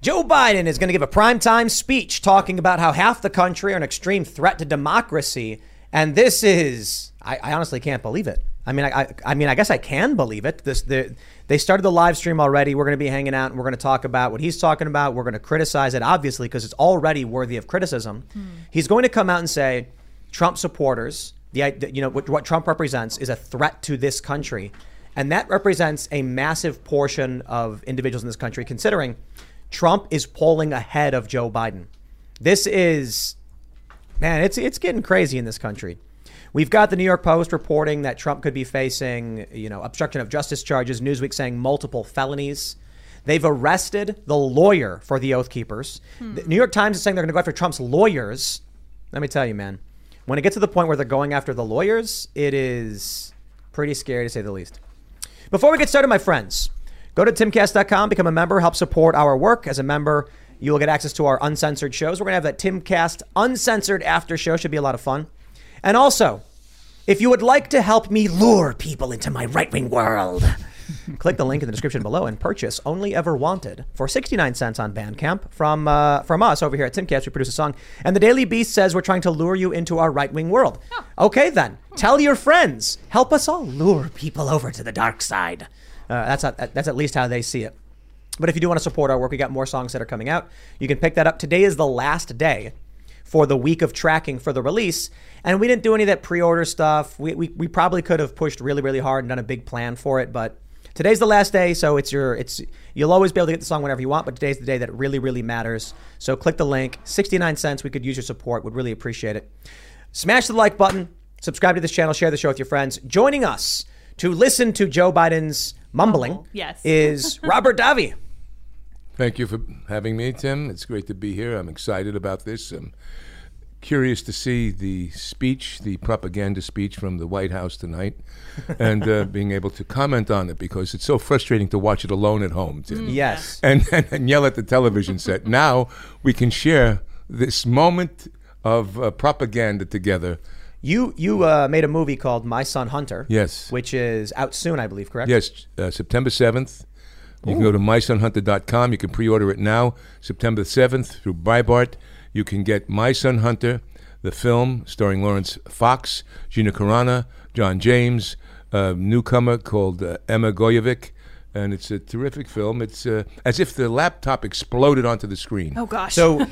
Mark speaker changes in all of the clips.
Speaker 1: Joe Biden is going to give a primetime speech talking about how half the country are an extreme threat to democracy. And this is, I, I honestly can't believe it. I mean, I, I, I, mean, I guess I can believe it. This, the, they started the live stream already. We're going to be hanging out and we're going to talk about what he's talking about. We're going to criticize it, obviously, because it's already worthy of criticism. Hmm. He's going to come out and say Trump supporters, the, you know, what, what Trump represents is a threat to this country. And that represents a massive portion of individuals in this country, considering Trump is polling ahead of Joe Biden. This is, man, it's it's getting crazy in this country. We've got the New York Post reporting that Trump could be facing, you know, obstruction of justice charges. Newsweek saying multiple felonies. They've arrested the lawyer for the Oath Keepers. Hmm. The New York Times is saying they're going to go after Trump's lawyers. Let me tell you, man, when it gets to the point where they're going after the lawyers, it is pretty scary to say the least. Before we get started, my friends, Go to timcast.com, become a member, help support our work. As a member, you will get access to our uncensored shows. We're going to have that Timcast uncensored after show. Should be a lot of fun. And also, if you would like to help me lure people into my right wing world, click the link in the description below and purchase Only Ever Wanted for 69 cents on Bandcamp from, uh, from us over here at Timcast. We produce a song. And the Daily Beast says we're trying to lure you into our right wing world. Okay, then. Tell your friends. Help us all lure people over to the dark side. Uh, that's not, that's at least how they see it. But if you do want to support our work, we got more songs that are coming out. You can pick that up. Today is the last day for the week of tracking for the release. And we didn't do any of that pre-order stuff. We, we, we probably could have pushed really, really hard and done a big plan for it, but today's the last day, so it's your it's you'll always be able to get the song whenever you want, but today's the day that really, really matters. So click the link. 69 cents. We could use your support. Would really appreciate it. Smash the like button, subscribe to this channel, share the show with your friends. Joining us to listen to Joe Biden's mumbling
Speaker 2: Mumble. Yes.
Speaker 1: is Robert Davi.
Speaker 3: Thank you for having me, Tim. It's great to be here. I'm excited about this. I'm curious to see the speech, the propaganda speech from the White House tonight, and uh, being able to comment on it because it's so frustrating to watch it alone at home, Tim.
Speaker 1: Mm, yes.
Speaker 3: And, and, and yell at the television set. now we can share this moment of uh, propaganda together
Speaker 1: you you uh, made a movie called My Son Hunter.
Speaker 3: Yes.
Speaker 1: Which is out soon, I believe, correct?
Speaker 3: Yes, uh, September 7th. You Ooh. can go to mysonhunter.com. You can pre-order it now, September 7th through Breitbart. You can get My Son Hunter, the film starring Laurence Fox, Gina Carano, John James, a newcomer called uh, Emma Gojkovic, and it's a terrific film. It's uh, as if the laptop exploded onto the screen.
Speaker 2: Oh gosh.
Speaker 1: So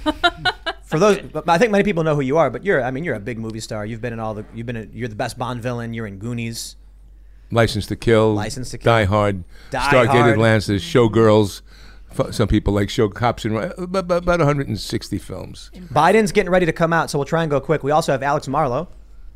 Speaker 1: for those, I think many people know who you are, but you're, I mean, you're a big movie star. You've been in all the, you've been, a, you're the best Bond villain. You're in Goonies,
Speaker 3: License to Kill,
Speaker 1: License to Kill,
Speaker 3: Die Hard,
Speaker 1: Die
Speaker 3: Stargate
Speaker 1: Hard.
Speaker 3: Atlantis, Showgirls. Some people like show cops in about, about 160 films.
Speaker 1: Biden's getting ready to come out, so we'll try and go quick. We also have Alex Marlow.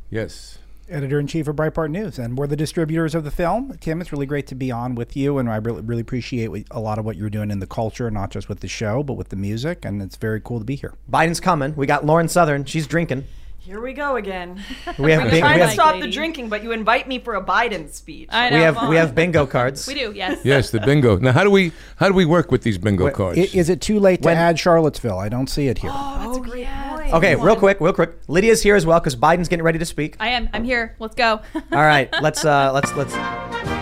Speaker 3: Yes
Speaker 4: editor in chief of Breitbart News, and we're the distributors of the film. Tim, it's really great to be on with you, and I really, really appreciate a lot of what you're doing in the culture, not just with the show, but with the music, and it's very cool to be here.
Speaker 1: Biden's coming. We got Lauren Southern. She's drinking.
Speaker 2: Here we go again.
Speaker 1: We have
Speaker 2: I'm
Speaker 1: bing-
Speaker 2: trying
Speaker 1: we
Speaker 2: to stop
Speaker 1: Lady.
Speaker 2: the drinking, but you invite me for a Biden speech.
Speaker 1: We have we have bingo cards.
Speaker 2: We do, yes.
Speaker 3: Yes, the bingo. Now, how do we how do we work with these bingo
Speaker 4: Wait,
Speaker 3: cards?
Speaker 4: Is it too late to
Speaker 1: When-
Speaker 4: add Charlottesville? I don't see it here.
Speaker 2: Oh, that's oh, a great
Speaker 1: Okay, real quick, real quick. Lydia's here as well because Biden's getting ready to speak.
Speaker 2: I am. I'm here. Let's go.
Speaker 1: All right, let's uh let's let's.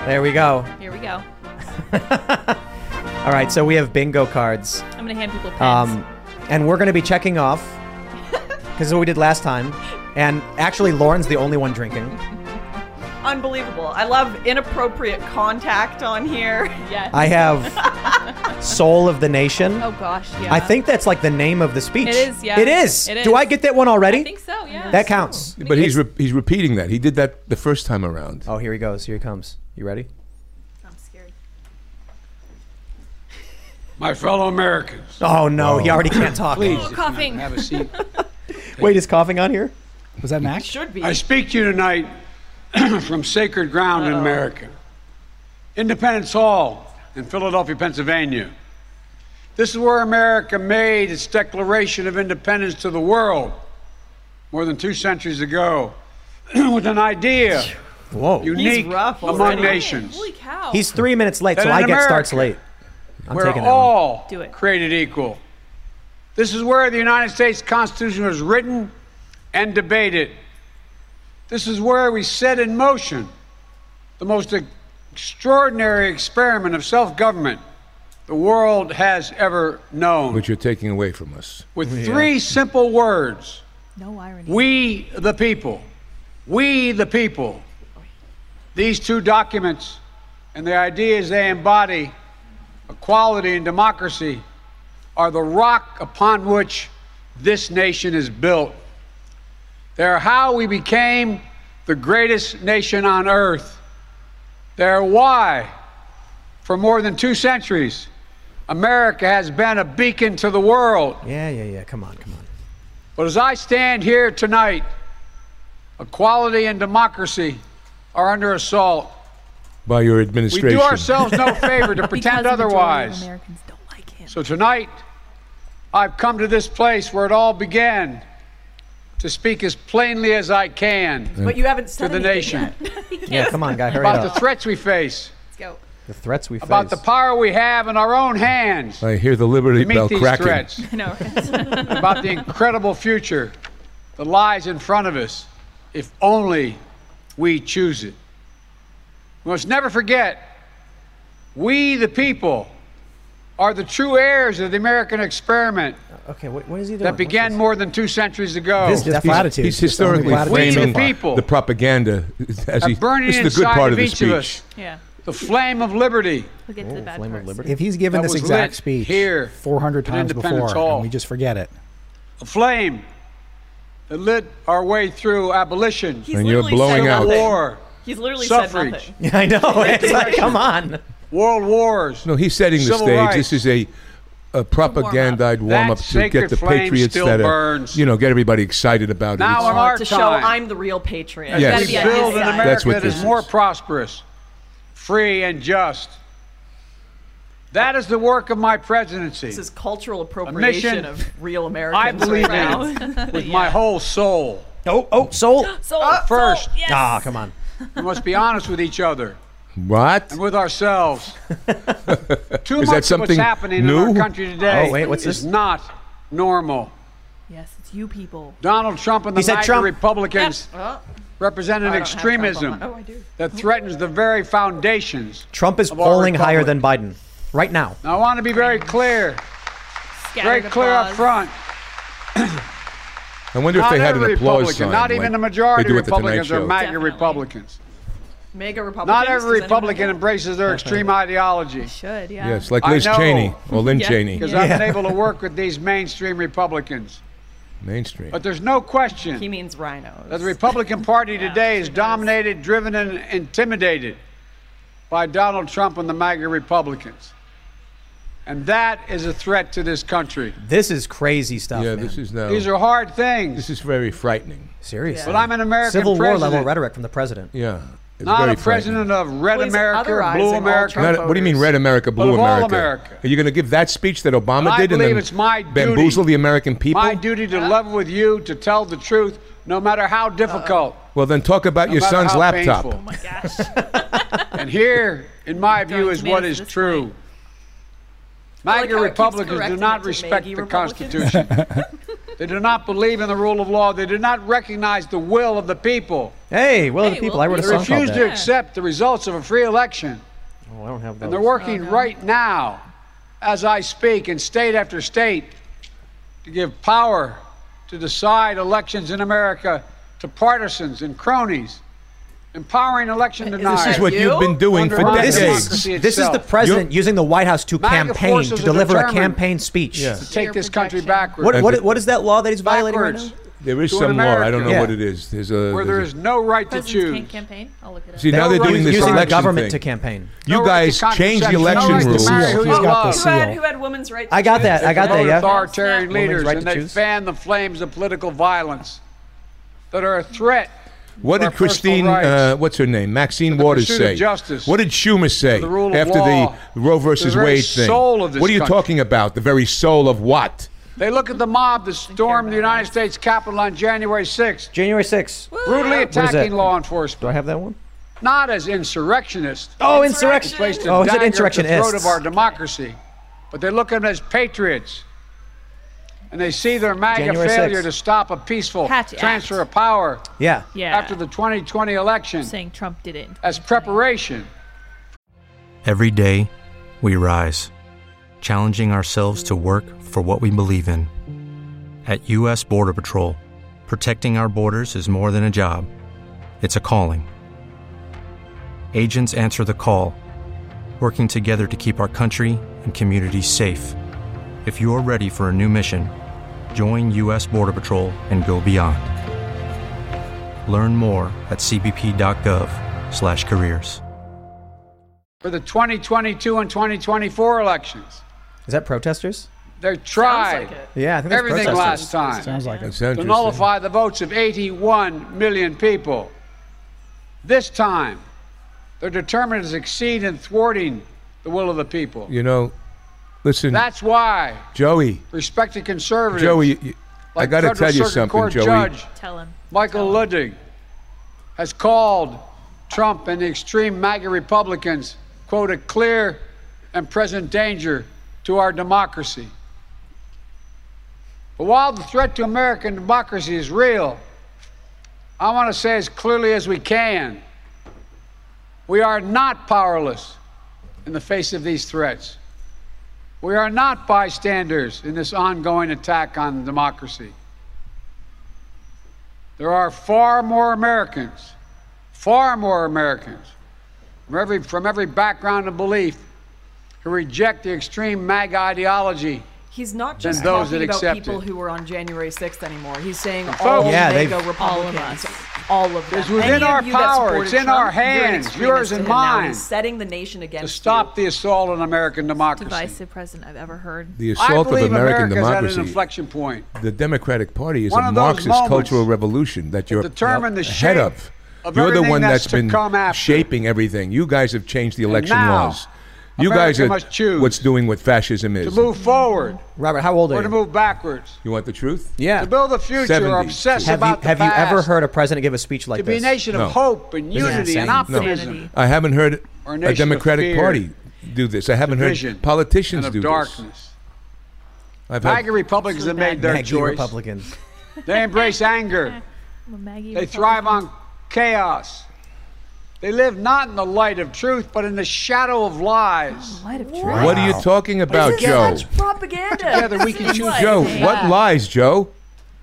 Speaker 1: There we go.
Speaker 2: Here we go.
Speaker 1: All right, so we have bingo cards.
Speaker 2: I'm gonna hand people pens.
Speaker 1: Um, and we're going to be checking off because what we did last time. And actually, Lauren's the only one drinking.
Speaker 2: Unbelievable. I love inappropriate contact on here.
Speaker 5: Yes.
Speaker 1: I have Soul of the Nation.
Speaker 5: Oh gosh, yeah.
Speaker 1: I think that's like the name of the speech.
Speaker 5: It is, yeah.
Speaker 1: It is.
Speaker 5: It
Speaker 1: Do. I get that one already?
Speaker 5: I think so, yeah.
Speaker 1: That counts.
Speaker 3: but he's re- he's repeating that. He did that the first time around.
Speaker 1: Oh, here he goes. Here he comes. You ready?
Speaker 2: I'm scared.
Speaker 6: My fellow Americans.
Speaker 1: Oh no, he already can't talk.
Speaker 6: Please,
Speaker 5: Oh,
Speaker 6: if you
Speaker 5: coughing.
Speaker 6: Have a seat.
Speaker 1: Wait, is coughing on here?
Speaker 4: Was that an act?
Speaker 2: Should be.
Speaker 6: I speak to you tonight from sacred ground in America. Independence Hall in Philadelphia, Pennsylvania. This is where America made its Declaration of Independence to the world more than two centuries ago with an idea
Speaker 1: Whoa.
Speaker 6: unique
Speaker 2: rough
Speaker 6: among
Speaker 2: already.
Speaker 6: nations
Speaker 2: Holy cow.
Speaker 1: He's three minutes late,
Speaker 6: Then
Speaker 1: so
Speaker 6: in
Speaker 1: I get
Speaker 6: America,
Speaker 1: starts late. I'm
Speaker 6: where
Speaker 1: taking that
Speaker 6: all
Speaker 2: Do it.
Speaker 6: created equal. This is where the United States Constitution was written and debated. This is where we set in motion the most extraordinary experiment of self government the world has ever known.
Speaker 3: Which you're taking away from us.
Speaker 6: With three simple words
Speaker 2: no irony.
Speaker 6: We the people. We the people. These two documents and the ideas they embody, equality and democracy, are the rock upon which this nation is built. They're how we became the greatest nation on earth. They're why, for more than two centuries, America has been a beacon to the world.
Speaker 1: Yeah, yeah, yeah. Come on, come on.
Speaker 6: But as I stand here tonight, equality and democracy are under assault.
Speaker 3: By your administration.
Speaker 6: We do ourselves no favor to pretend
Speaker 2: Because the
Speaker 6: otherwise.
Speaker 2: Americans don't like him.
Speaker 6: So tonight, I've come to this place where it all began to speak as plainly as I can
Speaker 2: But you haven't said
Speaker 6: to the nation.
Speaker 1: Yeah, come on, guy, hurry
Speaker 6: about
Speaker 1: up.
Speaker 6: the threats we face,
Speaker 2: Let's go.
Speaker 1: The threats we face.
Speaker 6: about the power we have in our own hands
Speaker 3: I hear the Liberty
Speaker 6: to meet
Speaker 3: Bell
Speaker 6: these
Speaker 3: cracking.
Speaker 6: threats,
Speaker 2: I know. right?
Speaker 6: about the incredible future that lies in front of us if only we choose it. We must never forget we, the people, are the true heirs of the American experiment
Speaker 1: okay, what, what is he doing?
Speaker 6: that began more than two centuries ago.
Speaker 1: This-
Speaker 4: Just
Speaker 1: He's-
Speaker 3: He's historically
Speaker 4: platitudes so
Speaker 6: the
Speaker 3: framing
Speaker 6: people
Speaker 3: the propaganda as he.
Speaker 6: are burning
Speaker 3: This is the good part
Speaker 6: of
Speaker 3: of the speech.
Speaker 6: of us
Speaker 2: yeah.
Speaker 6: the flame of liberty.
Speaker 2: We'll get to the bad
Speaker 1: Flame of. Liberty.
Speaker 4: If he's given
Speaker 6: That
Speaker 4: this exact speech
Speaker 6: here
Speaker 4: 400 times before,
Speaker 6: Hall.
Speaker 4: and we just forget it.
Speaker 6: A flame that lit our way through abolition,
Speaker 2: He's
Speaker 3: And you're blowing
Speaker 2: said
Speaker 3: out.
Speaker 2: nothing.
Speaker 6: war,
Speaker 2: He's literally
Speaker 6: Suffrage.
Speaker 2: said nothing.
Speaker 1: I know. It's like, come on.
Speaker 6: World wars.
Speaker 3: No, he's setting the stage.
Speaker 6: rights.
Speaker 3: This is a, a propagandized warm up to get the patriots that are,
Speaker 6: burns.
Speaker 3: you know, get everybody excited about
Speaker 6: Now
Speaker 3: it.
Speaker 6: in
Speaker 3: It's-
Speaker 6: our
Speaker 2: to show I'm the real patriot.
Speaker 3: Yes.
Speaker 2: Gotta be on
Speaker 6: build an. America
Speaker 3: That's what
Speaker 6: that is
Speaker 3: this
Speaker 6: more
Speaker 3: is.
Speaker 6: prosperous, free, and just. That is the work of my presidency.
Speaker 2: This is cultural appropriation
Speaker 6: mission
Speaker 2: of real Americans
Speaker 6: I believe
Speaker 2: right
Speaker 6: in
Speaker 2: now.
Speaker 6: with my whole soul.
Speaker 1: Oh, oh, soul.
Speaker 2: so
Speaker 6: First.
Speaker 2: so, yes.
Speaker 1: Ah, come on.
Speaker 6: We must be honest with each other
Speaker 3: What?
Speaker 6: and with ourselves. Too
Speaker 3: Is
Speaker 6: much
Speaker 3: that
Speaker 6: of what's happening in our country today
Speaker 1: Oh, wait, what's
Speaker 6: is
Speaker 1: this?
Speaker 6: not normal.
Speaker 2: Yes, it's you people.
Speaker 6: Donald Trump and the
Speaker 1: He said
Speaker 6: MAGA
Speaker 1: Trump.
Speaker 6: Republicans
Speaker 2: Oh,
Speaker 6: represent an
Speaker 2: I don't have Trump
Speaker 6: extremism.
Speaker 2: Oh, I do.
Speaker 6: that threatens the very foundations.
Speaker 1: Trump is polling higher than Biden right now.
Speaker 6: Now, I want to be very clear, very
Speaker 2: Scattered
Speaker 6: clear up front.
Speaker 3: I wonder if
Speaker 6: Not
Speaker 3: they had an applause
Speaker 6: Republican,
Speaker 3: sign.
Speaker 6: not even
Speaker 3: like
Speaker 6: the majority
Speaker 3: they do at the Tonight
Speaker 6: Republicans are
Speaker 3: Show.
Speaker 6: MAGA Republicans.
Speaker 2: Mega Republicans.
Speaker 6: Not every Republican embraces their extreme ideology.
Speaker 2: should. Yeah.
Speaker 3: Yes, like Liz. Cheney or Lynn
Speaker 2: Yeah.
Speaker 3: Cheney.
Speaker 6: Because I've been able to work with these mainstream Republicans.
Speaker 3: Mainstream.
Speaker 6: But there's no question
Speaker 2: He means rhinos.
Speaker 6: that the Republican Party today is dominated, driven, and intimidated by Donald Trump and the MAGA Republicans. And that is a threat to this country.
Speaker 1: This is crazy stuff.
Speaker 3: yeah,
Speaker 1: man.
Speaker 3: this is now.
Speaker 6: These are hard things.
Speaker 3: This is very frightening.
Speaker 1: seriously.
Speaker 6: But I'm an American
Speaker 1: Civil War level rhetoric from the president.
Speaker 3: Yeah. It's
Speaker 6: not
Speaker 3: very
Speaker 6: a president of red
Speaker 2: Well,
Speaker 6: America, or blue America.
Speaker 3: Not- what do you mean, red America, blue America?
Speaker 6: America.
Speaker 3: Are you going to give that speech that Obama
Speaker 6: I
Speaker 3: did and then
Speaker 6: it's my
Speaker 3: bamboozle the American people?
Speaker 6: My duty to level with you, to tell the truth, no matter how difficult.
Speaker 3: well, then talk about
Speaker 6: no
Speaker 3: your son's laptop.
Speaker 6: painful.
Speaker 2: Oh my gosh.
Speaker 6: And here, in my view, is
Speaker 2: to
Speaker 6: what
Speaker 2: manage
Speaker 6: is
Speaker 2: this
Speaker 6: true.
Speaker 2: way.
Speaker 6: MAGA
Speaker 2: how it keeps
Speaker 6: Republicans do not respect the Constitution. they do not believe in the rule of law. They do not recognize the will of the people.
Speaker 1: Hey, will of the people.
Speaker 2: will
Speaker 1: I wrote a
Speaker 2: of
Speaker 6: They
Speaker 2: the
Speaker 1: song
Speaker 6: refuse to
Speaker 1: that.
Speaker 6: Accept the results of a free election.
Speaker 1: Oh, I don't have
Speaker 6: And they're working oh,
Speaker 2: no.
Speaker 6: right now, as I speak, in state after state, to give power to decide elections in America to partisans and cronies, empowering election deniers.
Speaker 3: This is what
Speaker 2: you?
Speaker 3: you've been doing for
Speaker 6: my
Speaker 1: This
Speaker 3: decades.
Speaker 1: is, this is the
Speaker 6: itself.
Speaker 1: president using the White House to
Speaker 6: MAGA
Speaker 1: campaign, to deliver a campaign speech.
Speaker 3: Yeah.
Speaker 6: to take this country
Speaker 2: projection.
Speaker 6: backwards.
Speaker 1: What, what, what is that law that he's violating right now?
Speaker 3: There is
Speaker 6: To
Speaker 3: some
Speaker 6: an
Speaker 3: law. I don't know
Speaker 6: America.
Speaker 3: what it is. There's a.
Speaker 6: where there
Speaker 3: there's
Speaker 6: no right to
Speaker 2: President's
Speaker 6: choose.
Speaker 2: can't campaign. I'll look it up.
Speaker 3: See, now they're
Speaker 6: right
Speaker 3: doing
Speaker 6: to
Speaker 3: this
Speaker 1: using the government
Speaker 3: thing.
Speaker 1: to campaign.
Speaker 3: You
Speaker 6: No right
Speaker 3: guys
Speaker 6: to
Speaker 3: change the election
Speaker 6: no right to
Speaker 3: rules.
Speaker 6: marry who
Speaker 4: He's got the seal.
Speaker 2: who had, who had women's right to
Speaker 1: I got that. I got that. Yeah.
Speaker 6: authoritarian
Speaker 2: Women's
Speaker 6: leaders and they fan the flames of political violence that are a threat
Speaker 3: What did Christine, uh, what's her name, Maxine Waters say?
Speaker 6: justice,
Speaker 3: what did Schumer say
Speaker 6: the
Speaker 3: after
Speaker 6: law,
Speaker 3: the Roe versus
Speaker 6: the
Speaker 3: Wade thing?
Speaker 6: soul of this
Speaker 3: what are you
Speaker 6: country.
Speaker 3: talking about? The very soul of what?
Speaker 6: They look at the mob that stormed the United States Capitol on January 6th,
Speaker 1: January 6th.
Speaker 6: brutally attacking law enforcement.
Speaker 1: Do I have that one?
Speaker 6: not as insurrectionists.
Speaker 1: Oh, insurrection.
Speaker 6: placed a
Speaker 1: Oh, is it
Speaker 6: dagger at the throat of our democracy, but they look at them as patriots. And they see their MAGA
Speaker 1: January
Speaker 6: failure
Speaker 1: 6th.
Speaker 6: to stop a peaceful
Speaker 5: Hatch
Speaker 6: transfer
Speaker 5: Act.
Speaker 6: of power
Speaker 1: Yeah.
Speaker 5: Yeah.
Speaker 6: after the 2020 election
Speaker 5: saying Trump did it.
Speaker 6: as preparation
Speaker 7: Every day, we rise, challenging ourselves to work for what we believe in. At U.S. Border Patrol, protecting our borders is more than a job, it's a calling. Agents answer the call, working together to keep our country and communities safe. If you're ready for a new mission, join U.S. Border Patrol and go beyond. Learn more at cbp.gov/careers.
Speaker 6: for the 2022 and 2024 elections.
Speaker 1: Is that protesters?
Speaker 6: They tried
Speaker 2: like.
Speaker 1: Yeah, I think that's
Speaker 6: everything
Speaker 1: protesters.
Speaker 6: last time
Speaker 4: Sounds like
Speaker 3: That's
Speaker 4: it.
Speaker 6: to nullify the votes of 81 million people. This time, they're determined to succeed in thwarting the will of the people.
Speaker 3: You know, listen,
Speaker 6: That's why
Speaker 3: Joey,
Speaker 6: respected conservatives
Speaker 3: Joey, you- you- I got to tell you
Speaker 6: Circuit
Speaker 3: something,
Speaker 6: Court
Speaker 3: Joey.
Speaker 6: Judge
Speaker 5: Tell him.
Speaker 6: Michael Luttig has called Trump and the extreme MAGA Republicans, quote, a clear and present danger to our democracy. But while the threat to American democracy is real, I want to say as clearly as we can we are not powerless in the face of these threats. We are not bystanders in this ongoing attack on democracy. There are far more Americans, far more Americans from every, from every background and belief who reject the extreme MAGA ideology.
Speaker 2: He's not
Speaker 6: Than
Speaker 2: just
Speaker 6: those
Speaker 2: talking
Speaker 6: that
Speaker 2: about people
Speaker 6: it.
Speaker 2: who were on January 6th anymore. He's saying
Speaker 6: folks-
Speaker 2: all
Speaker 1: Yeah,
Speaker 2: of
Speaker 1: they've-
Speaker 2: MAGA Republicans, all of them.
Speaker 6: It's within
Speaker 2: Any of
Speaker 6: our power. It's in
Speaker 2: Trump,
Speaker 6: our
Speaker 2: you're an
Speaker 6: hands, yours
Speaker 2: to
Speaker 6: and mine,
Speaker 2: He's setting the nation against To
Speaker 6: stop
Speaker 2: you.
Speaker 6: the assault on American democracy.
Speaker 5: Divisive president I've ever heard.
Speaker 3: the
Speaker 6: I
Speaker 3: assault of
Speaker 6: believe
Speaker 3: American
Speaker 6: America's at an inflection point.
Speaker 3: the Democratic Party is
Speaker 6: One
Speaker 3: a Marxist cultural revolution that you're
Speaker 6: determine the
Speaker 3: ahead
Speaker 6: shape
Speaker 3: of.
Speaker 6: of
Speaker 3: You're the one
Speaker 6: that's
Speaker 3: that's
Speaker 6: to
Speaker 3: been shaping everything. You guys have changed the election
Speaker 6: now,
Speaker 3: laws. You guys are
Speaker 6: must choose
Speaker 3: what's doing what fascism is.
Speaker 6: To move forward
Speaker 1: Robert, how old are
Speaker 6: or
Speaker 1: are
Speaker 6: to move backwards.
Speaker 3: You want the truth?
Speaker 1: Yeah.
Speaker 6: To build a future
Speaker 3: 70.
Speaker 6: or obsess
Speaker 1: Have you
Speaker 6: about the
Speaker 1: have you ever heard a president give a speech like
Speaker 6: to be a
Speaker 1: this?
Speaker 6: nation
Speaker 3: No.
Speaker 6: of hope and
Speaker 1: Isn't
Speaker 6: unity and optimism.
Speaker 5: Insanity.
Speaker 3: I haven't heard
Speaker 6: Or a
Speaker 3: a Democratic Party do this. I haven't heard politicians
Speaker 6: and
Speaker 3: do
Speaker 6: of
Speaker 3: this.
Speaker 6: darkness.
Speaker 3: I've
Speaker 6: MAGA
Speaker 3: had,
Speaker 6: Republicans have made their
Speaker 1: Maggie
Speaker 6: choice.
Speaker 1: Republicans.
Speaker 6: They embrace anger.
Speaker 5: I'm a Maggie
Speaker 6: They
Speaker 5: Republican.
Speaker 6: thrive on chaos. They live not in the light of truth, but in the shadow of lies.
Speaker 5: Light of truth.
Speaker 3: what are you talking about,
Speaker 2: This is
Speaker 3: Joe?
Speaker 2: such propaganda.
Speaker 6: Together we can choose.
Speaker 3: Joe,
Speaker 5: Hey.
Speaker 3: what lies, Joe?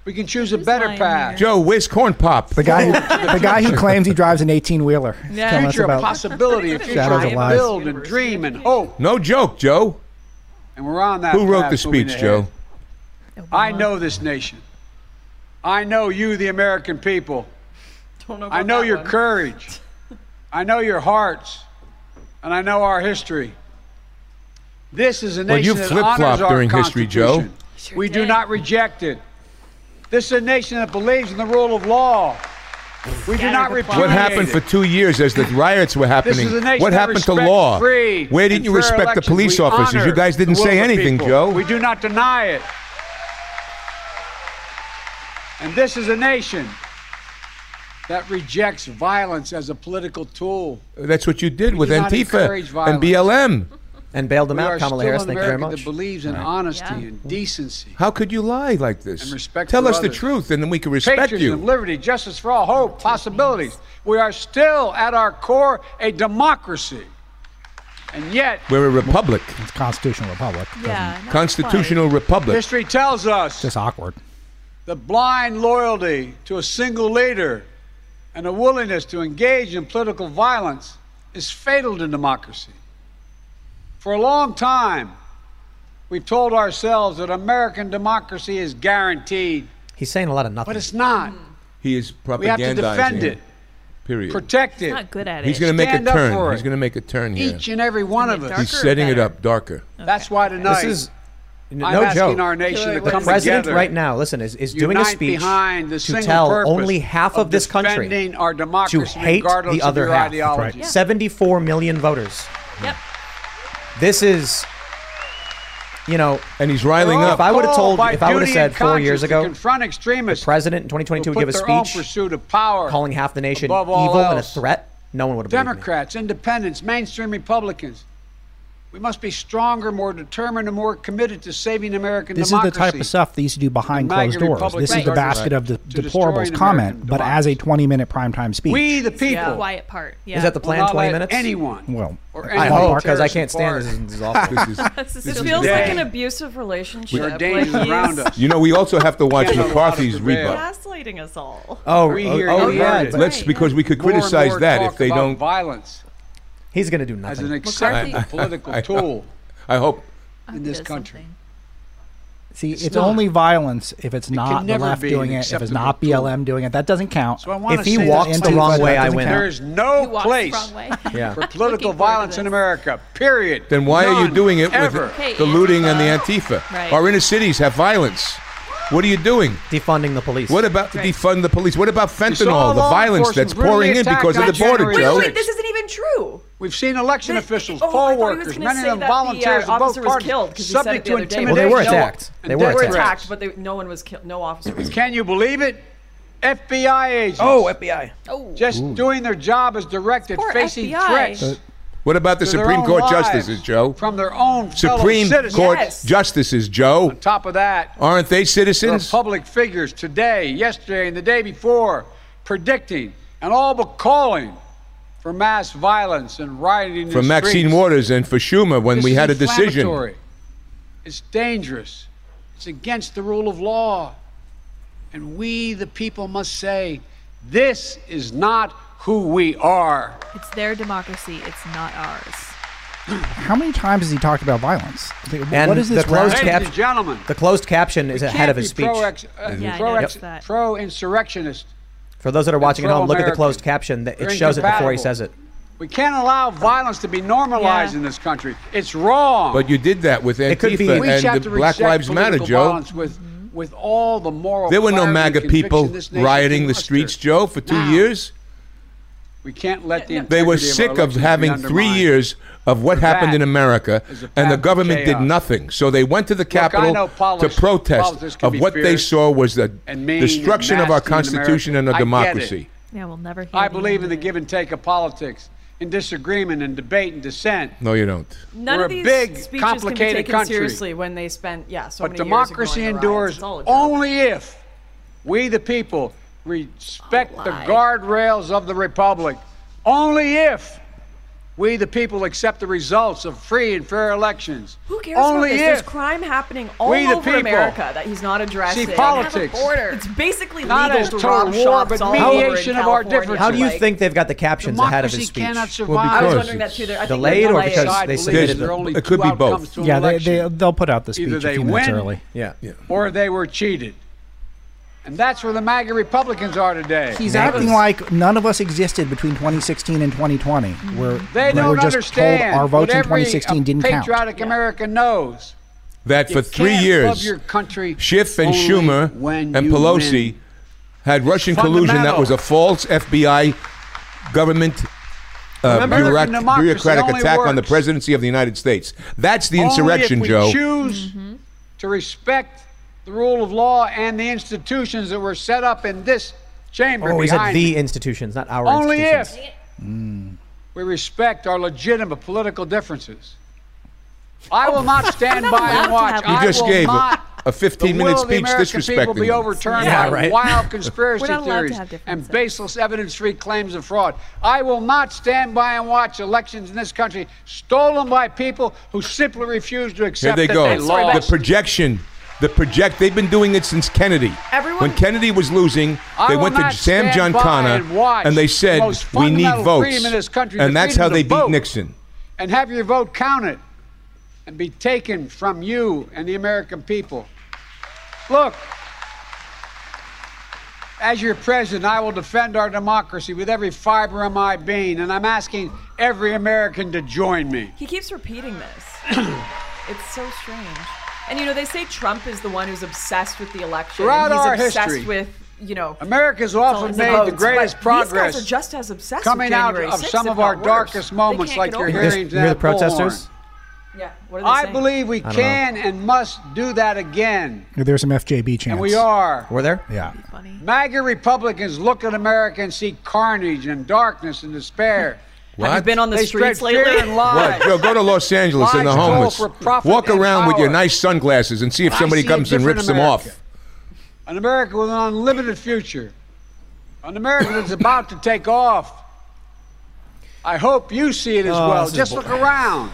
Speaker 6: We can choose a
Speaker 5: Who's
Speaker 6: better path.
Speaker 5: here?
Speaker 3: Joe, where's Corn Pop?
Speaker 4: The guy, who, the guy who claims he drives an 18 wheeler.
Speaker 5: Yeah.
Speaker 4: Telling us
Speaker 6: Future of
Speaker 4: about
Speaker 6: possibility, a future
Speaker 4: Shadows
Speaker 6: to
Speaker 4: of lies.
Speaker 6: build and dream and hope.
Speaker 3: No joke, Joe.
Speaker 6: And we're on that.
Speaker 3: Who wrote
Speaker 6: path
Speaker 3: the speech. Joe?
Speaker 6: I know this nation. I know you, the American people.
Speaker 2: Don't know
Speaker 6: I know
Speaker 2: that
Speaker 6: your
Speaker 2: one.
Speaker 6: courage. I know your hearts. And I know our history. This is a
Speaker 3: Well,
Speaker 6: nation
Speaker 3: you
Speaker 6: that
Speaker 3: flip-flopped
Speaker 6: honors our
Speaker 3: during history, Joe.
Speaker 6: Constitution. we do not reject it. This is a nation that believes in the rule of law. We do not repudiate
Speaker 3: What happened for two years as the riots were happening?
Speaker 6: is a nation
Speaker 3: What
Speaker 6: that
Speaker 3: happened to law?
Speaker 6: free
Speaker 3: Where didn't you
Speaker 6: fair
Speaker 3: respect the police
Speaker 6: We
Speaker 3: officers? You guys didn't say anything,
Speaker 6: people.
Speaker 3: Joe.
Speaker 6: We do not deny it. And this is a nation that rejects violence as a political tool.
Speaker 3: That's what you did
Speaker 6: We
Speaker 3: with
Speaker 6: do
Speaker 3: Antifa and
Speaker 6: violence.
Speaker 3: BLM.
Speaker 1: And bailed them
Speaker 6: we
Speaker 1: out,
Speaker 6: are
Speaker 1: Kamala
Speaker 6: still
Speaker 1: Harris. Thank you very
Speaker 6: America
Speaker 1: much.
Speaker 6: that believes in honesty
Speaker 5: Yeah.
Speaker 6: and decency.
Speaker 3: How could you lie like this?
Speaker 6: And respect
Speaker 3: Tell
Speaker 6: for
Speaker 3: us the truth, and then we can respect
Speaker 6: Patriotism,
Speaker 3: you.
Speaker 6: liberty, justice for all, hope, possibilities. We are still, at our core, a democracy. And yet,
Speaker 3: We're a republic,
Speaker 4: it's constitutional republic.
Speaker 5: Yeah. not
Speaker 3: constitutional republic.
Speaker 6: history tells us
Speaker 4: Just awkward.
Speaker 6: The blind loyalty to a single leader and a willingness to engage in political violence is fatal to democracy. For a long time, we've told ourselves that American democracy is guaranteed,
Speaker 1: He's saying a lot of nothing.
Speaker 6: but it's not. Hmm.
Speaker 3: He is propagandizing.
Speaker 6: We have to defend it,
Speaker 3: Period.
Speaker 6: protect it.
Speaker 5: He's not good at it.
Speaker 3: He's
Speaker 5: it.
Speaker 3: going to make a turn. He's going to make a turn here.
Speaker 6: each and every one of
Speaker 5: Make
Speaker 6: us.
Speaker 3: He's setting it up darker.
Speaker 6: That's why tonight
Speaker 1: This is No
Speaker 6: I'm asking
Speaker 1: joke.
Speaker 6: our nation to
Speaker 1: the
Speaker 6: come
Speaker 1: president
Speaker 6: together,
Speaker 1: right now, listen, is, is doing a speech
Speaker 6: behind the
Speaker 1: to tell only half of, this country
Speaker 6: defending our
Speaker 1: to hate the other half.
Speaker 6: ideology.
Speaker 5: Yeah.
Speaker 1: 74 million voters.
Speaker 5: Yep.
Speaker 1: This is, you know,
Speaker 3: And he's riling
Speaker 6: oh,
Speaker 3: up.
Speaker 1: if I would have told, if I would have said four years ago,
Speaker 6: confront
Speaker 1: the president in 2022
Speaker 6: who
Speaker 1: would give a
Speaker 6: put their own
Speaker 1: speech
Speaker 6: pursuit of power
Speaker 1: calling half the nation
Speaker 6: above all
Speaker 1: evil and a threat, no one would have believed me.
Speaker 6: Democrats, independents, mainstream Republicans. We must be stronger, more determined, and more committed to saving American
Speaker 4: This
Speaker 6: democracy.
Speaker 4: is the type of stuff they used to do behind
Speaker 6: And
Speaker 4: closed doors.
Speaker 6: Republicans
Speaker 4: This is the
Speaker 6: are
Speaker 4: basket of the deplorables comment, but as a 20 minute primetime speech.
Speaker 6: We, the people,
Speaker 5: The quiet part. Yeah.
Speaker 1: Is that the
Speaker 6: will
Speaker 1: plan?
Speaker 6: not
Speaker 1: 20 minutes?
Speaker 6: anyone
Speaker 4: well,
Speaker 1: I hope oh, because I can't stand this. This is awful.
Speaker 3: This is,
Speaker 5: This
Speaker 3: this
Speaker 5: is
Speaker 3: is
Speaker 2: Feels like an abusive relationship.
Speaker 6: There are
Speaker 2: like
Speaker 6: around us.
Speaker 3: you know, we also have to watch McCarthy's
Speaker 6: it
Speaker 3: rebut.
Speaker 2: gaslighting us all.
Speaker 1: Oh,
Speaker 6: We
Speaker 1: oh,
Speaker 6: hear
Speaker 1: oh,
Speaker 6: you
Speaker 1: yeah.
Speaker 6: heard it.
Speaker 3: Let's because we could criticize that if they don't.
Speaker 6: violence
Speaker 1: He's going to do nothing.
Speaker 6: as an
Speaker 1: nothing.
Speaker 6: acceptable political
Speaker 3: I-
Speaker 6: tool
Speaker 3: I hope.
Speaker 6: in this country.
Speaker 4: See, it's,
Speaker 6: not.
Speaker 4: only violence if it's
Speaker 6: can
Speaker 4: not the left doing it, if it's
Speaker 6: acceptable
Speaker 4: not
Speaker 6: tool.
Speaker 4: BLM doing it. That doesn't count.
Speaker 6: So I
Speaker 1: If he walks the wrong way, I
Speaker 4: doesn't
Speaker 1: win.
Speaker 4: count.
Speaker 6: There is no
Speaker 5: He walks the
Speaker 6: place.
Speaker 1: Yeah.
Speaker 6: for political
Speaker 5: Looking forward to
Speaker 6: violence in. America. Period.
Speaker 3: Then why are you doing it
Speaker 6: ever.
Speaker 3: with
Speaker 5: Okay,
Speaker 3: the looting and the
Speaker 5: Antifa.
Speaker 3: Antifa?
Speaker 5: Right.
Speaker 3: Our inner cities have violence. What are you doing?
Speaker 1: Defunding the police.
Speaker 3: What about
Speaker 5: Right.
Speaker 3: defund the police? What about fentanyl, the violence that's pouring in because of the border,
Speaker 6: January
Speaker 3: Joe?
Speaker 6: sixth.
Speaker 2: Wait, this isn't even true.
Speaker 6: We've seen election
Speaker 2: They-
Speaker 6: officials,
Speaker 2: oh, I
Speaker 6: poll
Speaker 2: thought he was
Speaker 6: workers, many of them
Speaker 2: that the, uh,
Speaker 6: volunteers of both
Speaker 2: officer was
Speaker 6: parties,
Speaker 2: killed 'cause he said
Speaker 6: subject to
Speaker 2: the
Speaker 6: intimidation.
Speaker 1: Well, they were attacked.
Speaker 6: and
Speaker 1: They were
Speaker 2: They were
Speaker 1: attacked.
Speaker 2: attacked, but they, no one was killed. No officer was killed.
Speaker 6: Can you believe it? FBI agents.
Speaker 1: Oh, FBI.
Speaker 5: Oh.
Speaker 6: just doing their job as directed,
Speaker 5: Poor
Speaker 6: facing
Speaker 5: FBI.
Speaker 6: threats
Speaker 3: What about the Supreme Court justices, Joe?
Speaker 6: from their own
Speaker 3: Supreme
Speaker 6: citizens.
Speaker 3: Court
Speaker 2: Yes.
Speaker 3: justices, Joe.
Speaker 6: On top of that,
Speaker 3: Aren't they citizens?
Speaker 6: public figures today, yesterday, and the day before predicting and all but calling for mass violence and rioting in
Speaker 3: For Maxine
Speaker 6: streets.
Speaker 3: Waters and for Schumer when
Speaker 6: This
Speaker 3: we had a decision.
Speaker 6: It's dangerous. It's against the rule of law. And we, the people, must say, this is not who we are.
Speaker 5: It's their democracy. It's not ours.
Speaker 4: How many times has he talked about violence? Like,
Speaker 1: And
Speaker 4: what is this
Speaker 1: the closed
Speaker 4: rap-
Speaker 1: cap-
Speaker 6: and gentlemen,
Speaker 1: The closed caption is ahead of his speech.
Speaker 6: Pro-ex, uh,
Speaker 5: Yeah, I
Speaker 6: pro-ex-
Speaker 5: noticed that.
Speaker 6: pro-insurrectionist.
Speaker 1: For those that are watching at home, look at the closed caption. That-
Speaker 6: They're
Speaker 1: It shows it before he says it.
Speaker 6: We can't allow violence to be normalized
Speaker 5: Yeah.
Speaker 6: in this country. It's wrong.
Speaker 3: But you did that with
Speaker 1: It could be-
Speaker 3: Antifa and the Black Lives Matter,
Speaker 6: political
Speaker 3: Joe.
Speaker 6: violence With, with all the moral
Speaker 3: There were no MAGA people rioting the streets, Joe, for two
Speaker 6: Now.
Speaker 3: years.
Speaker 6: We can't let the
Speaker 3: They were sick
Speaker 6: our
Speaker 3: of having three years of what happened in America, and the government did nothing. So they went to the
Speaker 6: I
Speaker 3: Capitol
Speaker 6: know politics-
Speaker 3: to protest of
Speaker 6: be
Speaker 3: what they saw was the
Speaker 6: mean
Speaker 3: destruction of our
Speaker 6: nasty in
Speaker 3: Constitution and our
Speaker 6: I
Speaker 3: democracy.
Speaker 5: Yeah, we'll never hear
Speaker 6: I believe in the give and take of politics, in disagreement and debate and dissent.
Speaker 3: No, you don't.
Speaker 2: None
Speaker 6: We're
Speaker 2: of
Speaker 6: a
Speaker 2: these
Speaker 6: big,
Speaker 2: speeches
Speaker 6: complicated
Speaker 2: can be taken
Speaker 6: country.
Speaker 2: seriously when they spent yeah so
Speaker 6: But
Speaker 2: many
Speaker 6: democracy
Speaker 2: years ignoring the
Speaker 6: endures
Speaker 2: riots. It's all a joke.
Speaker 6: only if we, the people, respect the guardrails of the republic. Only if we, the people, accept the results of free and fair elections.
Speaker 2: Who cares
Speaker 6: Only
Speaker 2: about this? There's crime happening all
Speaker 6: we, the
Speaker 2: over
Speaker 6: people,
Speaker 2: America that he's not addressing.
Speaker 6: see politics
Speaker 2: It's basically
Speaker 6: not
Speaker 2: legal
Speaker 6: as
Speaker 2: to
Speaker 6: total
Speaker 2: rob
Speaker 6: war,
Speaker 2: shops
Speaker 6: but
Speaker 2: all
Speaker 6: mediation of our
Speaker 2: California.
Speaker 6: differences.
Speaker 1: How do you
Speaker 2: Like,
Speaker 1: think they've got the captions ahead of his
Speaker 6: democracy
Speaker 1: speech?
Speaker 6: cannot survive.
Speaker 3: Well,
Speaker 2: I was
Speaker 3: because
Speaker 2: wondering that too. I think they're
Speaker 1: delayed or because they
Speaker 6: believes
Speaker 1: submitted
Speaker 6: there
Speaker 1: the-
Speaker 6: are only
Speaker 3: it could be both.
Speaker 6: outcomes to an
Speaker 4: Yeah, they, they, they'll put out the speech
Speaker 6: Either
Speaker 4: a few minutes
Speaker 6: win
Speaker 4: early.
Speaker 1: Yeah.
Speaker 6: or they were cheated. And that's where the MAGA Republicans are today.
Speaker 4: He's acting like none of us existed between 2016 and 2020, where
Speaker 6: They
Speaker 4: we
Speaker 6: don't
Speaker 4: were just
Speaker 6: understand.
Speaker 4: told our votes in 2016 didn't count.
Speaker 6: patriotic American knows.
Speaker 3: That for three years,
Speaker 6: love your country
Speaker 3: Schiff and Schumer
Speaker 6: when
Speaker 3: and Pelosi
Speaker 6: win.
Speaker 3: had Russian collusion that was a false FBI government uh,
Speaker 6: Remember,
Speaker 3: bureauc- bureaucratic
Speaker 6: only
Speaker 3: attack on the presidency of the United States. That's the
Speaker 6: Only
Speaker 3: insurrection,
Speaker 6: if we
Speaker 3: Joe.
Speaker 6: choose to respect the rule of law and the institutions that were set up in this chamber
Speaker 1: Oh, he said the
Speaker 6: me.
Speaker 1: institutions, not our
Speaker 6: Only
Speaker 1: institutions.
Speaker 6: if we respect our legitimate political differences. I oh. will not stand by and watch.
Speaker 3: You
Speaker 6: I
Speaker 3: just gave a,
Speaker 6: not
Speaker 3: a 15
Speaker 6: the
Speaker 3: minute
Speaker 6: will of the
Speaker 3: speech
Speaker 6: American people
Speaker 3: disrespecting
Speaker 6: be
Speaker 3: them.
Speaker 6: overturned
Speaker 1: Yeah,
Speaker 6: by
Speaker 1: right.
Speaker 6: wild conspiracy
Speaker 5: We're not allowed to
Speaker 6: theories and baseless evidence-free claims of fraud. I will not stand by and watch elections in this country stolen by people who simply refuse to
Speaker 3: Here
Speaker 6: accept
Speaker 3: they
Speaker 6: that
Speaker 3: go.
Speaker 6: they
Speaker 3: The projection. The project. They've been doing it since Kennedy.
Speaker 2: Everyone-
Speaker 3: when Kennedy was losing,
Speaker 6: I
Speaker 3: they went to Sam
Speaker 6: stand by
Speaker 3: Giancana
Speaker 6: and watch
Speaker 3: they said
Speaker 6: most
Speaker 3: we need votes,
Speaker 6: in this country,
Speaker 3: and that's how
Speaker 6: to
Speaker 3: they beat
Speaker 6: vote.
Speaker 3: Nixon.
Speaker 6: and have your vote counted and be taken from you and the American people. Look, as your president, I will defend our democracy with every fiber of my being, and I'm asking every American to join me.
Speaker 2: He keeps repeating this. it's so strange. And you know, they say Trump is the one who's obsessed with the election.
Speaker 6: Throughout
Speaker 2: and he's
Speaker 6: our
Speaker 2: obsessed
Speaker 6: history,
Speaker 2: with, you know,
Speaker 6: America's often made
Speaker 2: votes.
Speaker 6: the greatest progress
Speaker 2: These guys are just as obsessed
Speaker 6: coming
Speaker 2: with
Speaker 6: out of
Speaker 2: 6th,
Speaker 6: some of our
Speaker 2: worse.
Speaker 6: darkest moments,
Speaker 2: can't
Speaker 6: like
Speaker 2: get
Speaker 6: your
Speaker 2: over it.
Speaker 1: You
Speaker 6: hearings
Speaker 1: hear the
Speaker 6: at Bullhorn.
Speaker 1: protesters?
Speaker 2: Yeah. What are they
Speaker 6: I
Speaker 2: saying?
Speaker 6: believe we
Speaker 1: don't
Speaker 6: can and must do that again,
Speaker 4: There's some FJB chants.
Speaker 6: and we are.
Speaker 1: Were there?
Speaker 4: Yeah.
Speaker 5: Funny.
Speaker 6: MAGA Republicans look at America and see carnage and darkness and despair.
Speaker 2: Have you been on the
Speaker 6: They
Speaker 2: streets lately?
Speaker 6: and lies.
Speaker 3: What? Joe, go to Los Angeles and the homeless. Walk
Speaker 6: and
Speaker 3: around with your nice sunglasses and see if
Speaker 6: I
Speaker 3: somebody
Speaker 6: see
Speaker 3: comes and
Speaker 6: different
Speaker 3: rips them off.
Speaker 6: An America with an unlimited future. An America that's about to take off. I hope you see it as
Speaker 1: Oh,
Speaker 6: well.
Speaker 1: this is
Speaker 6: Just
Speaker 1: bo-
Speaker 6: look around.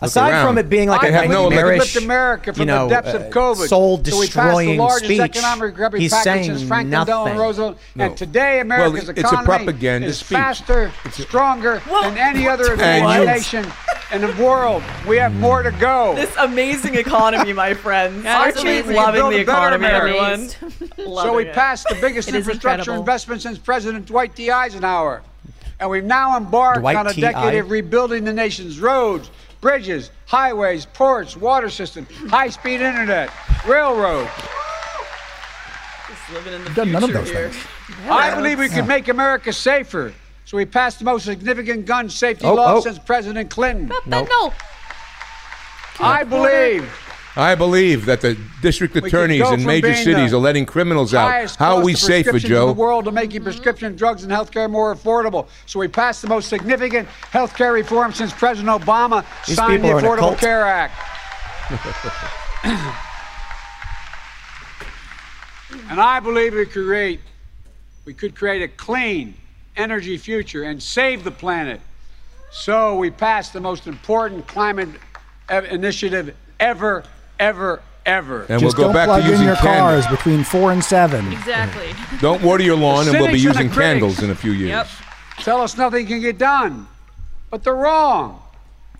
Speaker 1: Aside
Speaker 3: around.
Speaker 1: from it being like
Speaker 6: I
Speaker 1: a
Speaker 6: believe we can
Speaker 1: nightmarish,
Speaker 6: America from
Speaker 1: you know,
Speaker 6: the depths
Speaker 1: uh,
Speaker 6: of COVID. So we passed the
Speaker 1: soul-destroying
Speaker 6: largest
Speaker 1: speech,
Speaker 6: economic recovery
Speaker 1: he's
Speaker 6: package
Speaker 1: saying
Speaker 6: since Franklin Delano
Speaker 1: nothing.
Speaker 6: Roosevelt.
Speaker 3: No.
Speaker 6: And today, America's
Speaker 3: Well, it's a
Speaker 6: economy
Speaker 3: propaganda
Speaker 6: is
Speaker 3: speech.
Speaker 6: faster, stronger than any other
Speaker 3: And
Speaker 6: advanced
Speaker 3: you-
Speaker 6: nation in the world. We have more to go.
Speaker 2: This amazing economy, my friends.
Speaker 5: Yeah, it's
Speaker 2: Archie's
Speaker 5: amazing.
Speaker 2: loving the economy, everyone.
Speaker 6: So we
Speaker 2: it.
Speaker 6: passed the biggest infrastructure
Speaker 5: incredible.
Speaker 6: investment since President Dwight D. Eisenhower. And we've now embarked
Speaker 1: Dwight
Speaker 6: on a decade of rebuilding the nation's roads, bridges, highways, ports, water system, high-speed internet, railroads.
Speaker 2: Just living in the
Speaker 4: Done none of those
Speaker 2: here.
Speaker 4: things.
Speaker 6: I believe we can make America safer. So we passed the most significant gun safety
Speaker 1: Oh,
Speaker 6: law
Speaker 1: oh.
Speaker 6: since President Clinton.
Speaker 5: But no.
Speaker 6: I believe
Speaker 3: I believe that the district attorneys in major cities are letting criminals out.
Speaker 6: highest
Speaker 3: How are we
Speaker 6: of
Speaker 3: safer,
Speaker 6: prescriptions in
Speaker 3: Joe?
Speaker 6: the world to making prescription drugs and healthcare more affordable. So we passed the most significant healthcare reform since President Obama
Speaker 1: These
Speaker 6: signed the
Speaker 1: people are in a
Speaker 6: Affordable. Care Act. and I believe we create we could create a clean energy future and save the planet. So we passed the most important climate initiative ever, ever, ever.
Speaker 3: And
Speaker 4: Just
Speaker 3: we'll go
Speaker 4: don't
Speaker 3: back
Speaker 4: plug
Speaker 3: to
Speaker 4: in
Speaker 3: using
Speaker 4: your
Speaker 3: candles.
Speaker 4: cars between four and seven.
Speaker 5: Exactly.
Speaker 3: Don't water your lawn, and we'll be
Speaker 6: cynics and the
Speaker 3: using
Speaker 6: critics.
Speaker 3: candles in a few years.
Speaker 2: Yep.
Speaker 6: tell us nothing can get done. But they're wrong.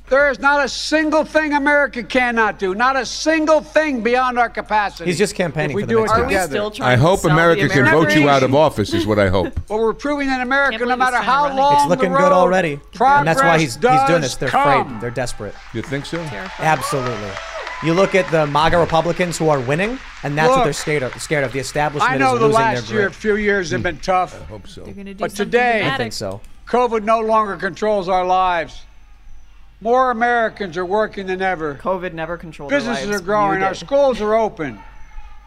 Speaker 6: There is not a single thing America cannot do, not a single thing beyond our capacity.
Speaker 1: He's just campaigning
Speaker 6: if we
Speaker 1: for the
Speaker 6: do
Speaker 1: next
Speaker 6: it
Speaker 2: Are
Speaker 1: Are
Speaker 2: we
Speaker 6: together.
Speaker 2: still trying
Speaker 3: I
Speaker 2: to
Speaker 3: hope
Speaker 2: sell the
Speaker 3: America can vote you out of office, is what I hope.
Speaker 6: But we're proving that America, no
Speaker 5: believe
Speaker 6: matter
Speaker 5: he's trying to
Speaker 6: how
Speaker 5: run
Speaker 6: long
Speaker 1: It's
Speaker 6: the
Speaker 1: looking
Speaker 6: road,
Speaker 1: good already, and that's why he's he's doing
Speaker 6: progress
Speaker 1: this. They're
Speaker 6: does
Speaker 1: afraid.
Speaker 6: come.
Speaker 1: They're desperate.
Speaker 3: You think so?
Speaker 1: Absolutely. You look at the MAGA Republicans who are winning, and that's what they're scared of. Scared of the establishment
Speaker 6: I know
Speaker 1: is
Speaker 6: the
Speaker 1: losing
Speaker 6: last year, few years have been tough.
Speaker 3: I hope so.
Speaker 5: They're gonna do
Speaker 6: But
Speaker 5: something
Speaker 6: today-
Speaker 1: I think so.
Speaker 6: COVID no longer controls our lives. More Americans are working than ever.
Speaker 2: COVID never controlled our lives.
Speaker 6: Businesses
Speaker 2: lives.
Speaker 6: are growing. Our schools are open.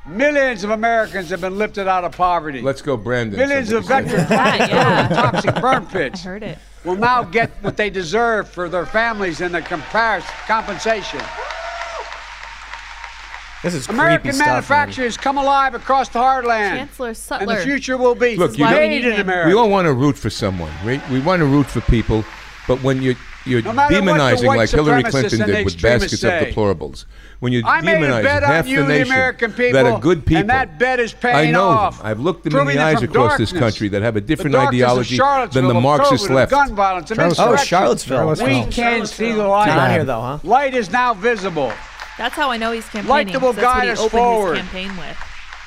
Speaker 6: Millions of Americans have been lifted out of poverty.
Speaker 3: Let's go, Brandon.
Speaker 6: Millions of
Speaker 3: somebody said.
Speaker 6: veterans
Speaker 5: Yeah, yeah.
Speaker 6: toxic burn
Speaker 5: I
Speaker 6: pits
Speaker 5: heard it.
Speaker 6: will now get what they deserve for their families and the compar- compensation.
Speaker 1: This is
Speaker 6: American
Speaker 1: creepy stuff. man.
Speaker 6: manufacturers come alive across the heartland.
Speaker 5: Chancellor
Speaker 6: and the future will be
Speaker 3: Look, you
Speaker 6: made
Speaker 5: don't-
Speaker 6: in America.
Speaker 3: We all want to root for someone, right? We want to root for people, but when you're you're
Speaker 6: No matter what the
Speaker 3: demonizing like Hillary Clinton did with baskets
Speaker 6: say.
Speaker 3: of deplorables, when you
Speaker 6: I made a
Speaker 3: demonize
Speaker 6: bet
Speaker 3: half
Speaker 6: on you,
Speaker 3: the
Speaker 6: the
Speaker 3: nation
Speaker 6: American people,
Speaker 3: that are good people,
Speaker 6: and that bet is paying
Speaker 3: I know
Speaker 6: off.
Speaker 3: them. I've looked them in the eyes
Speaker 6: from
Speaker 3: across this country that have a different
Speaker 6: the darkness of
Speaker 3: ideology than the Marxist left.
Speaker 6: Gun violence, and
Speaker 4: Charlottesville.
Speaker 1: Oh. Charlottesville.
Speaker 6: We
Speaker 4: Charlottesville.
Speaker 6: can see the light.
Speaker 1: on here though, huh?
Speaker 6: Light is now visible,
Speaker 5: That's how I know he's campaigning.
Speaker 6: Light that will
Speaker 5: 'cause That's what
Speaker 6: guide
Speaker 5: he opened
Speaker 6: forward.
Speaker 5: his campaign with.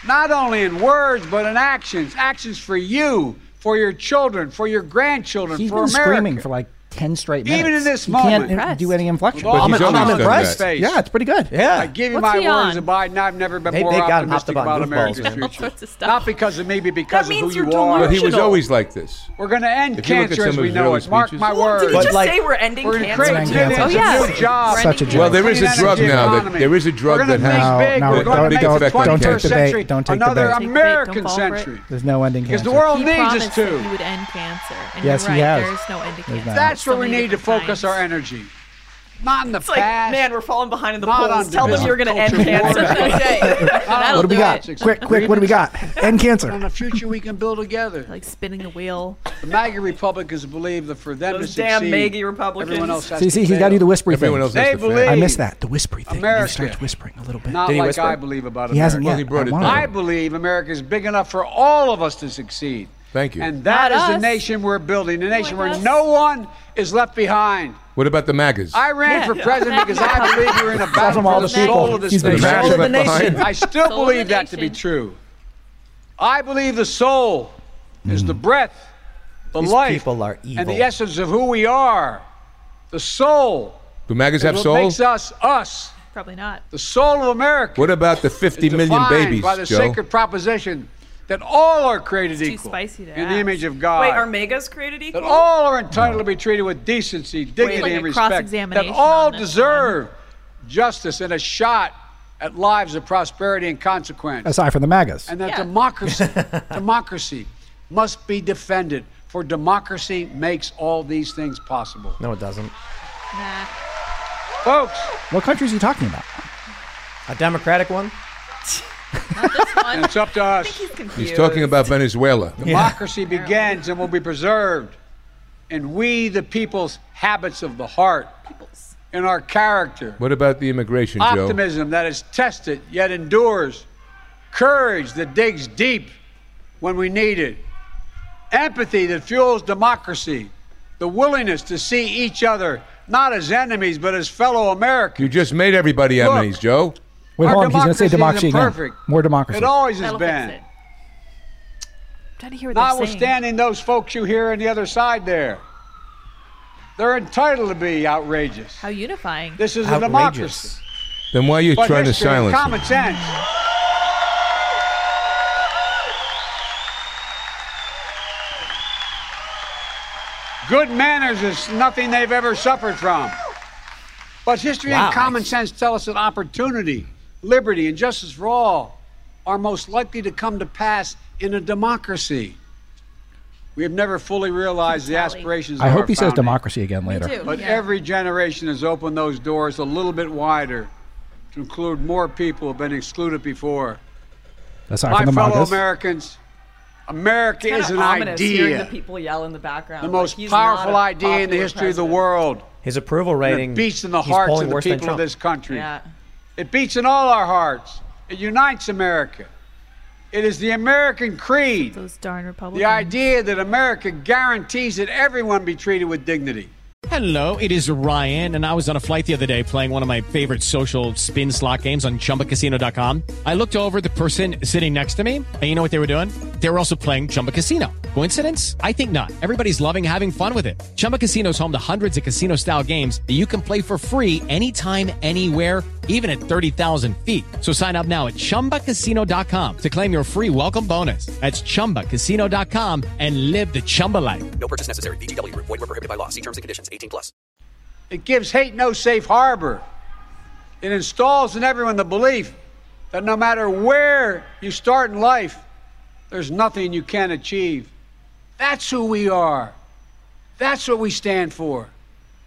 Speaker 6: not only in words but in actions. Actions for you, for your children, for your grandchildren,
Speaker 4: He's
Speaker 6: for
Speaker 4: been
Speaker 6: America.
Speaker 4: screaming for like ten straight minutes.
Speaker 6: Even in this
Speaker 4: he
Speaker 6: moment.
Speaker 4: can't do any inflection.
Speaker 6: With all
Speaker 3: But he's
Speaker 6: the
Speaker 3: always
Speaker 6: time
Speaker 3: done
Speaker 6: on
Speaker 3: that.
Speaker 6: face.
Speaker 4: Yeah, it's pretty good.
Speaker 1: Yeah.
Speaker 6: I give you
Speaker 5: What's
Speaker 6: my
Speaker 5: he
Speaker 6: words
Speaker 5: on?
Speaker 6: of Biden. I've never been
Speaker 1: They-
Speaker 6: more
Speaker 1: they got him
Speaker 6: optimistic
Speaker 1: hopped up on
Speaker 6: about America's
Speaker 1: goofballs, man.
Speaker 5: All
Speaker 6: future.
Speaker 5: stuff.
Speaker 6: Not because of me, but because
Speaker 2: That
Speaker 6: of who you
Speaker 2: you're.
Speaker 3: But he was always like this.
Speaker 6: We're going to end
Speaker 3: If you look at
Speaker 6: cancer as we know
Speaker 3: early
Speaker 6: it. Mark my
Speaker 2: Well,
Speaker 6: words.
Speaker 2: did you
Speaker 1: But
Speaker 2: just
Speaker 1: like-
Speaker 2: say we're ending
Speaker 6: We're
Speaker 2: cancer?
Speaker 6: create oh,
Speaker 4: Ending
Speaker 6: millions
Speaker 4: cancer.
Speaker 5: Oh, yes.
Speaker 6: new jobs.
Speaker 4: Such a joke.
Speaker 3: Well, there is a drug now that there is a drug that
Speaker 6: gonna
Speaker 3: has
Speaker 4: No,
Speaker 6: think
Speaker 4: no,
Speaker 6: We're
Speaker 4: don't-
Speaker 6: going to make
Speaker 3: don't-
Speaker 6: the
Speaker 3: don't
Speaker 6: 21st
Speaker 4: take the bait. Don't take the
Speaker 6: another
Speaker 4: bait.
Speaker 5: Take the bait.
Speaker 6: American
Speaker 5: Don't fall for it.
Speaker 6: century.
Speaker 4: There's no ending cancer.
Speaker 6: Because
Speaker 4: cancer.
Speaker 6: the world
Speaker 5: He
Speaker 6: needs
Speaker 5: promised
Speaker 6: us
Speaker 5: that
Speaker 6: to.
Speaker 5: he would end cancer. And
Speaker 4: Yes,
Speaker 5: you're
Speaker 4: he
Speaker 5: right,
Speaker 4: has.
Speaker 5: There's no ending cancer.
Speaker 4: not.
Speaker 6: That's
Speaker 5: So
Speaker 6: where we need to focus
Speaker 5: times.
Speaker 6: our energy. Not in the
Speaker 2: It's like,
Speaker 6: past.
Speaker 2: man, we're falling behind in the
Speaker 6: Not
Speaker 2: polls. Tell them
Speaker 6: divisive
Speaker 2: you're going to end cancer.
Speaker 6: wars.
Speaker 2: okay.
Speaker 5: That'll
Speaker 4: What do we got?
Speaker 5: it.
Speaker 4: Quick, quick, what do we got? End
Speaker 6: on
Speaker 4: cancer.
Speaker 6: a future we can build together.
Speaker 5: Like spinning the wheel.
Speaker 6: The MAGA Republicans believe that for them
Speaker 2: Those
Speaker 6: to
Speaker 2: damn
Speaker 6: succeed,
Speaker 2: MAGA Republicans.
Speaker 6: everyone else has
Speaker 4: See,
Speaker 6: to
Speaker 4: see, he's
Speaker 6: fail.
Speaker 4: got to do the whispery
Speaker 3: Everyone
Speaker 4: thing.
Speaker 3: else
Speaker 6: They
Speaker 3: has
Speaker 6: believe-
Speaker 4: I missed that. The whispery thing.
Speaker 6: America.
Speaker 4: He starts whispering a little bit.
Speaker 6: Not
Speaker 1: Did he
Speaker 6: like
Speaker 1: whisper?
Speaker 6: I believe about
Speaker 4: He hasn't
Speaker 6: America.
Speaker 3: Well,
Speaker 4: yet.
Speaker 3: he brought
Speaker 4: I
Speaker 3: it.
Speaker 6: I believe America is big enough for all of us to succeed.
Speaker 3: Thank you.
Speaker 6: And that
Speaker 5: Not
Speaker 6: is the nation we're building, the nation
Speaker 5: Like
Speaker 6: where
Speaker 5: us.
Speaker 6: no one is left behind.
Speaker 3: What about the MAGAs?
Speaker 6: I ran
Speaker 5: Yeah.
Speaker 6: for president because I believe we're in a battle
Speaker 4: from all
Speaker 6: for the
Speaker 4: the
Speaker 6: soul of this
Speaker 4: He's
Speaker 6: nation.
Speaker 1: Soul of the nation.
Speaker 6: I still
Speaker 5: Soul
Speaker 6: believe that to be true. I believe the soul is the mm. breath, the
Speaker 1: These
Speaker 6: life,
Speaker 1: people are
Speaker 6: and the essence of who we are. The soul
Speaker 3: Do MAGAs have
Speaker 6: is what
Speaker 3: soul?
Speaker 6: makes us us.
Speaker 5: Probably not.
Speaker 6: The soul of America
Speaker 3: What about the 50
Speaker 6: is
Speaker 3: million babies,
Speaker 6: by the
Speaker 3: Joe?
Speaker 6: sacred proposition that all are created
Speaker 5: It's too
Speaker 6: equal
Speaker 5: spicy to
Speaker 6: in the image of God.
Speaker 2: Wait, are megas created equal?
Speaker 6: that all are entitled to be treated with decency, dignity,
Speaker 5: like
Speaker 6: and respect. That all
Speaker 5: on this
Speaker 6: deserve justice and a shot at lives of prosperity and consequence.
Speaker 4: Aside from the MAGAs.
Speaker 6: and that
Speaker 2: Yeah.
Speaker 6: democracy, democracy must be defended. For democracy makes all these things possible.
Speaker 1: No, it doesn't.
Speaker 5: Nah.
Speaker 6: Folks,
Speaker 4: What country is he talking about?
Speaker 1: A Democratic one?
Speaker 5: Not this one.
Speaker 6: it's up to us.
Speaker 5: He's confused.
Speaker 3: He's talking about Venezuela.
Speaker 6: Democracy begins and will be preserved in we, the people's habits of the heart, in our character,
Speaker 3: What about the immigration, Joe?
Speaker 6: optimism that is tested yet endures, courage that digs deep when we need it, empathy that fuels democracy, the willingness to see each other not as enemies but as fellow Americans.
Speaker 3: You just made everybody
Speaker 6: Look,
Speaker 3: enemies, Joe.
Speaker 4: Wait,
Speaker 6: Our
Speaker 4: hold on. He's going to say
Speaker 6: democracy
Speaker 4: democracy
Speaker 6: isn't
Speaker 4: again.
Speaker 6: perfect.
Speaker 4: More democracy.
Speaker 6: It always has
Speaker 5: That'll
Speaker 6: been.
Speaker 5: I'm trying to hear what.
Speaker 6: Notwithstanding those folks you hear on the other side there, they're entitled to be outrageous.
Speaker 5: How unifying.
Speaker 6: This is a democracy.
Speaker 3: Then why are you
Speaker 6: But
Speaker 3: trying to
Speaker 6: history and
Speaker 3: silence
Speaker 6: common
Speaker 3: him?
Speaker 6: sense. Good manners is nothing they've ever suffered from. But history
Speaker 1: Wow.
Speaker 6: and common sense tell us that opportunity, liberty, and justice for all are most likely to come to pass in a democracy. We have never fully realized the
Speaker 5: Tally.
Speaker 6: aspirations
Speaker 4: I hope
Speaker 6: our
Speaker 4: he says democracy again later.
Speaker 6: But
Speaker 2: Yeah.
Speaker 6: every generation has opened those doors a little bit wider to include more people who have been excluded before.
Speaker 4: Aside
Speaker 6: My
Speaker 4: from the
Speaker 6: fellow
Speaker 4: MAGAs.
Speaker 6: Americans, America
Speaker 2: It's
Speaker 6: is an
Speaker 2: kinda ominous hearing the
Speaker 6: idea,
Speaker 2: people yell in the background.
Speaker 6: the most
Speaker 2: he's not
Speaker 6: powerful idea in the
Speaker 2: popular
Speaker 6: history of the world.
Speaker 1: His approval
Speaker 6: And
Speaker 1: rating.
Speaker 6: It beats in the hearts of the people of this country.
Speaker 2: Yeah.
Speaker 6: It beats in all our hearts. It unites America. It is the American creed.
Speaker 5: Those darn Republicans.
Speaker 6: The idea that America guarantees that everyone be treated with dignity.
Speaker 8: Hello, it is Ryan, and I was on a flight the other day playing one of my favorite social spin slot games on chumbacasino.com. I looked over the person sitting next to me, and you know what they were doing? They were also playing Chumba Casino. Coincidence? I think not. Everybody's loving having fun with it. Chumba Casino is home to hundreds of casino style games that you can play for free anytime, anywhere even at 30,000 feet. So sign up now at ChumbaCasino.com to claim your free welcome bonus. That's ChumbaCasino.com and live the Chumba life.
Speaker 9: No purchase necessary. VGW Group. Void were prohibited by law. See terms and conditions. 18 plus.
Speaker 6: It gives hate no safe harbor. It installs in everyone the belief that no matter where you start in life, there's nothing you can't achieve. That's who we are. That's what we stand for.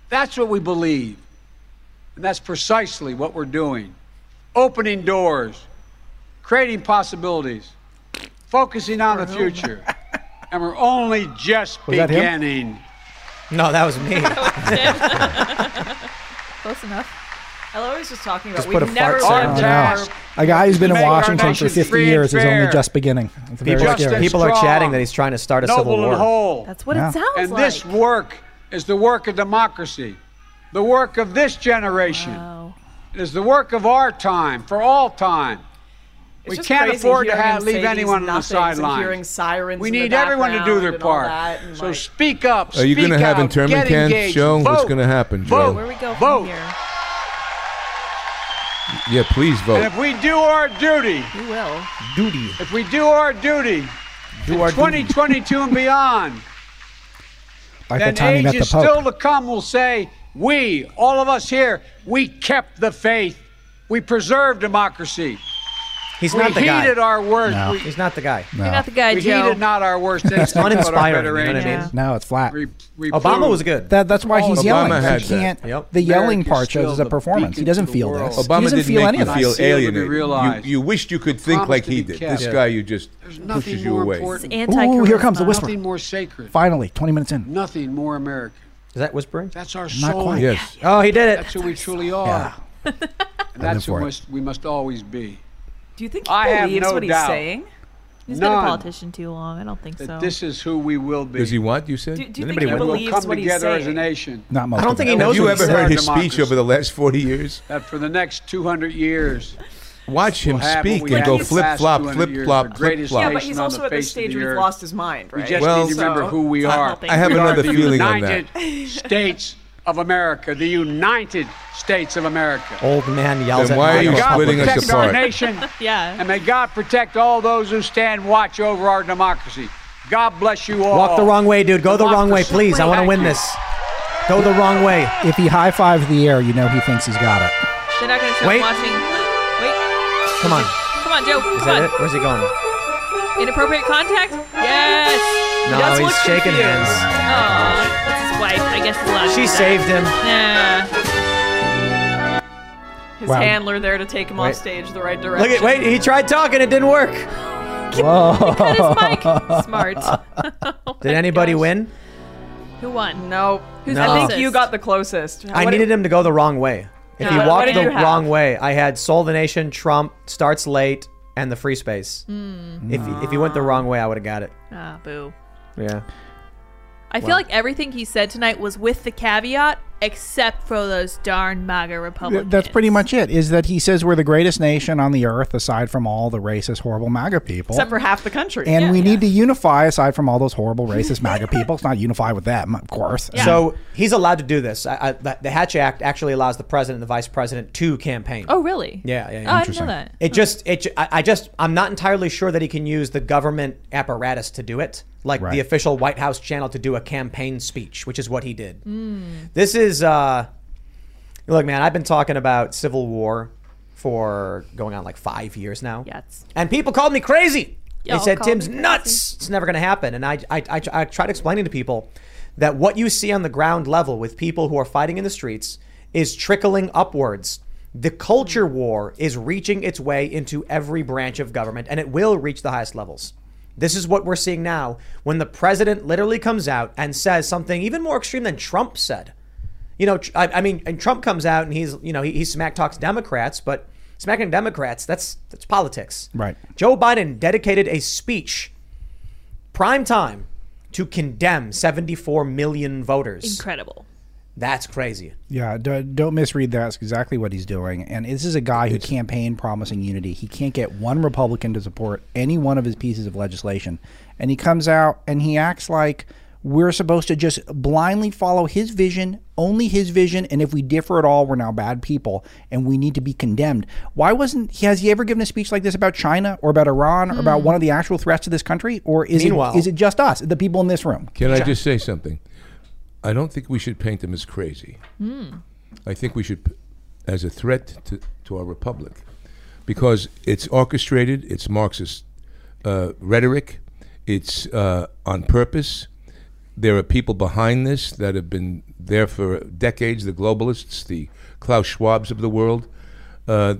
Speaker 6: That's what we believe. And that's precisely what we're doing opening doors, creating possibilities, focusing on the future. And we're only just
Speaker 1: Was that him?
Speaker 6: beginning.
Speaker 1: No, that was me.
Speaker 5: Close enough.
Speaker 2: I love he's just talking about
Speaker 1: Just put
Speaker 2: we've
Speaker 1: a
Speaker 2: never
Speaker 1: fart
Speaker 2: lived
Speaker 1: sound.
Speaker 2: in
Speaker 4: know. A guy who's been in Washington for 50 years is only just beginning. It's very
Speaker 6: Just
Speaker 1: People are chatting that he's trying to start a civil war.
Speaker 6: whole.
Speaker 5: That's what
Speaker 4: Yeah.
Speaker 5: it sounds
Speaker 6: And
Speaker 5: like.
Speaker 6: And this work is the work of democracy, the work of this generation.
Speaker 5: Wow.
Speaker 6: It is the work of our time, for all time.
Speaker 2: It's
Speaker 6: we can't afford to have, leave anyone on the
Speaker 2: nothings and
Speaker 6: sidelines.
Speaker 2: Hearing sirens.
Speaker 6: We need everyone to do their
Speaker 2: background and all
Speaker 6: part. So
Speaker 2: like,
Speaker 6: speak up.
Speaker 3: Are you
Speaker 6: speak
Speaker 3: gonna have
Speaker 6: out,
Speaker 3: internment
Speaker 6: get
Speaker 3: camps,
Speaker 6: engaged,
Speaker 3: Joe? What's
Speaker 6: vote,
Speaker 3: gonna happen, Joe?
Speaker 6: Vote.
Speaker 5: Where we go from
Speaker 6: Vote.
Speaker 5: here?
Speaker 3: Yeah, please
Speaker 6: And
Speaker 3: vote.
Speaker 6: if we do our duty,
Speaker 5: You will.
Speaker 1: Duty.
Speaker 6: if we do our duty,
Speaker 1: Do
Speaker 6: in
Speaker 1: our duty.
Speaker 6: 2022 and beyond,
Speaker 4: Like
Speaker 6: then
Speaker 4: time he the
Speaker 6: ages still to come will say, we, all of us here, we kept the faith. We preserved democracy.
Speaker 1: He's
Speaker 6: we
Speaker 1: not the guy.
Speaker 6: heeded our words.
Speaker 4: No.
Speaker 6: We,
Speaker 1: He's not the guy.
Speaker 5: You're not the guy,
Speaker 6: we
Speaker 5: Joe.
Speaker 6: heeded not our worst instincts, but our
Speaker 1: uninspiring, you know what I mean?
Speaker 5: Yeah.
Speaker 4: No, it's flat.
Speaker 6: We- we
Speaker 1: Obama
Speaker 6: proved
Speaker 1: was good.
Speaker 4: That, that's why oh, he's
Speaker 6: Obama
Speaker 4: yelling.
Speaker 3: had
Speaker 4: He can't.
Speaker 1: Yep.
Speaker 4: The yelling
Speaker 6: America's
Speaker 4: part shows
Speaker 6: still
Speaker 4: as a performance. He doesn't feel
Speaker 6: world.
Speaker 4: this. he
Speaker 3: Obama
Speaker 4: doesn't
Speaker 3: didn't
Speaker 4: feel
Speaker 3: make
Speaker 4: any
Speaker 3: you
Speaker 4: of
Speaker 3: feel
Speaker 4: this.
Speaker 6: I see it when
Speaker 3: alienated.
Speaker 6: you
Speaker 3: You, you wished you could think like he did.
Speaker 6: kept.
Speaker 3: This
Speaker 6: Yeah.
Speaker 3: guy, you just
Speaker 6: There's
Speaker 3: pushes
Speaker 6: nothing
Speaker 3: you
Speaker 6: more
Speaker 3: away.
Speaker 6: important.
Speaker 4: Ooh, here comes the
Speaker 5: Anti-charisma.
Speaker 4: whisper.
Speaker 6: Nothing more sacred.
Speaker 4: Finally, 20 minutes in.
Speaker 6: Nothing more American.
Speaker 1: Is that whispering?
Speaker 6: That's our
Speaker 4: Not
Speaker 6: soul.
Speaker 4: quite.
Speaker 3: Yes.
Speaker 1: Oh, he did it.
Speaker 6: That's who we truly are.
Speaker 4: Yeah.
Speaker 6: And that's who must, we must always be.
Speaker 2: Do you think he
Speaker 6: I have
Speaker 2: believes
Speaker 6: no
Speaker 2: what he's
Speaker 6: doubt.
Speaker 2: saying?
Speaker 5: He's been a politician too long. I don't think
Speaker 6: That
Speaker 5: so.
Speaker 6: this is who we will be.
Speaker 3: Does he what? You said?
Speaker 2: Do, do you
Speaker 1: Anybody
Speaker 2: think he
Speaker 1: would.
Speaker 6: We'll
Speaker 2: believes
Speaker 6: come
Speaker 2: what he's
Speaker 6: together as a nation.
Speaker 4: Not most
Speaker 1: I don't think he knows
Speaker 3: Have you
Speaker 1: what
Speaker 3: ever
Speaker 1: he's
Speaker 3: heard
Speaker 1: saying.
Speaker 3: his speech over the last 40 years?
Speaker 6: That for the next 200 years,
Speaker 3: Watch him
Speaker 6: we'll have
Speaker 3: speak and go flip flop, flip flop, flip flop.
Speaker 2: Yeah, but he's also
Speaker 6: the
Speaker 2: at the stage where he's lost his mind,
Speaker 6: we
Speaker 2: right?
Speaker 6: just
Speaker 3: Well-
Speaker 6: need to remember
Speaker 2: So-
Speaker 6: who we are.
Speaker 3: I have
Speaker 6: We are
Speaker 3: another
Speaker 6: the
Speaker 3: feeling on that United.
Speaker 6: States of America, the United States of America.
Speaker 1: Old man yells
Speaker 3: Then
Speaker 1: at
Speaker 3: why are you
Speaker 6: God
Speaker 3: splitting us
Speaker 6: protect our
Speaker 3: apart?
Speaker 6: nation,
Speaker 5: Yeah.
Speaker 6: and may God protect all those who stand watch over our democracy. God bless you all.
Speaker 1: Walk the wrong way, dude. Go the wrong way, please. I want to win this. Go the wrong way.
Speaker 4: If he high fives the air, you know he thinks he's got it.
Speaker 5: They're not going to show
Speaker 1: Wait.
Speaker 5: him watching. Wait.
Speaker 1: Come on.
Speaker 5: Come on, Joe.
Speaker 1: Is
Speaker 5: Come
Speaker 1: that
Speaker 5: on.
Speaker 1: it? Where's he going?
Speaker 5: Inappropriate contact? Yes.
Speaker 1: No,
Speaker 5: does
Speaker 1: he's shaking
Speaker 5: confused.
Speaker 1: hands.
Speaker 5: Aw, that's his wife. I guess he's allowed to
Speaker 1: She
Speaker 5: do that.
Speaker 1: saved him.
Speaker 5: Nah.
Speaker 2: His
Speaker 1: Wow.
Speaker 2: handler there to take him
Speaker 1: Wait.
Speaker 2: off stage the right direction.
Speaker 1: Look at wait. He tried talking. It didn't work.
Speaker 4: Whoa.
Speaker 5: Smart.
Speaker 1: Oh did anybody win?
Speaker 5: Who won?
Speaker 2: No.
Speaker 5: Who's
Speaker 1: No.
Speaker 2: I think
Speaker 5: closest?
Speaker 2: you got the closest.
Speaker 1: I
Speaker 2: What
Speaker 1: needed
Speaker 2: did-
Speaker 1: him to go the wrong way. If he
Speaker 2: What- what
Speaker 1: walked
Speaker 2: did
Speaker 1: the wrong way, I had Soul the Nation, Trump, starts late, and the free space.
Speaker 5: Hmm.
Speaker 1: If if he went the wrong way, I would have got it.
Speaker 5: Ah, boo.
Speaker 1: Yeah.
Speaker 5: I feel like everything he said tonight was with the caveat, except for those darn MAGA Republicans.
Speaker 4: That's pretty much it. Is that he says we're the greatest nation on the earth, aside from all the racist, horrible MAGA people.
Speaker 2: Except for half the country.
Speaker 4: and we need to unify aside from all those horrible racist MAGA people. It's not unify with them, of course.
Speaker 1: So he's allowed to do this. I, I, the the Hatch Act actually allows the president and the vice president to campaign.
Speaker 5: Oh, really?
Speaker 1: Yeah, yeah, yeah.
Speaker 5: Oh, I didn't know that.
Speaker 1: It just it. I, I just I'm not entirely sure that he can use the government apparatus to do it, like
Speaker 4: Right.
Speaker 1: the official White House channel to do a campaign speech, which is what he did.
Speaker 5: Mm.
Speaker 1: This is, uh, look, man, I've been talking about civil war for going on like five years now.
Speaker 5: Yes.
Speaker 1: And people called me crazy. They said, Tim's nuts. It's never going to happen. And I, I, I, I tried explaining to people that what you see on the ground level with people who are fighting in the streets is trickling upwards. The culture war is reaching its way into every branch of government, and it will reach the highest levels. This is what we're seeing now when the president literally comes out and says something even more extreme than Trump said. You know, I, I mean, and Trump comes out and he's, you know, he, he smack talks Democrats, but smacking Democrats, that's that's politics.
Speaker 4: Right.
Speaker 1: Joe Biden dedicated a speech, prime time, to condemn 74 million voters.
Speaker 5: Incredible.
Speaker 1: That's crazy.
Speaker 4: Yeah, do, don't misread that. That's exactly what he's doing. And this is a guy who campaigned promising unity. He can't get one Republican to support any one of his pieces of legislation. And he comes out and he acts like we're supposed to just blindly follow his vision, only his vision, and if we differ at all, we're now bad people and we need to be condemned. Why wasn't he has he ever given a speech like this about China or about Iran or about one of the actual threats to this country? Or is
Speaker 1: Meanwhile-
Speaker 4: it is it just us, the people in this room?
Speaker 3: Can I just say something? I don't think we should paint them as crazy.
Speaker 5: Hmm.
Speaker 3: I think we should, as a threat to, to our republic, because it's orchestrated, it's Marxist uh, rhetoric, it's uh, on purpose. There are people behind this that have been there for decades, the globalists, the Klaus Schwabs of the world. Uh,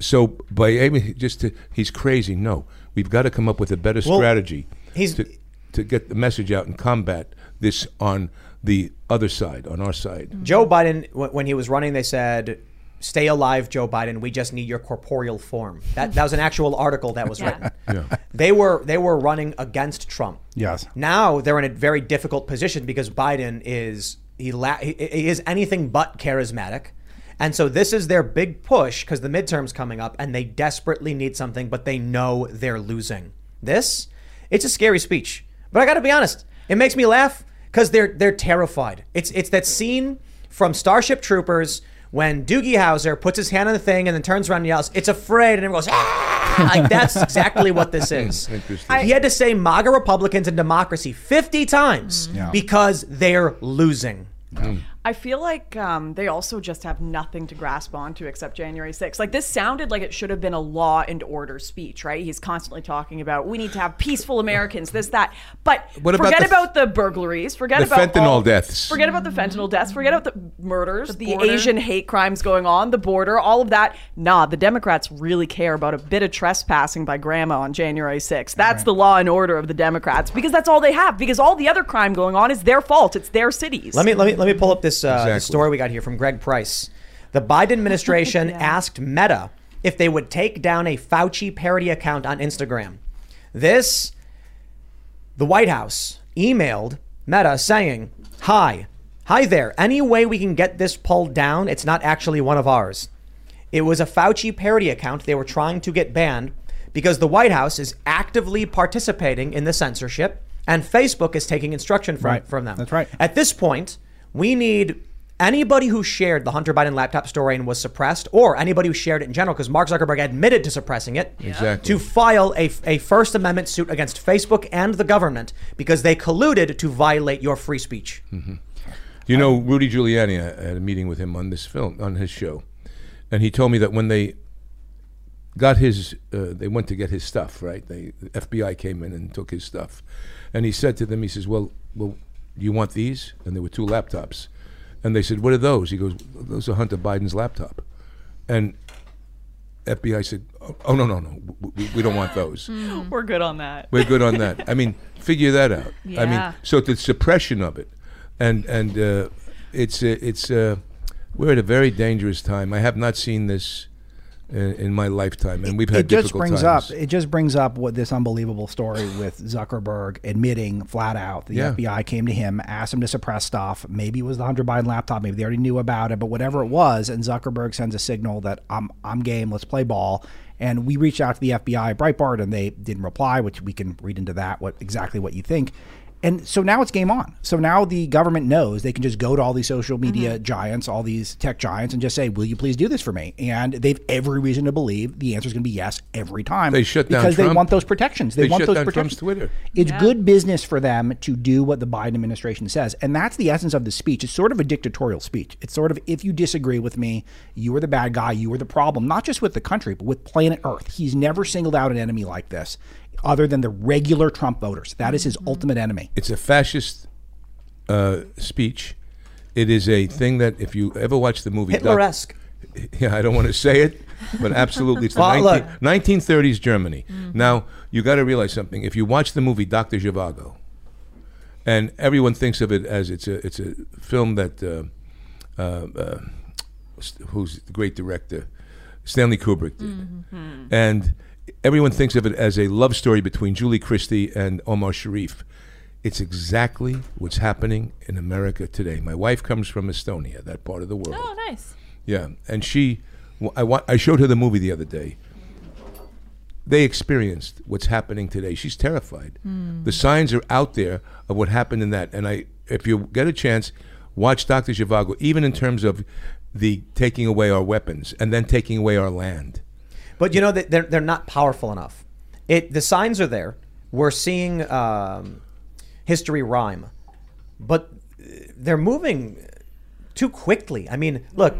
Speaker 3: so by aiming just to, he's crazy. No, we've got to come up with a better
Speaker 1: Well,
Speaker 3: strategy
Speaker 1: he's-
Speaker 3: to, to get the message out and combat this on the other side, on our side.
Speaker 1: Joe Biden, when he was running, they said, "Stay alive, Joe Biden. We just need your corporeal form." That that was an actual article that was
Speaker 5: Yeah.
Speaker 1: written.
Speaker 3: Yeah.
Speaker 1: They were they were running against Trump.
Speaker 4: Yes.
Speaker 1: Now they're in a very difficult position because Biden is he, la- he he is anything but charismatic. And so this is their big push because the midterms coming up and they desperately need something, but they know they're losing. This, it's a scary speech. But I got to be honest, it makes me laugh because they're they're terrified. It's it's that scene from Starship Troopers when Doogie Howser puts his hand on the thing and then turns around and yells, "It's afraid," and everyone goes, "Ah!" like that's exactly what this is. He had to say MAGA Republicans and democracy 50 times
Speaker 4: Yeah.
Speaker 1: because they're losing.
Speaker 2: I feel like um, they also just have nothing to grasp onto except January 6th. Like this sounded like it should have been a law and order speech, right? He's constantly talking about we need to have peaceful Americans, this, that. But
Speaker 3: What about
Speaker 2: forget
Speaker 3: the-
Speaker 2: about the burglaries, forget about
Speaker 3: the
Speaker 2: about
Speaker 3: fentanyl
Speaker 2: all-
Speaker 3: deaths.
Speaker 2: Forget about the fentanyl deaths, forget about the murders, the,
Speaker 5: border.
Speaker 2: Asian hate crimes going on, the border, all of that. Nah, the Democrats really care about a bit of trespassing by grandma on January 6th. That's the law and order of the Democrats because that's all they have because all the other crime going on is their fault. It's their cities.
Speaker 1: Let me let me let me pull up this uh,
Speaker 3: Exactly.
Speaker 1: story we got here from Greg Price. The Biden administration asked Meta if they would take down a Fauci parody account on Instagram. This, the White House emailed Meta saying, "Hi, hi there. Any way we can get this pulled down? It's not actually one of ours." It was a Fauci parody account they were trying to get banned because the White House is actively participating in the censorship and Facebook is taking instruction from,
Speaker 4: Right.
Speaker 1: from them.
Speaker 4: That's right.
Speaker 1: At this point, we need Anybody who shared the Hunter Biden laptop story and was suppressed, or anybody who shared it in general, because Mark Zuckerberg admitted to suppressing it,
Speaker 3: Exactly.
Speaker 1: to file a, a First Amendment suit against Facebook and the government because they colluded to violate your free speech.
Speaker 3: Mm-hmm. You know, Rudy Giuliani, I had a meeting with him on this film, on his show. And he told me that when they got his, uh, they went to get his stuff, right? They, the FBI came in and took his stuff. And he said to them, he says, well, well, you want these? And there were two laptops. And they said, what are those? He goes, those are Hunter Biden's laptop. And FBI said, oh, oh no, no, no, we, we don't want those.
Speaker 2: We're good on that.
Speaker 3: We're good on that. I mean, figure that out. I mean, so the suppression of it, and and uh, it's uh, it's uh, we're at a very dangerous time. I have not seen this in, in my lifetime, and we've had
Speaker 4: it just brings
Speaker 3: times.
Speaker 4: up it just brings up what this unbelievable story with Zuckerberg admitting flat out the
Speaker 3: Yeah.
Speaker 4: FBI came to him, asked him to suppress stuff. Maybe it was the Hunter Biden laptop, maybe they already knew about it, but whatever it was, and Zuckerberg sends a signal that I'm I'm game, let's play ball. And we reached out to the FBI, Breitbart, and they didn't reply, which we can read into that what exactly what you think. And so now it's game on. So now the government knows they can just go to all these social mm-hmm. media giants, all these tech giants, and just say, "Will you please do this for me?" And they've every reason to believe the answer is going to be yes every time.
Speaker 3: They shut down
Speaker 4: because they want those protections. They,
Speaker 3: They
Speaker 4: want
Speaker 3: shut
Speaker 4: those
Speaker 3: down
Speaker 4: protections.
Speaker 3: Trump's Twitter.
Speaker 4: It's
Speaker 3: Yeah.
Speaker 4: good business for them to do what the Biden administration says, and that's the essence of the speech. It's sort of a dictatorial speech. It's sort of if you disagree with me, you are the bad guy. You are the problem, not just with the country, but with planet Earth. He's never singled out an enemy like this, other than the regular Trump voters. That is his ultimate enemy.
Speaker 3: It's a fascist uh, speech. It is a thing that if you ever watch the movie Doc-
Speaker 1: Hitler-esque.
Speaker 3: yeah, I don't want to say it, but absolutely, it's the
Speaker 1: Well,
Speaker 3: 19, 1930s Germany. Now you got to realize something. If you watch the movie Doctor Zhivago, and everyone thinks of it as it's a it's a film that uh, uh, uh, who's the great director Stanley Kubrick did, and everyone thinks of it as a love story between Julie Christie and Omar Sharif. It's exactly what's happening in America today. My wife comes from Estonia, that part of the world.
Speaker 5: Oh, nice.
Speaker 3: Yeah, and she, I, wa- I showed her the movie the other day. They experienced what's happening today. She's terrified.
Speaker 5: Hmm.
Speaker 3: The signs are out there of what happened in that. And I, if you get a chance, watch Doctor Zhivago. Even in terms of the taking away our weapons and then taking away our land.
Speaker 1: But you know that they're they're not powerful enough. It the signs are there. We're seeing um, history rhyme, but they're moving too quickly. I mean, look,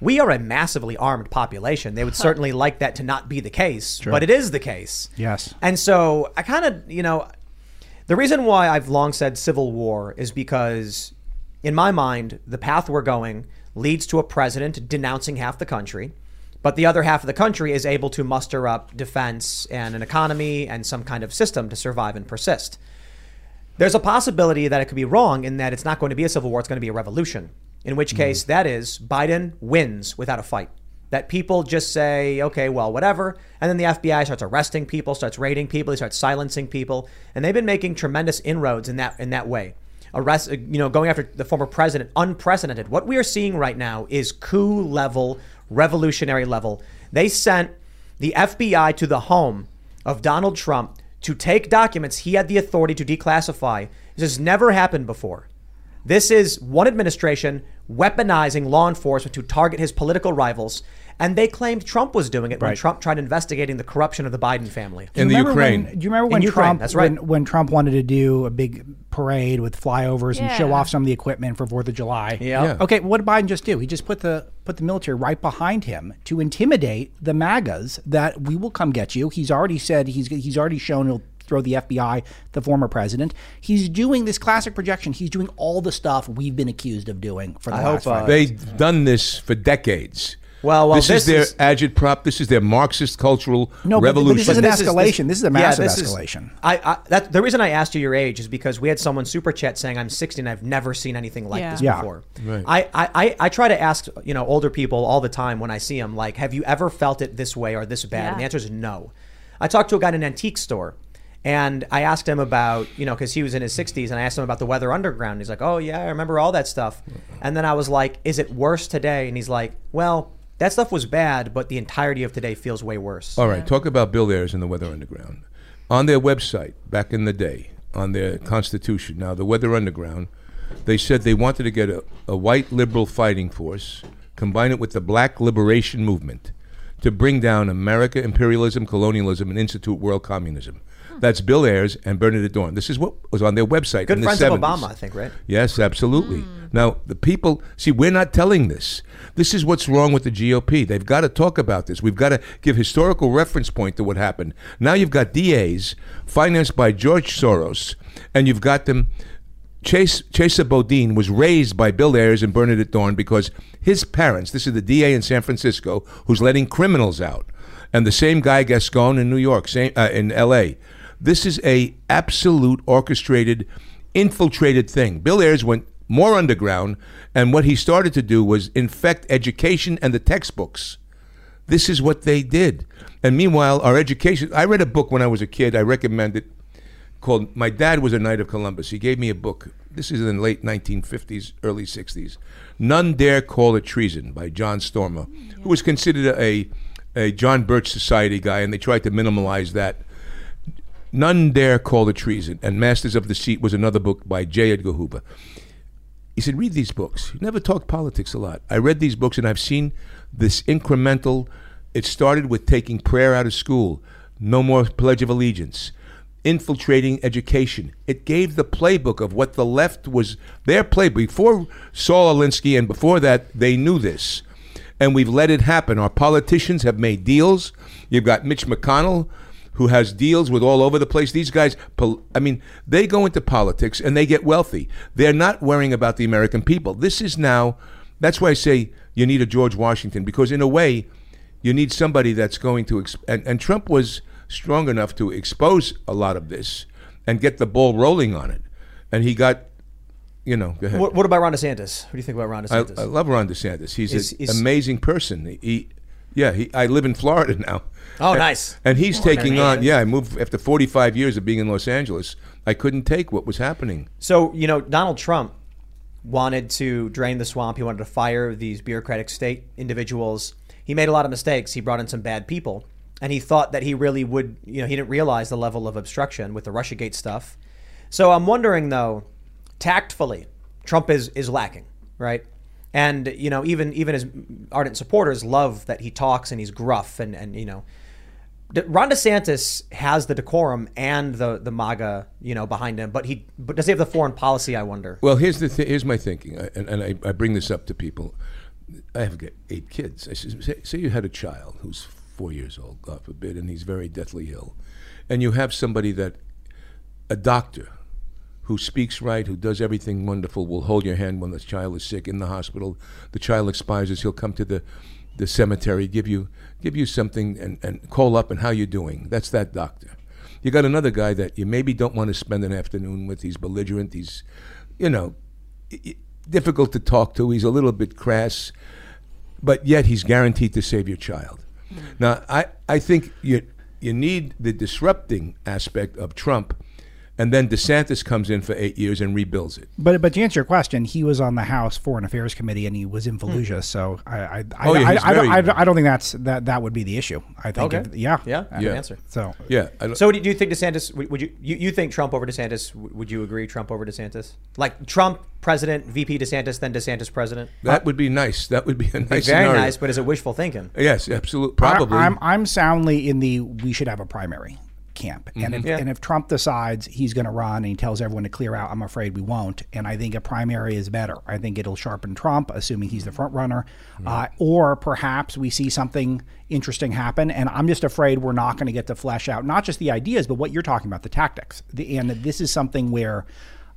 Speaker 1: we are a massively armed population. They would certainly like that to not be the case,
Speaker 4: Sure.
Speaker 1: but it is the case.
Speaker 4: Yes.
Speaker 1: And so I kind of, you know, the reason why I've long said civil war is because, in my mind, the path we're going leads to a president denouncing half the country, but the other half of the country is able to muster up defense and an economy and some kind of system to survive and persist. There's a possibility that it could be wrong in that it's not going to be a civil war, it's going to be a revolution. In which hmm. case, that is, Biden wins without a fight. That people just say, okay, well, whatever. And then the FBI starts arresting people, starts raiding people, they start silencing people. And they've been making tremendous inroads in that in that way. Arrest, uh, you know, going after the former president, unprecedented. What we are seeing right now is coup level, revolutionary level. They sent the FBI to the home of Donald Trump to take documents he had the authority to declassify. This has never happened before. This is one administration weaponizing law enforcement to target his political rivals. And they claimed Trump was doing it when
Speaker 4: Right.
Speaker 1: Trump tried investigating the corruption of the Biden family.
Speaker 4: In the Ukraine. When, do you remember when
Speaker 1: Ukraine,
Speaker 4: Trump
Speaker 1: That's right.
Speaker 4: when, when Trump wanted to do a big parade with flyovers and show off some of the equipment for Fourth of July?
Speaker 1: Yeah. Yeah.
Speaker 4: Okay, what did Biden just do? He just put the put the military right behind him to intimidate the MAGAs that we will come get you. He's already said he's he's already shown he'll throw the FBI, the former president. He's doing this classic projection. He's doing all the stuff we've been accused of doing for the
Speaker 1: I
Speaker 4: last
Speaker 1: hope, uh,
Speaker 4: five
Speaker 3: They've done this for decades.
Speaker 1: Well, well,
Speaker 3: this,
Speaker 1: this
Speaker 3: is their
Speaker 1: is-
Speaker 3: agitprop. This is their Marxist cultural
Speaker 4: No, but- but
Speaker 3: revolution.
Speaker 4: this is an escalation. This is a massive
Speaker 1: this is-
Speaker 4: escalation.
Speaker 1: I, I that the reason I asked you your age is because we had someone super chat saying I'm 60 and I've never seen anything like
Speaker 4: Yeah.
Speaker 1: this
Speaker 4: Yeah.
Speaker 1: before.
Speaker 3: Right.
Speaker 1: I, I, I, I try to ask you know older people all the time when I see them like, have you ever felt it this way or this bad? And the answer is no. I talked to a guy in an antique store. And I asked him about, you know, because he was in his 60s, and I asked him about the Weather Underground. He's like, oh, yeah, I remember all that stuff. And then I was like, is it worse today? And he's like, well, that stuff was bad, but the entirety of today feels way worse.
Speaker 3: All right, talk about Bill Ayers and the Weather Underground. On their website, back in the day, on their constitution, now the Weather Underground They said they wanted to get a, a white liberal fighting force, combine it with the black liberation movement to bring down America imperialism, colonialism, and institute world communism. That's Bill Ayers and Bernadette Dohrn. This is what was on their website.
Speaker 1: Good
Speaker 3: in the
Speaker 1: friends
Speaker 3: 70s.
Speaker 1: of Obama, I think, right?
Speaker 3: Yes, absolutely. Now, the people, see, we're not telling this. This is what's wrong with the GOP. They've got to talk about this. We've got to give historical reference point to what happened. Now you've got DAs financed by George Soros, and you've got them. Chase Chesa Boudin was raised by Bill Ayers and Bernadette Dohrn because his parents, this is the DA in San Francisco, who's letting criminals out, and the same guy Gascon in New York, same uh, in L.A. This is a absolute orchestrated, infiltrated thing. Bill Ayers went more underground, and what he started to do was infect education and the textbooks. This is what they did. And meanwhile, our education. I read a book when I was a kid. I recommend it called My Dad Was a Knight of Columbus. He gave me a book. This is in the late 1950s, early 60s. None Dare Call It Treason by John Stormer, who was considered a, a John Birch Society guy, and they tried to minimalize that. None Dare Call It Treason, and Masters of Deceit was another book by J. Edgar Hoover. He said, read these books. He never talked politics a lot. I read these books and I've seen this incremental. It started with taking prayer out of school, no more Pledge of Allegiance, infiltrating education. It gave the playbook of what the left was their playbook. Before Saul Alinsky and before that, they knew this. And we've let it happen. Our politicians have made deals. You've got Mitch McConnell, who has deals with all over the place. These guys, I mean, they go into politics and they get wealthy. They're not worrying about the American people. This is now, that's why I say you need a George Washington, because in a way, you need somebody that's going to, and, and Trump was strong enough to expose a lot of this and get the ball rolling on it. And he got, you know, go ahead.
Speaker 1: What, what about Ron DeSantis? What do you think about Ron
Speaker 3: I,
Speaker 1: DeSantis?
Speaker 3: I love Ron DeSantis. He's
Speaker 1: Is-
Speaker 3: an
Speaker 1: is-
Speaker 3: amazing person. He, he- yeah, he, I live in Florida now.
Speaker 1: Oh,
Speaker 3: And-
Speaker 1: nice.
Speaker 3: And he's oh,
Speaker 1: Florida
Speaker 3: taking on. Yeah, I moved after 45 years of being in Los Angeles. I couldn't take what was happening.
Speaker 1: So, you know, Donald Trump wanted to drain the swamp. He wanted to fire these bureaucratic state individuals. He made a lot of mistakes. He brought in some bad people. And he thought that he really would, you know, he didn't realize the level of obstruction with the Russiagate stuff. So I'm wondering, though, tactfully, Trump is, is lacking, right? And, you know, even even his ardent supporters love that he talks and he's gruff and, and you know, De- Ron DeSantis has the decorum and the the MAGA, you know, behind him, but he but does he have the foreign policy? I wonder.
Speaker 3: Well, here's the th- here's my thinking, I- and, and I, I bring this up to people. I have eight kids. I say, say you had a child who's four years old, God forbid, and he's very deathly ill, and you have somebody that, a doctor, who speaks right, who does everything wonderful, will hold your hand when the child is sick in the hospital. The child expires. He'll come to the, the cemetery, give you give you something, and, and call up and how you're doing. That's that doctor. You got another guy that you maybe don't want to spend an afternoon with. He's belligerent. He's, you know, difficult to talk to. He's a little bit crass, but yet he's guaranteed to save your child. Hmm. Now, I, I think you you need the disrupting aspect of Trump, and then DeSantis comes in for eight years and rebuilds it.
Speaker 4: But but to answer your question, he was on the House Foreign Affairs Committee and he was in hmm. Fallujah. So I I, I,
Speaker 3: Oh, yeah,
Speaker 4: I,
Speaker 3: he's
Speaker 4: I, don't,
Speaker 3: very-
Speaker 4: I, I don't think that's that that would be the issue. I think
Speaker 1: Okay.
Speaker 4: if- yeah
Speaker 1: Yeah, good
Speaker 3: Yeah.
Speaker 1: answer.
Speaker 4: So
Speaker 3: Yeah. I don't-
Speaker 1: So, do you think DeSantis? Would would you, you you think Trump over DeSantis? Would you agree Trump over DeSantis? Like Trump president, VP DeSantis, then DeSantis president.
Speaker 3: that would be nice. That would be a nice
Speaker 1: Very
Speaker 3: scenario.
Speaker 1: nice, but is it wishful thinking?
Speaker 3: Yes, absolutely. Probably.
Speaker 4: I, am I'm soundly in the we should have a primary camp. And if,
Speaker 3: Mm-hmm.
Speaker 1: Yeah.
Speaker 4: and if Trump decides he's going to run and he tells everyone to clear out, I'm afraid we won't. And I think a primary is better. I think it'll sharpen Trump, assuming he's the front runner. Uh, or perhaps we see something interesting happen. And I'm just afraid we're not going to get to flesh out not just the ideas, but what you're talking about, the tactics. The, and this is something where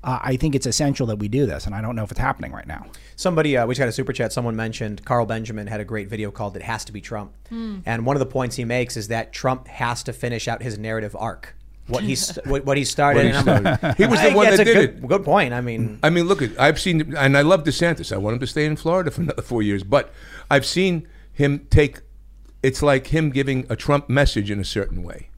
Speaker 4: uh, I think it's essential that we do this. And I don't know if it's happening right now.
Speaker 1: Somebody, uh, we just got a super chat. Someone mentioned Carl Benjamin had a great video called "It Has to Be Trump," and one of the points he makes is that Trump has to finish out his narrative arc. What he's what, what he started.
Speaker 3: What he
Speaker 1: and I'm like,
Speaker 3: started. He was the
Speaker 1: think
Speaker 3: one
Speaker 1: that's
Speaker 3: that
Speaker 1: a
Speaker 3: did
Speaker 1: good,
Speaker 3: it.
Speaker 1: Good point. I mean,
Speaker 3: I mean, look at I've seen, and I love DeSantis. I want him to stay in Florida for another four years. But I've seen him take. It's like him giving a Trump message in a certain way.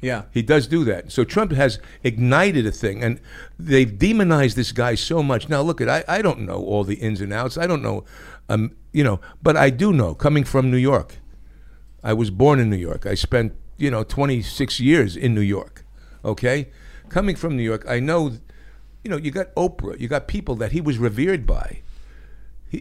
Speaker 1: Yeah.
Speaker 3: He does do that. So Trump has ignited a thing, and they've demonized this guy so much. Now, look at I, I don't know all the ins and outs. I don't know, um, you know, but I do know. Coming from New York, I was born in New York. I spent you know 26 years in New York. Okay, coming from New York, I know you know, you got Oprah, you got people that he was revered by.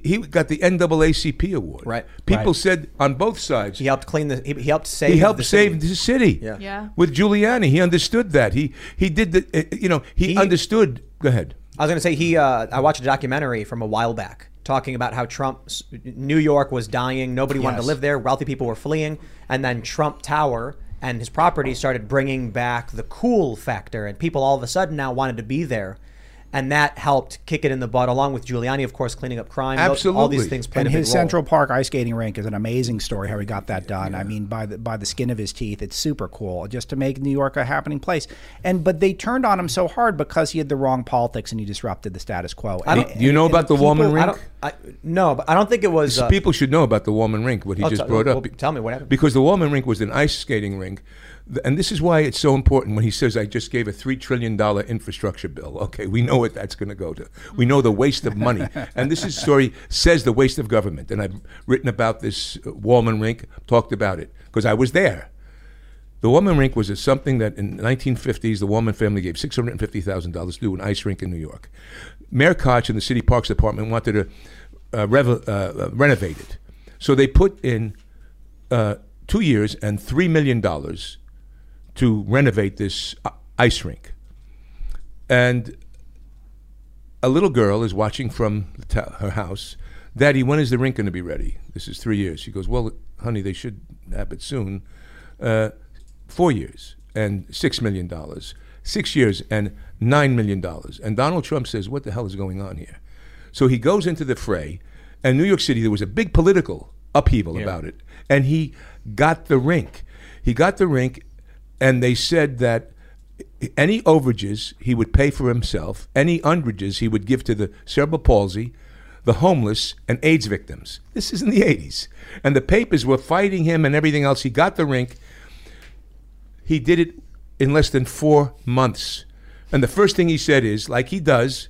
Speaker 3: He, he got the NAACP award.
Speaker 1: Right.
Speaker 3: People
Speaker 1: Right.
Speaker 3: said on both sides.
Speaker 1: He helped clean the. He, he helped save.
Speaker 3: he helped
Speaker 1: the
Speaker 3: save
Speaker 1: city.
Speaker 3: the city.
Speaker 1: Yeah.
Speaker 5: Yeah.
Speaker 3: With Giuliani, he understood that. He he did the. uh, You know, he, understood. Go ahead.
Speaker 1: I was going to say he. Uh, I watched a documentary from a while back talking about how Trump, New York was dying. Nobody wanted to live there. Wealthy people were fleeing, and then Trump Tower and his property started bringing back the cool factor, and people all of a sudden now wanted to be there. And that helped kick it in the butt, along with Giuliani, of course, cleaning up crime. Those- All these things played
Speaker 4: and
Speaker 1: a big
Speaker 4: his
Speaker 1: role.
Speaker 4: Central Park ice skating rink is an amazing story. How he got that done. I mean, by the by the skin of his teeth, it's super cool. Just to make New York a happening place. And but they turned on him so hard because he had the wrong politics and he disrupted the status quo.
Speaker 1: I don't-
Speaker 4: And-
Speaker 3: Do you know
Speaker 4: and
Speaker 3: about the
Speaker 4: people-
Speaker 1: Wollman
Speaker 3: rink?
Speaker 1: don't. I, no, but I don't think it was. Uh,
Speaker 3: People should know about the Wollman rink. What he
Speaker 1: Oh,
Speaker 3: just
Speaker 1: t-
Speaker 3: brought
Speaker 1: well,
Speaker 3: up.
Speaker 1: tell me what happened.
Speaker 3: Because the Wollman rink was an ice skating rink, Th- and this is why it's so important when he says, "I just gave a three trillion dollar infrastructure bill." Okay, we know what that's going to go to. We know the waste of money, and this is story says the waste of government. And I've written about this uh, Wollman rink, talked about it because I was there. The Wollman rink was a, something that in the 1950s the Wollman family gave $650,000 to do an ice rink in New York. Mayor Koch and the City Parks Department wanted to uh, rev- uh, uh, renovate it. So they put in uh, two years and $3 million to renovate this uh, ice rink. And a little girl is watching from ta- her house. Daddy, when is the rink going to be ready? This is three years. She goes, Well, honey, they should have it soon. Uh, four years and six million dollars. Six years and nine million dollars. And Donald Trump says, What the hell is going on here? So he goes into the fray. And New York City, there was a big political upheaval about it. And he got the rink. He got the rink, and they said that any overages he would pay for himself, any underages he would give to the cerebral palsy, the homeless, and AIDS victims. This is in the 80s. And the papers were fighting him and everything else. He got the rink. He did it in less than four months. And the first thing he said is, like he does,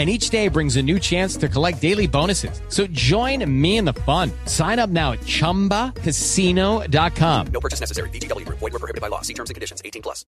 Speaker 8: And each day brings a new chance to collect daily bonuses. So join me in the fun. Sign up now at chumbacasino.com.
Speaker 9: No purchase necessary. VGW Group. Void were prohibited by law. See terms and conditions. 18 plus.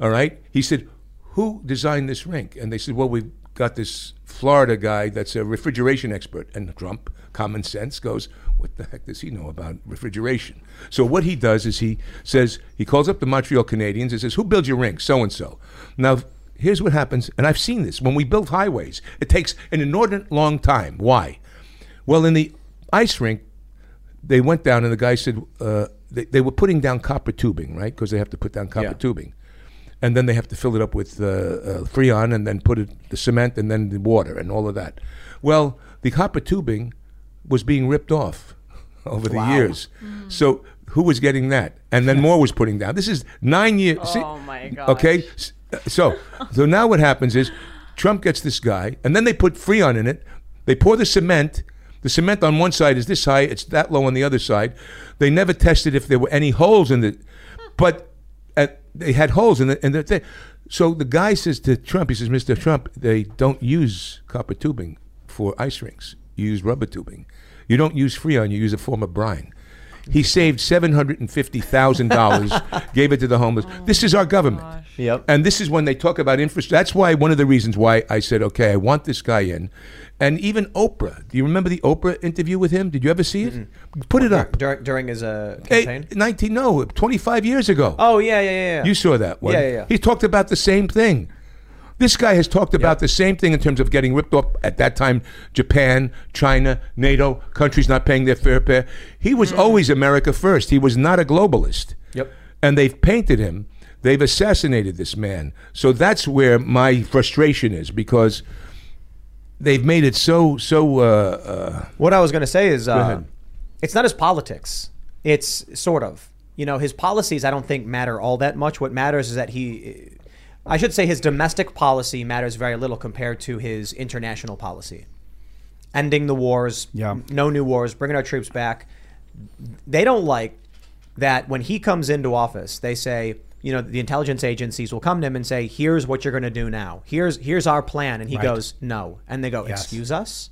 Speaker 3: All right. He said, Who designed this rink? And they said, Well, we've got this Florida guy that's a refrigeration expert. And Trump, common sense, goes, What the heck does he know about refrigeration? So what he does is he says, he calls up the Montreal Canadiens and says, Who builds your rink? So and so. Now, here's what happens, and I've seen this. When we build highways, it takes an inordinate long time. Why? Well, in the ice rink, they went down and the guy said uh, they, they were putting down copper tubing, right? Because they have to put down copper
Speaker 1: Yeah.
Speaker 3: tubing. And then they have to fill it up with uh, uh, Freon and then put it, the cement and then the water and all of that. Well, the copper tubing was being ripped off over the
Speaker 2: Wow.
Speaker 3: years. So who was getting that? And then more was putting down. This is nine years.
Speaker 2: Oh, my gosh.
Speaker 3: Okay, S- so so now what happens is Trump gets this guy, and then they put Freon in it. They pour the cement. The cement on one side is this high; it's that low on the other side. They never tested if there were any holes in it, but uh, they had holes in it. And the. So the guy says to Trump, he says, "Mr. Trump, they don't use copper tubing for ice rinks. You use rubber tubing. You don't use Freon. You use a form of brine." He saved seven hundred and fifty thousand dollars, gave it to the homeless. this is our government.
Speaker 1: Yep.
Speaker 3: And this is when they talk about infrastructure. That's why one of the reasons why I said, okay, I want this guy in. And even Oprah. Do you remember the Oprah interview with him? Did you ever see it? Put it up.
Speaker 1: during during his uh, campaign.
Speaker 3: 19, no, 25 years ago.
Speaker 1: Oh yeah, yeah, yeah. yeah.
Speaker 3: You saw that one.
Speaker 1: Yeah, yeah, yeah.
Speaker 3: He talked about the same thing. This guy has talked about the same thing in terms of getting ripped off at that time Japan, China, NATO, countries not paying their fair pay. He was always America first. He was not a globalist.
Speaker 1: Yep.
Speaker 3: And they've painted him. They've assassinated this man. So that's where my frustration is because they've made it so so uh, uh,
Speaker 1: What I was going to say is, uh, it's not his politics. It's sort of, you know, his policies. I don't think matter all that much. What matters is that he, I should say, his domestic policy matters very little compared to his international policy. Ending the wars,
Speaker 4: Yeah.
Speaker 1: no new wars, bringing our troops back. They don't like that when he comes into office, they say, you know, the intelligence agencies will come to him and say, "Here's what you're going to do now. Here's here's our plan," and he
Speaker 4: Right.
Speaker 1: goes, "No," and they go,
Speaker 4: Yes.
Speaker 1: "Excuse us,"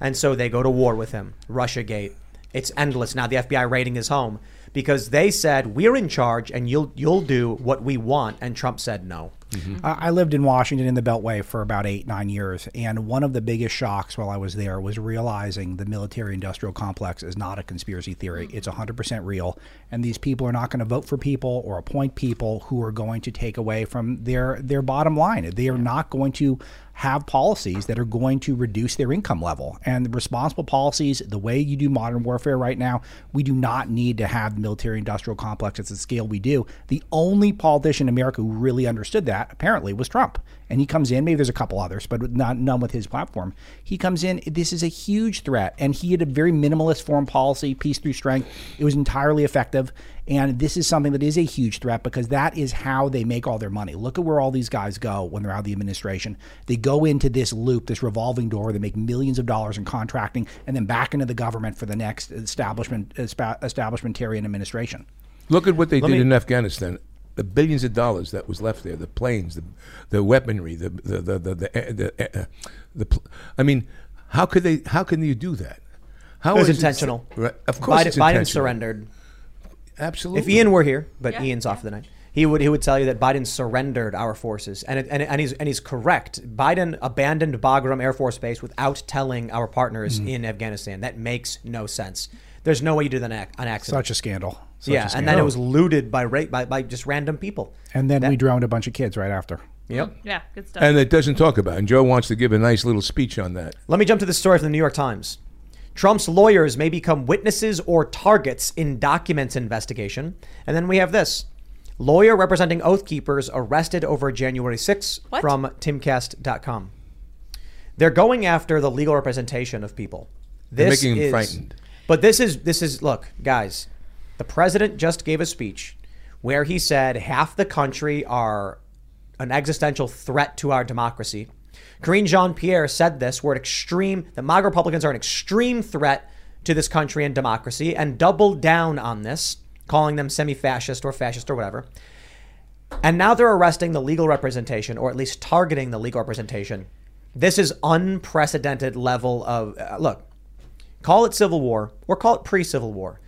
Speaker 1: and so they go to war with him. Russia Gate. It's endless now. The FBI raiding his home because they said we're in charge and you'll you'll do what we want, and Trump said no. Mm-hmm.
Speaker 4: I I lived in Washington in the Beltway for about eight, nine years. And one of the biggest shocks while I was there was realizing the military industrial complex is not a conspiracy theory. Mm. It's 100% real. And these people are not going to vote for people or appoint people who are going to take away from their, their bottom line. They are not going to have policies that are going to reduce their income level. And responsible policies, the way you do modern warfare right now, we do not need to have the military industrial complex at the scale we do. The only politician in America who really understood that apparently was Trump. And he comes in, maybe there's a couple others, but not none with his platform. He comes in, this is a huge threat. And he had a very minimalist foreign policy, peace through strength. It was entirely effective. And this is something that is a huge threat because that is how they make all their money. Look at where all these guys go when they're out of the administration. They go into this loop, this revolving door. They make millions of dollars in contracting and then back into the government for the next establishment, establishmentarian administration.
Speaker 3: Look at what they
Speaker 4: Let
Speaker 3: did
Speaker 4: me-
Speaker 3: in Afghanistan. The billions of dollars that was left there, the planes, the, the weaponry, the the the the, the, the, uh, the pl- I mean, how could they? How can you do that? How
Speaker 1: It was
Speaker 3: is
Speaker 1: intentional.
Speaker 3: right, of course,
Speaker 1: Biden,
Speaker 3: it's
Speaker 1: Biden surrendered.
Speaker 3: Absolutely.
Speaker 1: If Ian were here, but Ian's off for the night, he would he would tell you that Biden surrendered our forces, and it, and, and he's and he's correct. Biden abandoned Bagram Air Force Base without telling our partners
Speaker 4: Mhm.
Speaker 1: in Afghanistan. That makes no sense. There's no way you do that on ac- on accident.
Speaker 4: Such a scandal. Such
Speaker 1: yeah, and then it was looted by ra- by, by just random people.
Speaker 4: And then
Speaker 1: That-
Speaker 4: we drowned a bunch of kids right after.
Speaker 1: Yep.
Speaker 5: Yeah, good stuff.
Speaker 3: And it doesn't talk about. it. And Joe wants to give a nice little speech on that.
Speaker 1: Let me jump to the story from the New York Times. Trump's lawyers may become witnesses or targets in documents investigation. And then we have this. Lawyer representing Oath Keepers arrested over January 6th from timcast.com. They're going after the legal representation of people.
Speaker 3: They're
Speaker 1: This
Speaker 3: making them
Speaker 1: is,
Speaker 3: frightened.
Speaker 1: But this is this is look, guys. The president just gave a speech where he said half the country are an existential threat to our democracy. Karine Jean Pierre said this, an extreme, the MAGA Republicans are an extreme threat to this country and democracy, and doubled down on this, calling them semi fascist or fascist or whatever. And now they're arresting the legal representation, or at least targeting the legal representation. This is unprecedented level of uh, look. Call it civil war or call it pre-civil war.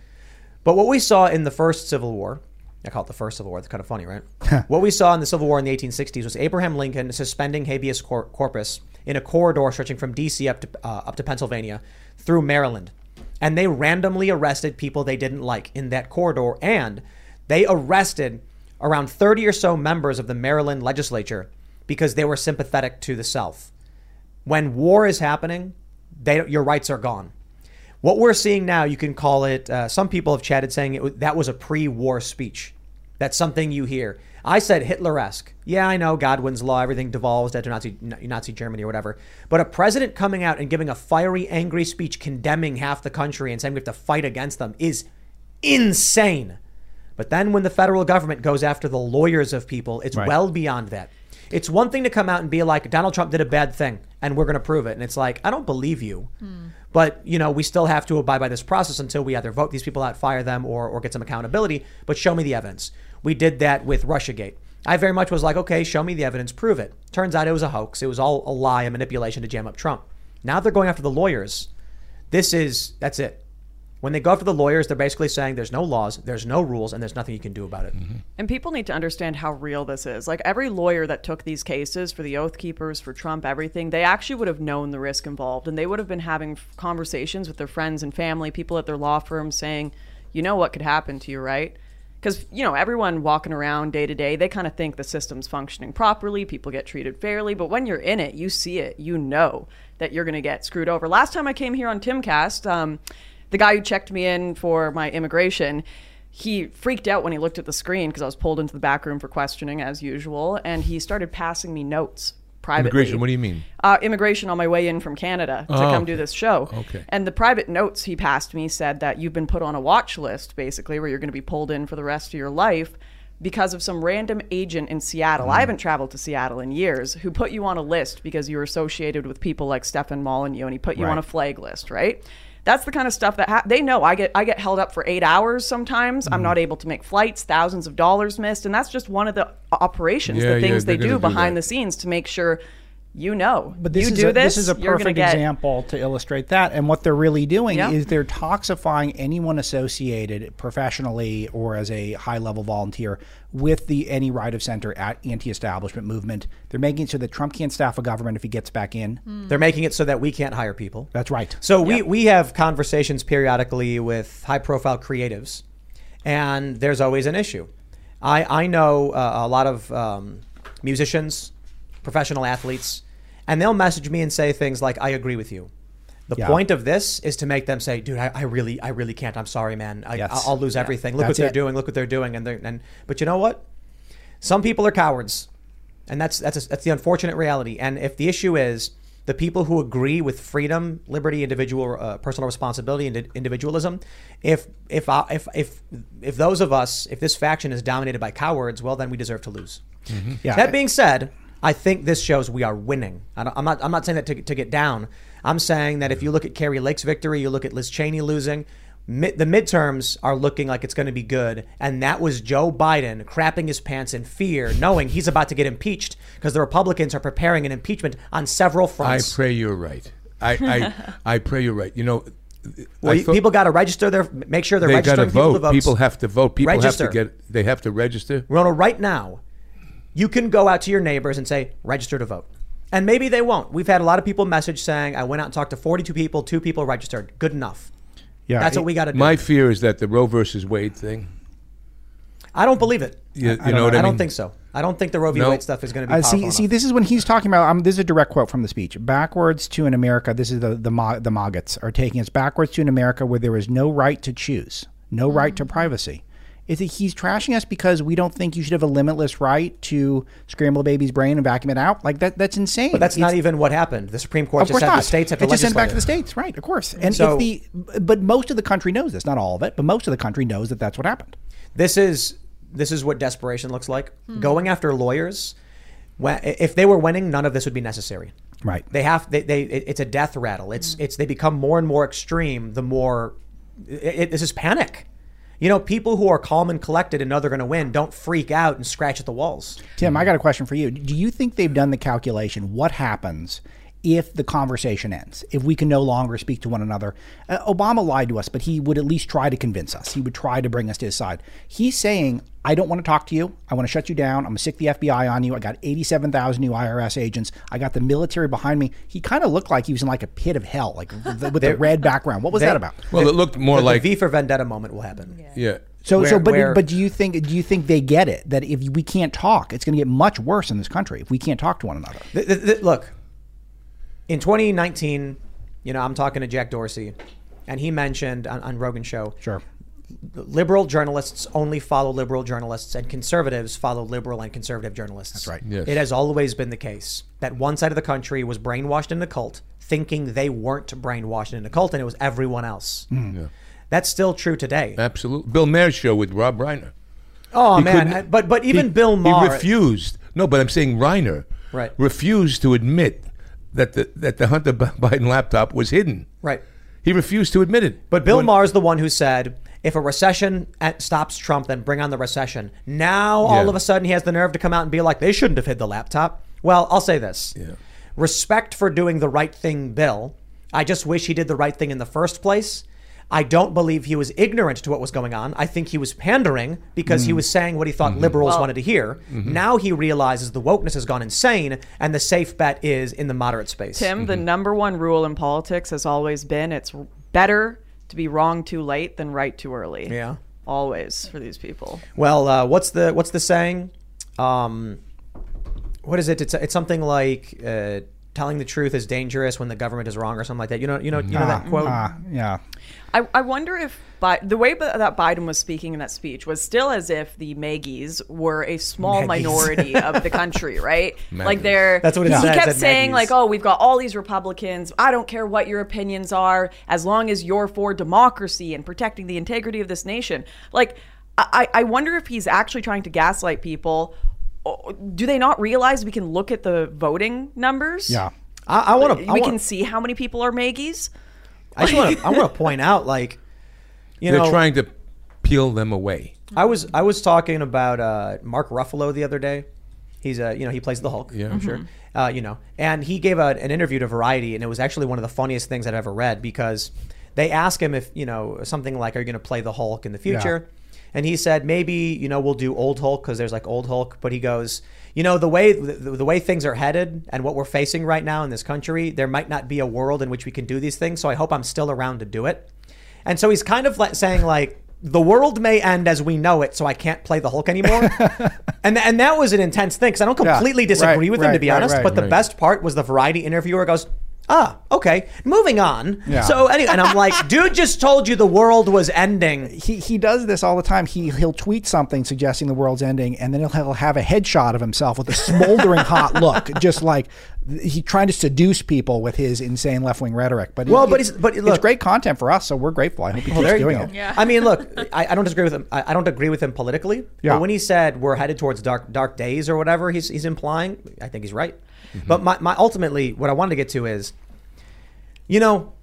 Speaker 1: But what we saw in the first civil war, I call it the first civil war. That's kind of funny, right? what we saw in the Civil War in the 1860s was Abraham Lincoln suspending habeas cor- corpus in a corridor stretching from D.C. up to uh, up to Pennsylvania through Maryland, and they randomly arrested people they didn't like in that corridor, and they arrested around 30 or so members of the Maryland legislature because they were sympathetic to the South. When war is happening, they, your rights are gone. What we're seeing now, you can call it. Uh, some people have chatted saying it, that was a pre-war speech. That's something you hear. I said Hitler-esque. Yeah, I know Godwin's law. Everything devolves to Nazi, Nazi Germany or whatever. But a president coming out and giving a fiery, angry speech condemning half the country and saying we have to fight against them is insane. But then when the federal government goes after the lawyers of people, it's
Speaker 4: Right.
Speaker 1: well beyond that. It's one thing to come out and be like, Donald Trump did a bad thing and we're going to prove it. And it's like, I don't believe you. But, you know, we still have to abide by this process until we either vote these people out, fire them, or, or get some accountability. But show me the evidence. We did that with Russiagate. I very much was like, okay, show me the evidence, prove it. Turns out it was a hoax. It was all a lie, a manipulation to jam up Trump. Now they're going after the lawyers. This is, that's it. When they go after the lawyers, they're basically saying there's no laws, there's no rules, and there's nothing you can do about it.
Speaker 2: And people need to understand how real this is. Like every lawyer that took these cases for the Oath Keepers, for Trump, everything, they actually would have known the risk involved. And they would have been having conversations with their friends and family, people at their law firms saying, you know what could happen to you, right? Because, you know, everyone walking around day to day, they kind of think the system's functioning properly, people get treated fairly. But when you're in it, you see it, you know that you're going to get screwed over. Last time I came here on Timcast, um, the guy who checked me in for my immigration, he freaked out when he looked at the screen because I was pulled into the back room for questioning as usual, and he started passing me notes privately.
Speaker 3: Immigration. What do you mean?
Speaker 2: Uh, immigration on my way in from Canada to
Speaker 3: Oh,
Speaker 2: come
Speaker 3: okay.
Speaker 2: do this show.
Speaker 3: Okay.
Speaker 2: And the private notes he passed me said that you've been put on a watch list, basically, where you're going to be pulled in for the rest of your life because of some random agent in Seattle.
Speaker 3: Mm.
Speaker 2: I haven't traveled to Seattle in years who put you on a list because you were associated with people like Stefan Molyneux and he put you on a flag list, right? That's the kind of stuff that ha- they know. I get I get held up for eight hours sometimes.
Speaker 3: Mm-hmm.
Speaker 2: I'm not able to make flights. Thousands of dollars missed, and that's just one of the operations,
Speaker 3: Yeah,
Speaker 2: the things
Speaker 3: they're
Speaker 2: they do
Speaker 3: do
Speaker 2: behind
Speaker 3: that.
Speaker 2: the scenes to make sure you know.
Speaker 4: But this
Speaker 2: you
Speaker 4: is
Speaker 2: do
Speaker 4: a,
Speaker 2: this.
Speaker 4: this is a perfect
Speaker 2: get-
Speaker 4: example to illustrate that. And what they're really doing
Speaker 2: Yeah.
Speaker 4: is they're toxifying anyone associated professionally or as a high level volunteer with the any right of center at anti-establishment movement. They're making it so that Trump can't staff a government if he gets back in.
Speaker 1: They're making it so that we can't hire people.
Speaker 4: That's right.
Speaker 1: So we, we have conversations periodically with high profile creatives, and there's always an issue. I, I know uh, a lot of um, musicians, professional athletes, and they'll message me and say things like, I agree with you. The
Speaker 4: Yeah.
Speaker 1: point of this is to make them say, "Dude, I, I really, I really can't. I'm sorry, man. I,
Speaker 4: Yes.
Speaker 1: I'll lose
Speaker 4: Yeah.
Speaker 1: everything. Look what they're
Speaker 4: it.
Speaker 1: doing. Look what they're doing." And they're, and but you know what? Some people are cowards, and that's that's that's the unfortunate reality. And if the issue is the people who agree with freedom, liberty, individual, uh, personal responsibility, and individualism, if if uh, if if if those of us, if this faction is dominated by cowards, well, then we deserve to lose.
Speaker 4: Yeah.
Speaker 1: That being said, I think this shows we are winning. I don't, I'm not. I'm not saying that to, to get down. I'm saying that if you look at Kari Lake's victory, you look at Liz Cheney losing. Mid, the midterms are looking like it's going to be good, and that was Joe Biden crapping his pants in fear, knowing he's about to get impeached because the Republicans are preparing an impeachment on several fronts.
Speaker 3: I pray you're right. I I, I pray you're right. You know,
Speaker 1: well,
Speaker 3: thought-
Speaker 1: people got to register their, make sure they're
Speaker 3: they
Speaker 1: registering people
Speaker 3: vote. People have to vote. People
Speaker 1: Register.
Speaker 3: have to get. They have to register.
Speaker 1: Ronald, right now, you can go out to your neighbors and say, register to vote. And maybe they won't. We've had a lot of people message saying, I went out and talked to 42 people, two people registered. Good enough.
Speaker 4: Yeah,
Speaker 1: That's
Speaker 4: it-
Speaker 1: what we got to do.
Speaker 3: My fear is that the Roe versus Wade thing.
Speaker 1: I don't believe it.
Speaker 3: You, you
Speaker 1: I,
Speaker 3: know
Speaker 1: don't,
Speaker 3: what I,
Speaker 1: I don't think so. I don't think the Roe v.
Speaker 3: No.
Speaker 1: Wade stuff is going to be
Speaker 4: Uh,
Speaker 1: powerful
Speaker 4: see, see, this is when he's talking about. Um, this is a direct quote from the speech. Backwards to an America. This is the the Ma- the Maggots are taking us backwards to an America where there is no right to choose, no right to privacy. Is it he's trashing us because we don't think you should have a limitless right to scramble a baby's brain and vacuum it out? Like that? That's insane.
Speaker 1: But that's not even what happened. The Supreme Court
Speaker 4: of
Speaker 1: just
Speaker 4: course
Speaker 1: said
Speaker 4: not.
Speaker 1: the states have to
Speaker 4: it just sent back to the states, right? Of course. And
Speaker 1: So-
Speaker 4: if the but most of the country knows this, not all of it, but most of the country knows that that's what happened.
Speaker 1: This is this is what desperation looks like. Hmm. Going after lawyers. When, if they were winning, none of this would be necessary.
Speaker 4: Right.
Speaker 1: They have they, they it's a death rattle. It's hmm. it's they become more and more extreme the more it, it- this is panic. You know, people who are calm and collected and know they're going to win don't freak out and scratch at the walls.
Speaker 4: Tim, I got a question for you. Do you think they've done the calculation? What happens if the conversation ends? If we can no longer speak to one another? Uh, Obama lied to us, but he would at least try to convince us. He would try to bring us to his side. He's saying, I don't want to talk to you. I want to shut you down. I'm going to stick the FBI on you. I got 87,000 new IRS agents. I got the military behind me. He kind of looked like he was in like a pit of hell, like with the, with the red background. What was
Speaker 1: They-
Speaker 4: that about?
Speaker 3: Well, it looked more
Speaker 1: the,
Speaker 3: like
Speaker 1: the V for Vendetta moment will happen.
Speaker 3: yeah.
Speaker 4: So, so,
Speaker 1: Where-
Speaker 4: but,
Speaker 1: where-
Speaker 4: but do you think do you think they get it that if we can't talk, it's going to get much worse in this country if we can't talk to one another?
Speaker 1: Th- th- th- look, in 2019, you know, I'm talking to Jack Dorsey, and he mentioned on, on Rogan's show,
Speaker 4: Sure.
Speaker 1: liberal journalists only follow liberal journalists, and conservatives follow liberal and conservative journalists. That's
Speaker 4: right.
Speaker 3: Yes.
Speaker 1: It has always been the case that one side of the country was brainwashed in the cult, thinking they weren't brainwashed in the cult, and it was everyone else. Hmm.
Speaker 3: Yeah.
Speaker 1: That's still true today.
Speaker 3: Absolutely. Bill Maher's show with Rob Reiner.
Speaker 1: Oh
Speaker 3: He
Speaker 1: man, but but even
Speaker 3: he-
Speaker 1: Bill Maher,
Speaker 3: He refused. No, but I'm saying Reiner
Speaker 1: Right.
Speaker 3: refused to admit that the that the Hunter Biden laptop was hidden.
Speaker 1: right?
Speaker 3: He refused to admit it.
Speaker 1: But Bill
Speaker 3: When-
Speaker 1: Maher's the one who said, if a recession stops Trump, then bring on the recession. Now, all of a sudden, he has the nerve to come out and be like, they shouldn't have hid the laptop. Well, I'll say this respect for doing the right thing, Bill. I just wish he did the right thing in the first place. I don't believe he was ignorant to what was going on. I think he was pandering because he
Speaker 3: Mm.
Speaker 1: was saying what he thought
Speaker 3: Mm-hmm.
Speaker 1: liberals
Speaker 2: Well-
Speaker 1: wanted to hear.
Speaker 3: Mhm.
Speaker 1: Now he realizes the wokeness has gone insane, and the safe bet is in the moderate space.
Speaker 2: Tim, the number one rule in politics has always been it's better to be wrong too late than right too early.
Speaker 1: Yeah.
Speaker 2: Always for these people.
Speaker 1: Well, uh, what's the what's the saying? Um, what is it? It's it's something like uh, telling the truth is dangerous when the government is wrong, or something like that. You know, you know, you know that
Speaker 4: Ah,
Speaker 1: quote.
Speaker 4: ah, yeah.
Speaker 2: I, I wonder if Bi- the way Bi- that Biden was speaking in that speech was still as if the Maggies were a small
Speaker 1: Maggies.
Speaker 2: minority of the country, right?
Speaker 3: Maggies.
Speaker 2: Like they're
Speaker 1: That's what it
Speaker 2: he
Speaker 1: said,
Speaker 2: kept saying
Speaker 1: Maggies.
Speaker 2: like, "Oh, we've got all these Republicans. I don't care what your opinions are, as long as you're for democracy and protecting the integrity of this nation." Like, I, I wonder if he's actually trying to gaslight people. Oh, Do they not realize we can look at the voting numbers?
Speaker 4: Yeah.
Speaker 1: I, I want to.
Speaker 2: we can see how many people are Maggies.
Speaker 1: I just want to I want to point out like you know
Speaker 3: They're
Speaker 1: know
Speaker 3: trying to peel them away.
Speaker 1: I was I was talking about uh, Mark Ruffalo the other day. He's a you know he plays the Hulk.
Speaker 3: Yeah.
Speaker 1: I'm sure.
Speaker 3: Mhm.
Speaker 1: Uh, you know, and he gave a, an interview to Variety, and it was actually one of the funniest things I'd ever read because they asked him if you know something like, "Are you going to play the Hulk in the future?" And he said, "Maybe you know we'll do old Hulk because there's like old Hulk." But he goes, "You know the way the, the way things are headed and what we're facing right now in this country, there might not be a world in which we can do these things. So I hope I'm still around to do it." And so he's kind of like saying like the world may end as we know it, so I can't play the Hulk anymore. and and that was an intense thing because I don't
Speaker 4: Yeah,
Speaker 1: completely disagree
Speaker 4: right,
Speaker 1: with him to be
Speaker 4: right,
Speaker 1: honest. but the best part was the Variety interviewer goes. Ah, okay. Moving on.
Speaker 4: Yeah.
Speaker 1: So anyway, and I'm like, dude just told you the world was ending.
Speaker 4: He he does this all the time. He he'll tweet something suggesting the world's ending, and then he'll, he'll have a headshot of himself with a smoldering hot look, just like he's trying to seduce people with his insane left wing rhetoric. But
Speaker 1: Well,
Speaker 4: it-
Speaker 1: but he's- but
Speaker 4: it's great content for us, so we're grateful. I hope he keeps
Speaker 1: there
Speaker 4: doing
Speaker 1: go.
Speaker 4: it.
Speaker 1: I mean, look, I, I don't disagree with him. I, I don't agree with him politically.
Speaker 4: Yeah.
Speaker 1: But when he said we're headed towards dark dark days or whatever he's he's implying, I think he's right. Mm-hmm. But my, my ultimately what I wanted to get to is, you know,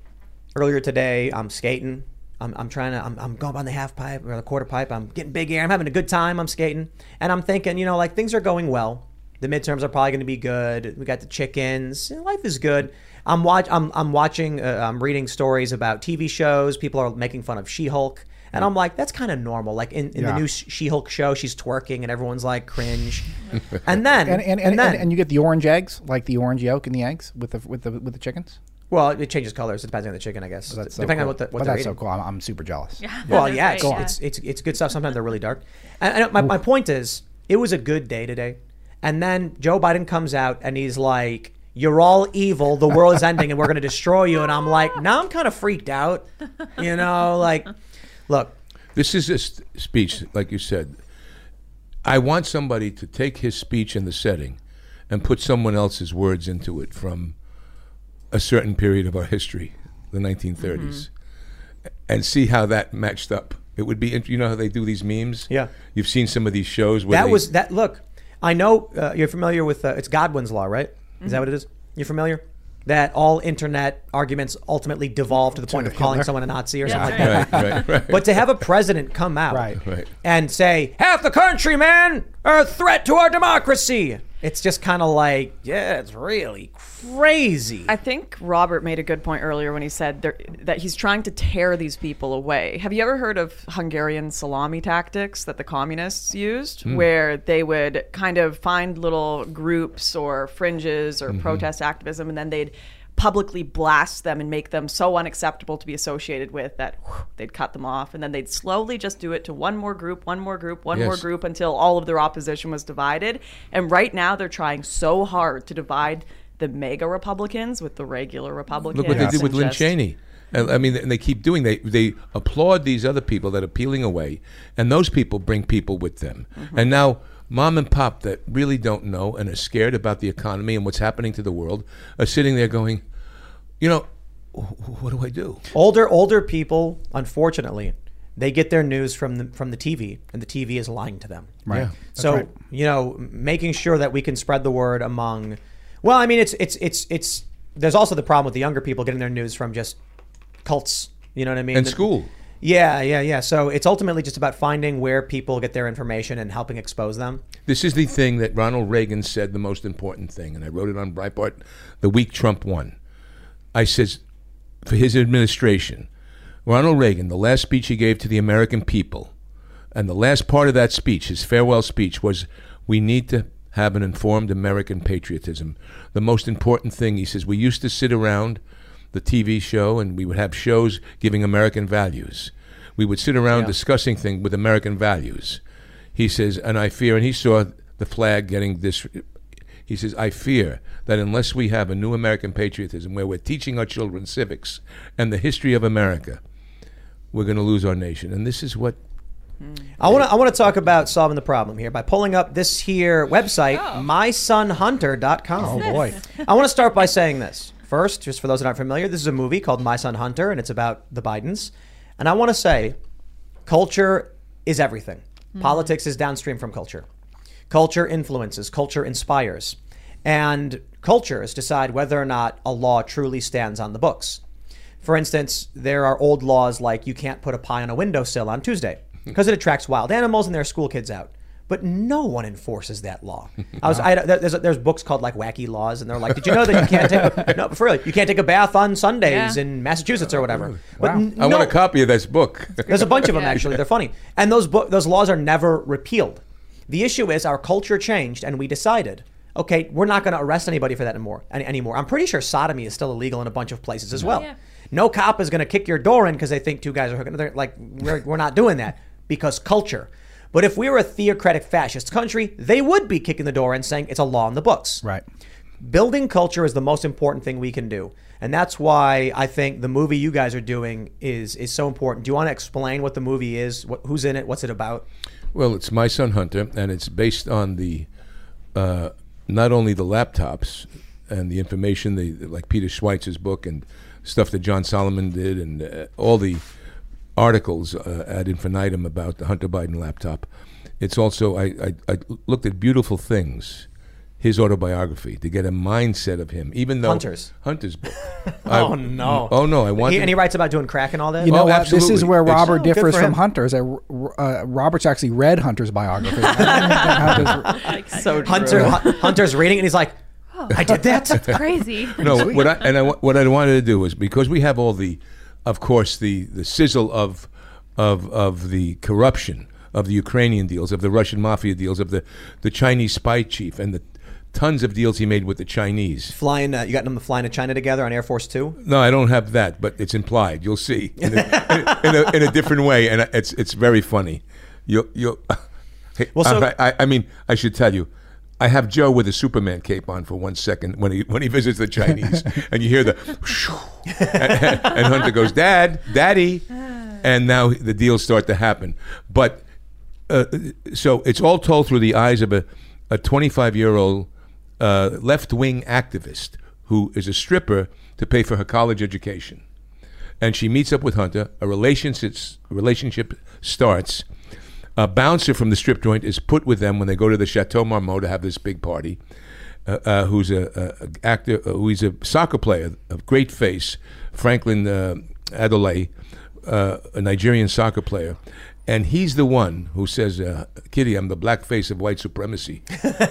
Speaker 1: earlier today I'm skating. I'm, I'm trying to I'm, I'm going on the half pipe or the quarter pipe. I'm getting big air. I'm having a good time. I'm skating, and I'm thinking, you know, like things are going well. The midterms are probably going to be good. We got the chickens. You know, Life is good. I'm watch. I'm I'm watching. Uh, I'm reading stories about TV shows. People are making fun of She-Hulk, and I'm like, that's kind of normal. Like in, in
Speaker 4: Yeah.
Speaker 1: the new She-Hulk show, she's twerking, and everyone's like cringe. and then
Speaker 4: And and, and,
Speaker 1: then
Speaker 4: and, and you get the orange eggs, like the orange yolk in the eggs with the with the with the chickens.
Speaker 1: well, it changes colors. It depends on the chicken, I guess.
Speaker 4: That's so
Speaker 1: Depending
Speaker 4: cool.
Speaker 1: on what the what
Speaker 4: but
Speaker 1: they're
Speaker 4: that's so cool. I'm, I'm super jealous.
Speaker 5: Yeah.
Speaker 1: Well, yeah, it's, it's it's it's good stuff. Sometimes they're really dark. And, and my, my point is, it was a good day today. And then Joe Biden comes out and he's like, "You're all evil. The world is ending, and we're going to destroy you." And I'm like, now I'm kind of freaked out. You know, like, look,
Speaker 3: This is a st- speech, like you said. I want somebody to take his speech in the setting and put someone else's words into it from a certain period of our history, the 1930s, mm-hmm. and see how that matched up. It would be, you know how they do these memes?
Speaker 1: Yeah.
Speaker 3: You've seen some of these shows where
Speaker 1: that
Speaker 3: they-
Speaker 1: was that. Look, I know uh, you're familiar with uh, it's Godwin's law, right? Is
Speaker 4: Mm-hmm.
Speaker 1: that what it is? You're familiar? That all internet arguments ultimately devolve to the point of calling someone a Nazi or
Speaker 5: Yeah,
Speaker 1: something like that.
Speaker 3: right, right, right.
Speaker 1: But to have a president come out
Speaker 4: Right.
Speaker 3: Right.
Speaker 1: and say half the country, man, are a threat to our democracy, it's just kind of like, yeah, it's really crazy.
Speaker 2: I think Robert made a good point earlier when he said there, that he's trying to tear these people away. Have you ever heard of Hungarian salami tactics that the communists used, hmm. where they would kind of find little groups or fringes or mm-hmm. protest activism, and then they'd publicly blast them and make them so unacceptable to be associated with that whew, they'd cut them off, and then they'd slowly just do it to one more group, one more group, one more group until all of their opposition was divided. And right now, they're trying so hard to divide the MAGA Republicans with the regular Republicans.
Speaker 3: Look what they did with Lynn Cheney. I mean, and they keep doing. They they applaud these other people that are peeling away, and those people bring people with them.
Speaker 2: Mm-hmm.
Speaker 3: And now, mom and pop that really don't know and are scared about the economy and what's happening to the world are sitting there going, you know, what do I do?
Speaker 1: older older people, unfortunately, they get their news from the from the TV, and the TV is lying to them.
Speaker 4: Right.
Speaker 3: Yeah.
Speaker 1: So
Speaker 4: right.
Speaker 1: you know, making sure that we can spread the word among. Well, I mean, it's it's it's it's. There's also the problem with the younger people getting their news from just cults. You know what I mean?
Speaker 3: And
Speaker 1: The-
Speaker 3: school.
Speaker 1: Yeah, yeah, yeah. So it's ultimately just about finding where people get their information and helping expose them.
Speaker 3: This is the thing that Ronald Reagan said the most important thing, and I wrote it on Breitbart the week Trump won. I says, for his administration, Ronald Reagan, the last speech he gave to the American people, and the last part of that speech, his farewell speech, was we need to have an informed American patriotism. The most important thing, he says, we used to sit around the TV show and we would have shows giving American values. We would sit around discussing things with American values. He says, and I fear, and he saw the flag getting this. He says, I fear that unless we have a new American patriotism where we're teaching our children civics and the history of America, we're going to lose our nation. And this is what
Speaker 1: I want to I want to talk about solving the problem here by pulling up this here website, mysonhunter.com.
Speaker 4: Oh, oh boy.
Speaker 1: I want to start by saying this. First, just for those that aren't familiar, this is a movie called My Son Hunter, and it's about the Bidens. And I want to say, culture is everything. Hmm. Politics is downstream from culture. Culture influences, culture inspires. And cultures decide whether or not a law truly stands on the books. For instance, there are old laws like you can't put a pie on a windowsill on Tuesday hmm. because it attracts wild animals and there are school kids out. But no one enforces that law. I was, I, there's, there's books called like wacky laws, and they're like, did you know that you can't take a, no, for real, you can't take a bath on Sundays
Speaker 5: Yeah.
Speaker 1: in Massachusetts or whatever. But n-
Speaker 3: I
Speaker 1: no-
Speaker 3: want a copy of this book.
Speaker 1: there's a bunch of them actually. They're funny, and those bo- those laws are never repealed. The issue is our culture changed, and we decided, okay, we're not going to arrest anybody for that anymore. Any, anymore. I'm pretty sure sodomy is still illegal in a bunch of places as well.
Speaker 5: Yeah.
Speaker 1: No cop is going to kick your door in because they think two guys are hooking. They're like, we're, we're not doing that because culture. But if we were a theocratic fascist country, they would be kicking the door in saying it's a law in the books.
Speaker 4: Right.
Speaker 1: Building culture is the most important thing we can do. And that's why I think the movie you guys are doing is is so important. Do you want to explain what the movie is? What, who's in it? What's it about?
Speaker 3: Well, it's My Son Hunter, and it's based on the uh, not only the laptops and the information, the like Peter Schweizer's book and stuff that John Solomon did, and uh, all the articles uh, ad infinitum about the Hunter Biden laptop. It's also I, I, I looked at beautiful things. His autobiography to get a mindset of him, even though
Speaker 1: Hunter's.
Speaker 3: Hunter's book.
Speaker 1: Oh
Speaker 3: I-
Speaker 1: no!
Speaker 3: Oh no! I want
Speaker 1: He, and he writes about doing crack and all that.
Speaker 4: You know
Speaker 3: Oh,
Speaker 4: what? This is where Robert
Speaker 1: Oh,
Speaker 4: differs from
Speaker 1: him.
Speaker 4: Hunter's. Uh, uh, Robert's actually read Hunter's biography. Hunter's-
Speaker 2: So
Speaker 1: Hunter
Speaker 2: true.
Speaker 1: Hun- Hunter's reading and he's like, I did that.
Speaker 5: That's crazy.
Speaker 3: no, what I and I, what I wanted to do was because we have all the, of course, the the sizzle of, of of the corruption of the Ukrainian deals, of the Russian mafia deals, of the the Chinese spy chief, and the tons of deals he made with the Chinese.
Speaker 1: Flying, uh, you got them flying to China together on Air Force Two.
Speaker 3: No, I don't have that, but it's implied. You'll see in a, in a, in a different way, and it's it's very funny. You you. Hey,
Speaker 1: Well, so-
Speaker 3: I, I, I mean, I should tell you. I have Joe with a Superman cape on for one second when he when he visits the Chinese, and you hear the, and, and Hunter goes, "Dad, Daddy," and now the deals start to happen. But uh, so it's all told through the eyes of a a 25 year old left wing activist who is a stripper to pay for her college education, and she meets up with Hunter. A relationship relationship starts. A bouncer from the strip joint is put with them when they go to the Chateau Marmont to have this big party. Uh, uh, who's a, a, a actor? Uh, who's a soccer player of great face, Franklin uh, Ayodele, uh, a Nigerian soccer player, and he's the one who says, uh, "Kitty, I'm the black face of white supremacy,"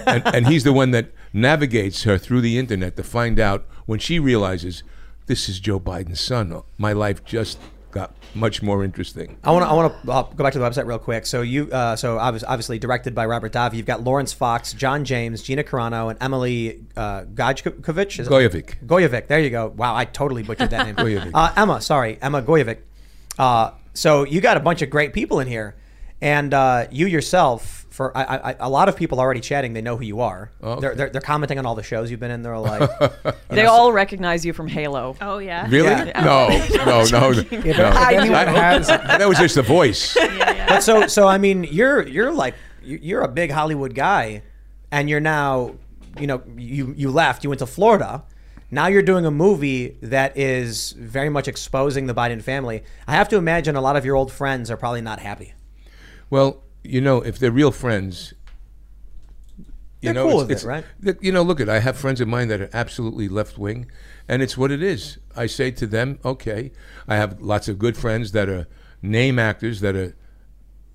Speaker 3: and, and he's the one that navigates her through the internet to find out when she realizes this is Joe Biden's son. My life just got much more interesting.
Speaker 1: I want to I want to uh, go back to the website real quick. So you uh, so obvi- obviously directed by Robert Davi. You've got Laurence Fox, John James, Gina Carano, and Emily uh, Gajkovic. Is
Speaker 3: Gojkovic.
Speaker 1: Gojkovic. There you go. Wow, I totally butchered that name.
Speaker 3: Gojkovic.
Speaker 1: Uh, Emma, sorry, Emma Gojkovic. Uh, so you got a bunch of great people in here, and uh, you yourself. For I, I, a lot of people already chatting, they know who you are.
Speaker 3: Oh,
Speaker 1: they're, they're, they're commenting on all the shows you've been in. They're like,
Speaker 2: They all recognize you from Halo.
Speaker 5: Oh yeah.
Speaker 3: Really?
Speaker 1: Yeah.
Speaker 3: No, no, no, no.
Speaker 4: If, if anyone has,
Speaker 3: that was just the voice.
Speaker 1: but so so I mean you're you're like you- you're a big Hollywood guy, and you're now you know you you left you went to Florida. Now you're doing a movie that is very much exposing the Biden family. I have to imagine a lot of your old friends are probably not happy.
Speaker 3: Well, you know, if they're real friends, you
Speaker 1: They're
Speaker 3: know,
Speaker 1: cool
Speaker 3: it's,
Speaker 1: with it, right?
Speaker 3: You know, look at I have friends of mine that are absolutely left wing, and it's what it is. I say to them, okay. I have lots of good friends that are name actors that are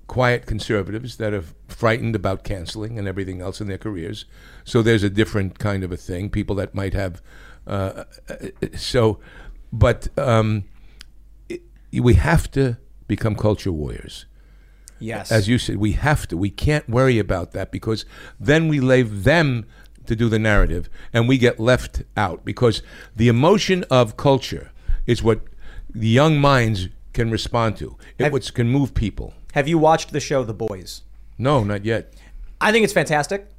Speaker 3: quiet conservatives that are frightened about canceling and everything else in their careers. So there's a different kind of a thing. People that might have, uh, uh, so, but um, it, we have to become culture warriors.
Speaker 1: Yes.
Speaker 3: As you said, we have to. We can't worry about that because then we leave them to do the narrative and we get left out because the emotion of culture is what the young minds can respond to. It
Speaker 1: Have-
Speaker 3: what can move people.
Speaker 1: Have you watched the show The Boys?
Speaker 3: No, not yet.
Speaker 1: I think it's fantastic.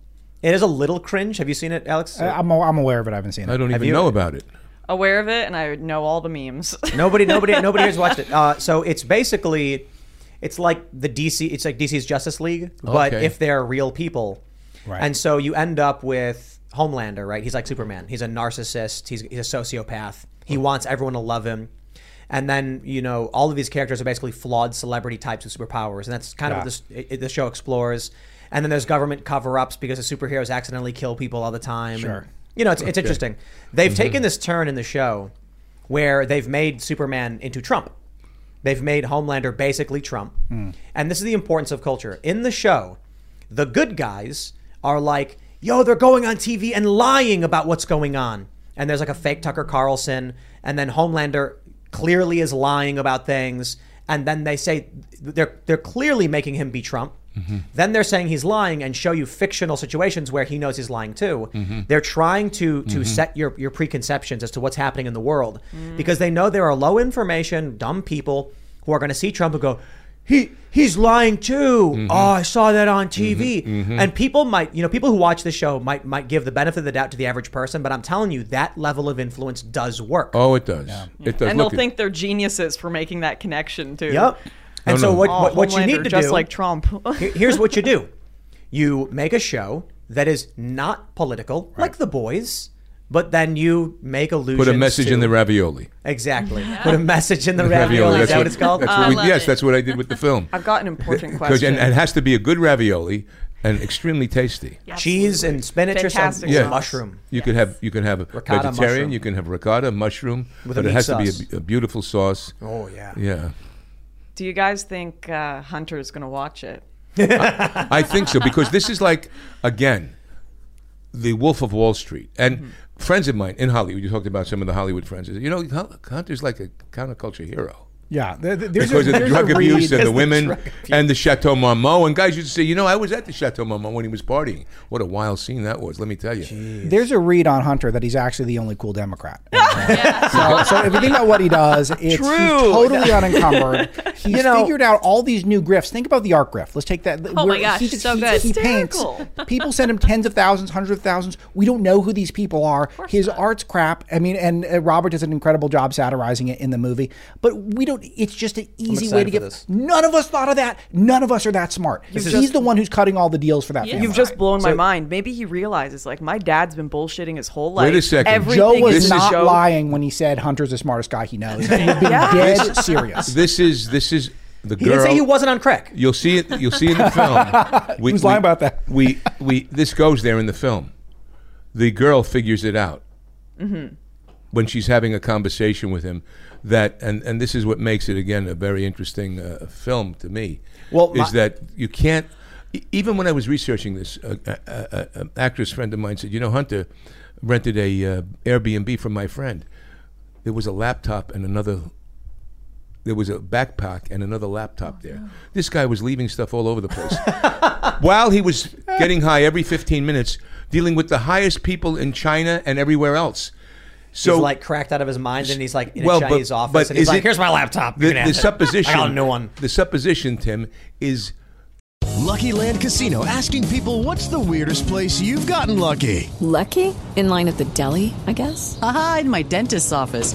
Speaker 1: It is a little cringe. Have you seen it, Alex?
Speaker 4: Uh, I'm, I'm aware of it. I haven't seen it.
Speaker 3: I don't
Speaker 1: Have
Speaker 3: even
Speaker 1: you-
Speaker 3: know about it.
Speaker 2: Aware of it, and I know all the memes.
Speaker 1: Nobody, nobody, nobody has watched it. Uh, so it's basically, it's like the DC. It's like DC's Justice League, but
Speaker 3: Okay.
Speaker 1: if they're real people.
Speaker 4: Right.
Speaker 1: And so you end up with Homelander, right? He's like Superman. He's a narcissist. He's, he's a sociopath. He wants everyone to love him. And then you know all of these characters are basically flawed celebrity types with superpowers, and that's kind of what this it, it- the show explores. And then there's government cover-ups because the superheroes accidentally kill people all the time. and-
Speaker 4: Sure.
Speaker 1: you know, it's, it's interesting. They've mm-hmm. taken this turn in the show where they've made Superman into Trump. They've made Homelander basically Trump. Hmm. And this is the importance of culture. In the show, the good guys are like, yo, they're going on TV and lying about what's going on. And there's like a fake Tucker Carlson. And then Homelander clearly is lying about things. And then they say they're, they're clearly making him be Trump. Then they're saying he's lying and show you fictional situations where he knows he's lying too.
Speaker 3: Mhm.
Speaker 1: They're trying to to
Speaker 3: Mhm.
Speaker 1: set your your preconceptions as to what's happening in the world because they know there are low information, dumb people who are going to see Trump and go, he he's lying too. Oh, I saw that on TV.
Speaker 3: mhm.
Speaker 1: And people might, you know, people who watch the show might might give the benefit of the doubt to the average person, but I'm telling you that level of influence does work.
Speaker 3: Oh, it does. It does.
Speaker 2: and
Speaker 3: Look,
Speaker 2: they'll think they're geniuses for making that connection too.
Speaker 1: Yep. And
Speaker 3: No,
Speaker 1: so
Speaker 3: no.
Speaker 1: what,
Speaker 2: Oh,
Speaker 1: what, what you need to
Speaker 2: just
Speaker 1: do,
Speaker 2: like Trump.
Speaker 1: Here's what you do: you make a show that is not political, like The Boys, but then you make allusions.
Speaker 3: put a message
Speaker 1: to,
Speaker 3: in the ravioli.
Speaker 1: Exactly. Put a message in the ravioli. Is
Speaker 3: That's
Speaker 1: that what it's called?
Speaker 3: That's what we, yes, that's what I did with the film.
Speaker 2: I've got an important question.
Speaker 3: and, and it has to be a good ravioli and extremely tasty.
Speaker 1: Cheese and spinach or some
Speaker 2: Fantastic
Speaker 1: or mushroom.
Speaker 3: You could have you can have a
Speaker 1: Ricotta
Speaker 3: vegetarian,
Speaker 1: mushroom.
Speaker 3: you can have ricotta mushroom,
Speaker 1: With a
Speaker 3: but it has
Speaker 1: sauce.
Speaker 3: to be a, a beautiful sauce.
Speaker 1: Oh yeah.
Speaker 3: Yeah.
Speaker 2: Do you guys think uh, is going to watch it?
Speaker 3: I think so because this is like again, the Wolf of Wall Street. And
Speaker 1: Mm-hmm.
Speaker 3: friends of mine in Hollywood, you talked about some of the Hollywood friends. You know, Hun- Hunter's like a counterculture hero.
Speaker 4: Yeah, there- there- there's
Speaker 3: because
Speaker 4: a,
Speaker 3: of the drug
Speaker 4: a
Speaker 3: abuse and the women
Speaker 4: drug
Speaker 3: and the Chateau Marmont. And guys used to say, you know, I was at the Chateau Marmont when he was partying. What a wild scene that was, let me tell you.
Speaker 4: There's a read on Hunter that he's actually the only cool Democrat. so, so if you think about what he does, it's
Speaker 2: True.
Speaker 4: he's totally unencumbered. He's
Speaker 1: You know-
Speaker 4: figured out all these new grifts. Think about the art grift. Let's take that.
Speaker 5: Oh my gosh,
Speaker 4: he,
Speaker 5: so
Speaker 4: he,
Speaker 5: good.
Speaker 4: He paints. People send him tens of thousands, hundreds of thousands. We don't know who these people are. His art's crap. I mean, and uh, Robert does an incredible job satirizing it in the movie. But we don't. It's just an easy way to get.
Speaker 1: this.
Speaker 4: None of us thought of that. None of us are that smart. He's
Speaker 1: just-
Speaker 4: the one who's cutting all the deals for that.
Speaker 5: Yeah.
Speaker 4: family.
Speaker 2: You've just blown my mind. Maybe he realizes, like, my dad's been bullshitting his whole life.
Speaker 3: Wait a second.
Speaker 2: Everything
Speaker 4: Joe was not
Speaker 2: joke.
Speaker 4: lying when he said Hunter's the smartest guy he knows. He was being
Speaker 2: Yeah.
Speaker 4: dead serious.
Speaker 3: This is this is the girl.
Speaker 1: He
Speaker 3: girl.
Speaker 1: didn't say he wasn't on crack.
Speaker 3: You'll see it. You'll see in the film. We,
Speaker 4: was lying about that.
Speaker 3: We we this goes there in the film. The girl figures it out
Speaker 2: Mm-hmm.
Speaker 3: when she's having a conversation with him. That and and this is what makes it again a very interesting uh, film to me.
Speaker 1: Well,
Speaker 3: is
Speaker 1: my-
Speaker 3: that you can't. e- Even when I was researching this, a, a, a, a actress friend of mine said, "You know, Hunter rented a uh, Airbnb from my friend. There was a laptop and another there was a backpack and another laptop oh, there. This guy was leaving stuff all over the place. While he was getting high every 15 minutes, dealing with the highest people in China and everywhere else. So,
Speaker 1: he's like cracked out of his mind, and he's like in
Speaker 3: well,
Speaker 1: a Chinese
Speaker 3: but,
Speaker 1: office,
Speaker 3: but
Speaker 1: and he's like,
Speaker 3: it-
Speaker 1: "Here's my laptop.
Speaker 3: The, the supposition,
Speaker 1: I got a new one."
Speaker 3: The supposition, Tim, is
Speaker 10: Lucky Land Casino asking people what's the weirdest place you've gotten lucky?
Speaker 11: Lucky? In line at the deli, I guess?
Speaker 12: Aha, in my dentist's office.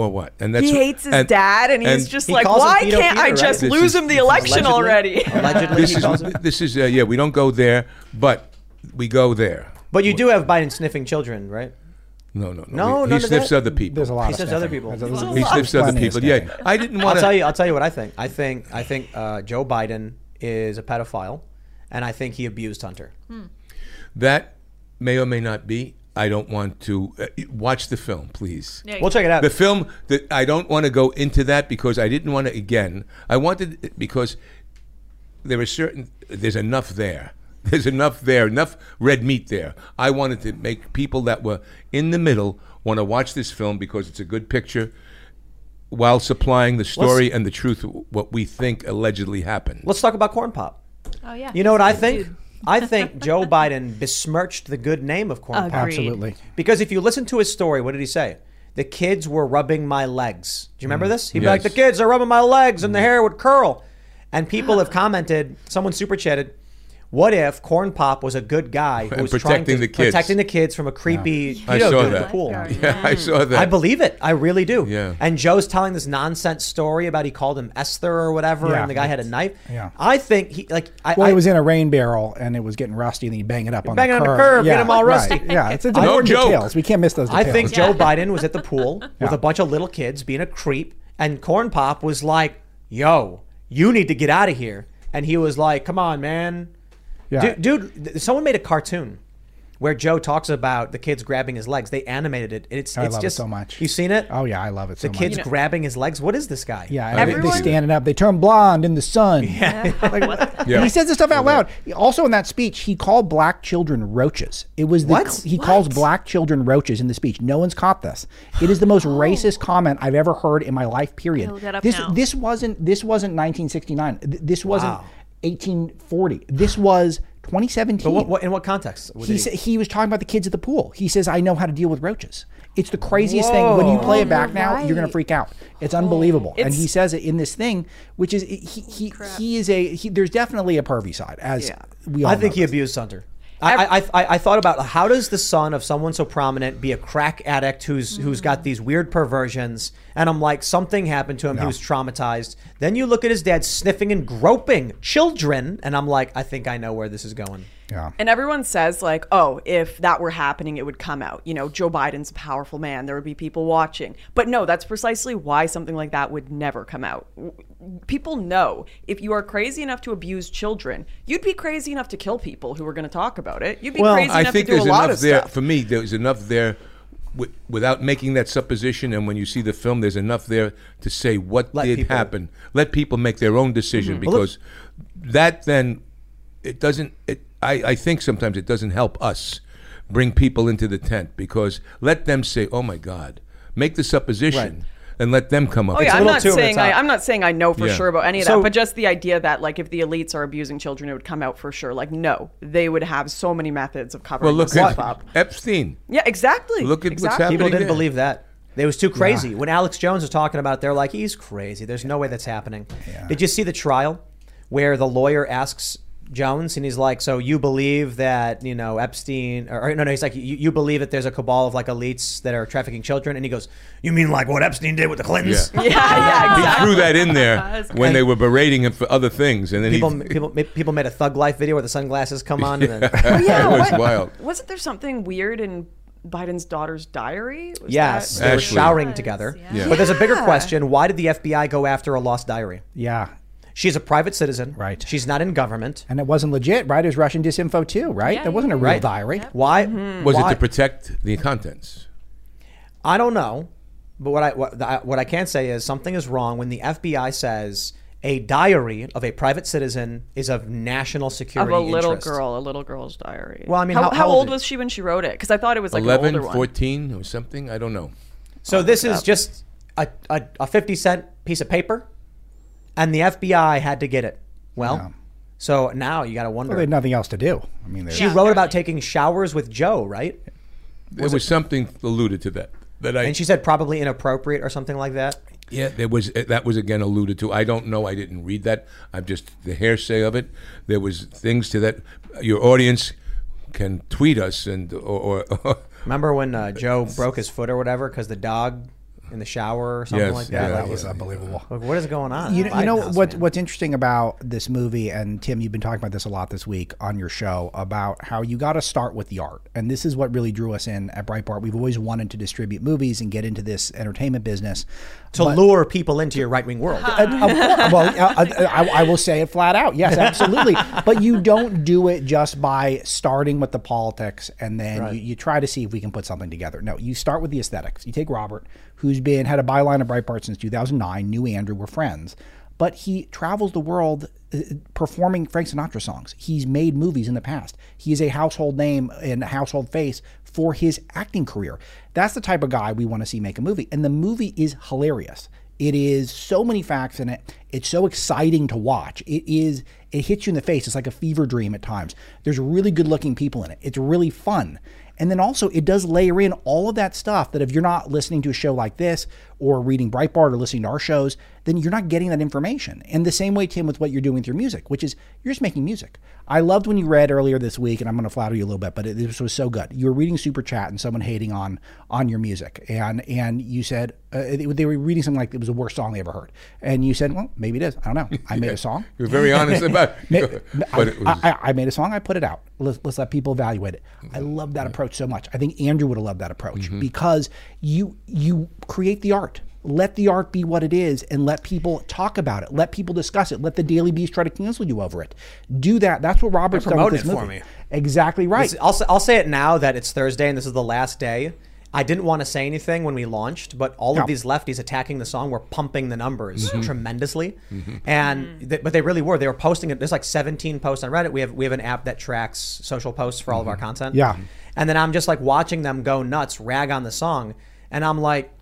Speaker 3: Or what? And that's
Speaker 2: he hates his dad, and he's just
Speaker 1: He
Speaker 2: like, why can't I just
Speaker 3: right?
Speaker 2: lose
Speaker 3: is-
Speaker 2: him the election
Speaker 1: allegedly-
Speaker 2: already?
Speaker 1: Allegedly,
Speaker 3: This
Speaker 1: he
Speaker 3: is
Speaker 1: calls him.
Speaker 3: this is uh, yeah. We don't go there, but we go there.
Speaker 1: But you do have Biden sniffing children, right?
Speaker 3: No, no, no.
Speaker 1: No,
Speaker 3: he, he sniffs other people.
Speaker 4: There's a lot
Speaker 1: He
Speaker 4: of
Speaker 1: sniffs other people.
Speaker 4: A-
Speaker 1: There's
Speaker 3: He sniffs other people. Yeah. I didn't want.
Speaker 1: I'll
Speaker 3: tell
Speaker 1: you. I'll tell you what I think. I think. I think uh, Joe Biden is a pedophile, and I think he abused Hunter.
Speaker 3: That may or may not be. I don't want to uh, watch the film, please.
Speaker 5: Yeah,
Speaker 1: We'll check it out.
Speaker 3: The film that I don't want to go into that because I didn't want to again. I wanted because there are certain there's enough there. There's enough there, enough red meat there. I wanted to make people that were in the middle want to watch this film because it's a good picture while supplying the story and the truth what we think allegedly happened.
Speaker 1: Let's talk about corn pop.
Speaker 5: Oh yeah.
Speaker 1: You know what I think?
Speaker 5: dude.
Speaker 1: I think Joe Biden besmirched the good name of corn pop.
Speaker 5: Agreed.
Speaker 4: Absolutely.
Speaker 1: Because if you listen to his story, what did he say? The kids were rubbing my legs. Do you remember mm. this? He'd be like, the kids are rubbing my legs and the mm. hair would curl. And people have commented, someone super chatted, What if Corn Pop was a good guy who
Speaker 3: And
Speaker 1: was trying
Speaker 3: protecting
Speaker 1: to
Speaker 3: the kids.
Speaker 1: protecting the kids from a creepy
Speaker 3: I saw
Speaker 1: dude the
Speaker 3: that.
Speaker 1: pool?
Speaker 3: Yeah, I saw that.
Speaker 1: I believe it. I really do.
Speaker 3: Yeah.
Speaker 1: And Joe's telling this nonsense story about he called him Esther or whatever,
Speaker 4: Yeah.
Speaker 1: and the guy had a knife.
Speaker 4: Yeah.
Speaker 1: I think he like. I,
Speaker 4: Well,
Speaker 1: I,
Speaker 4: it was in a rain barrel and it was getting rusty, and then you bang it up on
Speaker 1: bang
Speaker 4: the
Speaker 1: it on
Speaker 4: curb.
Speaker 1: the curb, get
Speaker 4: yeah,
Speaker 1: 'em all
Speaker 4: right.
Speaker 1: rusty.
Speaker 4: Yeah, it's, a
Speaker 1: No
Speaker 4: important
Speaker 1: joke.
Speaker 4: details. We can't miss those
Speaker 1: I
Speaker 4: details.
Speaker 1: think Joe Biden was at the pool with a bunch of little kids being a creep, and Corn Pop was like, "Yo, you need to get out of here," and he was like, "Come on, man."
Speaker 4: Yeah.
Speaker 1: Dude, dude, someone made a cartoon where Joe talks about the kids grabbing his legs. They animated it. It's
Speaker 4: I
Speaker 1: it's
Speaker 4: love it
Speaker 1: just
Speaker 4: so much.
Speaker 1: You've seen it?
Speaker 4: Oh yeah, I love it so
Speaker 1: the
Speaker 4: much.
Speaker 1: kids grabbing his legs. What is this guy?
Speaker 4: Yeah, and they, they standing up. They turn blonde in the sun.
Speaker 1: Yeah.
Speaker 4: Like,
Speaker 1: Yeah.
Speaker 4: He says this stuff out loud. Also, in that speech, he called black children roaches. It was the,
Speaker 1: What?
Speaker 4: he calls black children roaches in the speech. No one's caught this. It is the most racist comment I've ever heard in my life. Period.
Speaker 5: Look that up
Speaker 4: This
Speaker 5: now.
Speaker 4: this wasn't this wasn't 1969. This wasn't
Speaker 1: Wow.
Speaker 4: 1840. This was 2017.
Speaker 1: But what, what in what context?
Speaker 4: He,
Speaker 1: he-
Speaker 4: sa- he was talking about the kids at the pool. He says, "I know how to deal with roaches." It's the craziest thing. When you play
Speaker 1: Oh,
Speaker 4: it back
Speaker 1: you're
Speaker 4: now, you're gonna freak out. It's unbelievable. and he says it in this thing, which is he he, he is a he, there's definitely a pervy side as we all
Speaker 1: I think
Speaker 4: know
Speaker 1: he abused Hunter. I, I, I, I thought about how does the son of someone so prominent be a crack addict who's mm-hmm. who's got these weird perversions and I'm like something happened to him he was traumatized then you look at his dad sniffing and groping children and I'm like I think I know where this is going
Speaker 4: yeah
Speaker 2: And everyone says, like, oh, if that were happening, it would come out. You know, Joe Biden's a powerful man. There would be people watching. But no, that's precisely why something like that would never come out. W- People know if you are crazy enough to abuse children, you'd be crazy enough to kill people who are going to talk about it. You'd be crazy
Speaker 3: I
Speaker 2: enough to do
Speaker 3: there's
Speaker 2: a lot of
Speaker 3: there
Speaker 2: stuff.
Speaker 3: for me. There's enough there, wi- without making that supposition. And when you see the film, there's enough there to say what did
Speaker 1: people-
Speaker 3: happen. Let people make their own decision
Speaker 1: Mhm. Well,
Speaker 3: because that then it doesn't. It, I I think sometimes it doesn't help us bring people into the tent because let them say, "Oh my God," make the supposition. And let them come up.
Speaker 2: Oh yeah, I'm not saying I. I'm not saying I know for
Speaker 3: Yeah.
Speaker 2: sure about any of
Speaker 1: So-
Speaker 2: that, but just the idea that like if the elites are abusing children, it would come out for sure. Like no, they would have so many methods of covering
Speaker 3: well, look
Speaker 2: this stuff
Speaker 3: at
Speaker 2: up.
Speaker 3: Epstein.
Speaker 2: Yeah, exactly.
Speaker 3: Look at what's happening
Speaker 1: people didn't
Speaker 3: there.
Speaker 1: believe that it was too crazy when Alex Jones was talking about it they're like he's crazy there's no way that's happening did you see the trial where the lawyer asks Jones and he's like so you believe that you know Epstein or, or no no he's like you, you believe that there's a cabal of like elites that are trafficking children and he goes you mean like what Epstein did with the Clintons
Speaker 3: Yeah.
Speaker 2: Yeah, yeah,
Speaker 3: He threw that in there
Speaker 2: That's
Speaker 3: when they were berating him for other things, and then
Speaker 1: people,
Speaker 3: he.
Speaker 1: people people made a thug life video where the sunglasses come on and then
Speaker 2: Oh, yeah,
Speaker 3: it was
Speaker 2: what-
Speaker 3: wild.
Speaker 2: Wasn't there something weird in Biden's daughter's diary? Was
Speaker 1: Yes,
Speaker 2: that-
Speaker 1: they were
Speaker 3: Ashley.
Speaker 1: showering together.
Speaker 3: Yeah.
Speaker 1: But there's a bigger question: Why did the FBI go after a lost diary?
Speaker 4: yeah
Speaker 1: She's a private citizen.
Speaker 4: Right.
Speaker 1: She's not in government.
Speaker 4: and it wasn't legit right it was Russian disinfo too right
Speaker 5: Yeah,
Speaker 4: it wasn't a real
Speaker 1: Right.
Speaker 4: diary
Speaker 1: Why? Mm-hmm.
Speaker 3: Was
Speaker 1: why?
Speaker 3: it to protect the contents?
Speaker 1: I don't know, but what I what, I what I can say is something is wrong when the FBI says a diary of a private citizen is of national security.
Speaker 2: of
Speaker 1: security
Speaker 2: a little
Speaker 1: interest.
Speaker 2: girl, a little girl's diary.
Speaker 1: Well, I mean,
Speaker 2: how,
Speaker 1: how-
Speaker 2: how
Speaker 1: how old
Speaker 2: old was she when she wrote it? Because I thought it was like
Speaker 3: 11,
Speaker 2: an older one.
Speaker 3: 14 or something? I don't know.
Speaker 1: So this is just a, a, a 50 cent piece of paper, and the FBI had to get it. Well,
Speaker 4: Yeah.
Speaker 1: so now you got to wonder.
Speaker 4: well, they had nothing else to do I mean they
Speaker 1: she wrote about taking showers with Joe, right?
Speaker 3: There was, something alluded to that. That I
Speaker 1: And she said probably inappropriate or something like that.
Speaker 3: yeah, there was that was again alluded to. I don't know. I didn't read that. I'm just the hearsay of it. There was things to that. Your audience can tweet us and or, or
Speaker 1: Remember when uh, Joe broke his foot or whatever because the dog in the shower or something
Speaker 3: Yes,
Speaker 1: like that?
Speaker 3: yeah,
Speaker 4: that
Speaker 1: Like,
Speaker 4: was unbelievable
Speaker 1: like, what is going on?
Speaker 4: You, you know
Speaker 1: house,
Speaker 4: what?
Speaker 1: man.
Speaker 4: What's interesting about this movie, and Tim, you've been talking about this a lot this week on your show about how you got to start with the art, and this is what really drew us in at Breitbart. We've always wanted to distribute movies and get into this entertainment business
Speaker 1: to
Speaker 4: but-
Speaker 1: lure people into your right wing world.
Speaker 4: Uh, of course, well, uh, uh, I, I will say it flat out. Yes, absolutely. but you don't do it just by starting with the politics and then
Speaker 1: Right.
Speaker 4: you, you try to see if we can put something together. No, you start with the aesthetics. You take Robert, who's been had a byline of Breitbart since 2009. Knew Andrew were friends, but he travels the world uh, performing Frank Sinatra songs. He's made movies in the past. He is a household name and household face for his acting career. That's the type of guy we want to see make a movie, and the movie is hilarious. It is so many facts in it. It's so exciting to watch. It is. It hits you in the face. It's like a fever dream at times. There's really good looking people in it. It's really fun. And then also, it does layer in all of that stuff that if you're not listening to a show like this or reading Breitbart or listening to our shows, then you're not getting that information. And the same way, Tim, with what you're doing with your music, which is you're just making music. I loved when you read earlier this week, and I'm going to flatter you a little bit, but it, this was so good. You were reading Super Chat and someone hating on on your music, and and you said uh, they, were reading something like it was the worst song they ever heard, and you said, well, maybe it is. I don't know. I made a song.
Speaker 3: You're very honest about it.
Speaker 4: I,
Speaker 3: But it was-
Speaker 4: I, I, I made a song. I put it out. Let's, let's let people evaluate it. I love that approach so much. I think Andrew would have loved that approach
Speaker 3: Mm-hmm.
Speaker 4: because you you create the art. Let the art be what it is, and let people talk about it. Let people discuss it. Let the Daily Beast try to cancel you over it. Do that. That's what Robert's done with this
Speaker 1: it for me.
Speaker 4: Exactly right.
Speaker 1: This- I'll, say- I'll say it now that it's Thursday and this is the last day. I didn't want to say anything when we launched, but all
Speaker 4: No.
Speaker 1: of these lefties attacking the song were pumping the numbers
Speaker 4: Mhm.
Speaker 1: tremendously,
Speaker 4: Mhm.
Speaker 1: and th- but they really were. They were posting it. There's like 17 posts on Reddit. We have we have an app that tracks social posts for all of our content.
Speaker 4: Yeah.
Speaker 1: and then I'm just like watching them go nuts, rag on the song, and I'm like,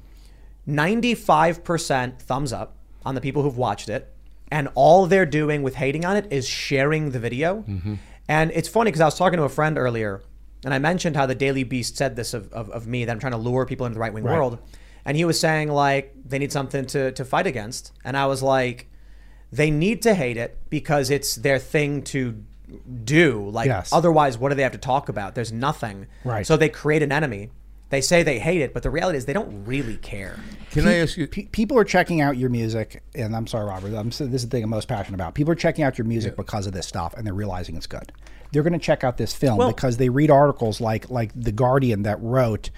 Speaker 1: 95% thumbs up on the people who've watched it, and all they're doing with hating on it is sharing the video. Mm-hmm. And it's funny because I was talking to a friend earlier, and I mentioned how the Daily Beast said this of, of, of me that I'm trying to lure people into the right wing
Speaker 4: Right.
Speaker 1: world. And he was saying, like, they need something to, to fight against. And I was like, they need to hate it because it's their thing to do. Like,
Speaker 4: Yes.
Speaker 1: otherwise, what do they have to talk about? There's nothing.
Speaker 4: Right.
Speaker 1: So they create an enemy. They say they hate it, but the reality is they don't really care.
Speaker 3: Can I ask you?
Speaker 4: people are checking out your music, and I'm sorry, Robert. I'm, this is the thing I'm most passionate about. People are checking out your music because of this stuff, and they're realizing it's good. They're going to check out this film
Speaker 1: Well-
Speaker 4: because they read articles like like the Guardian that wrote.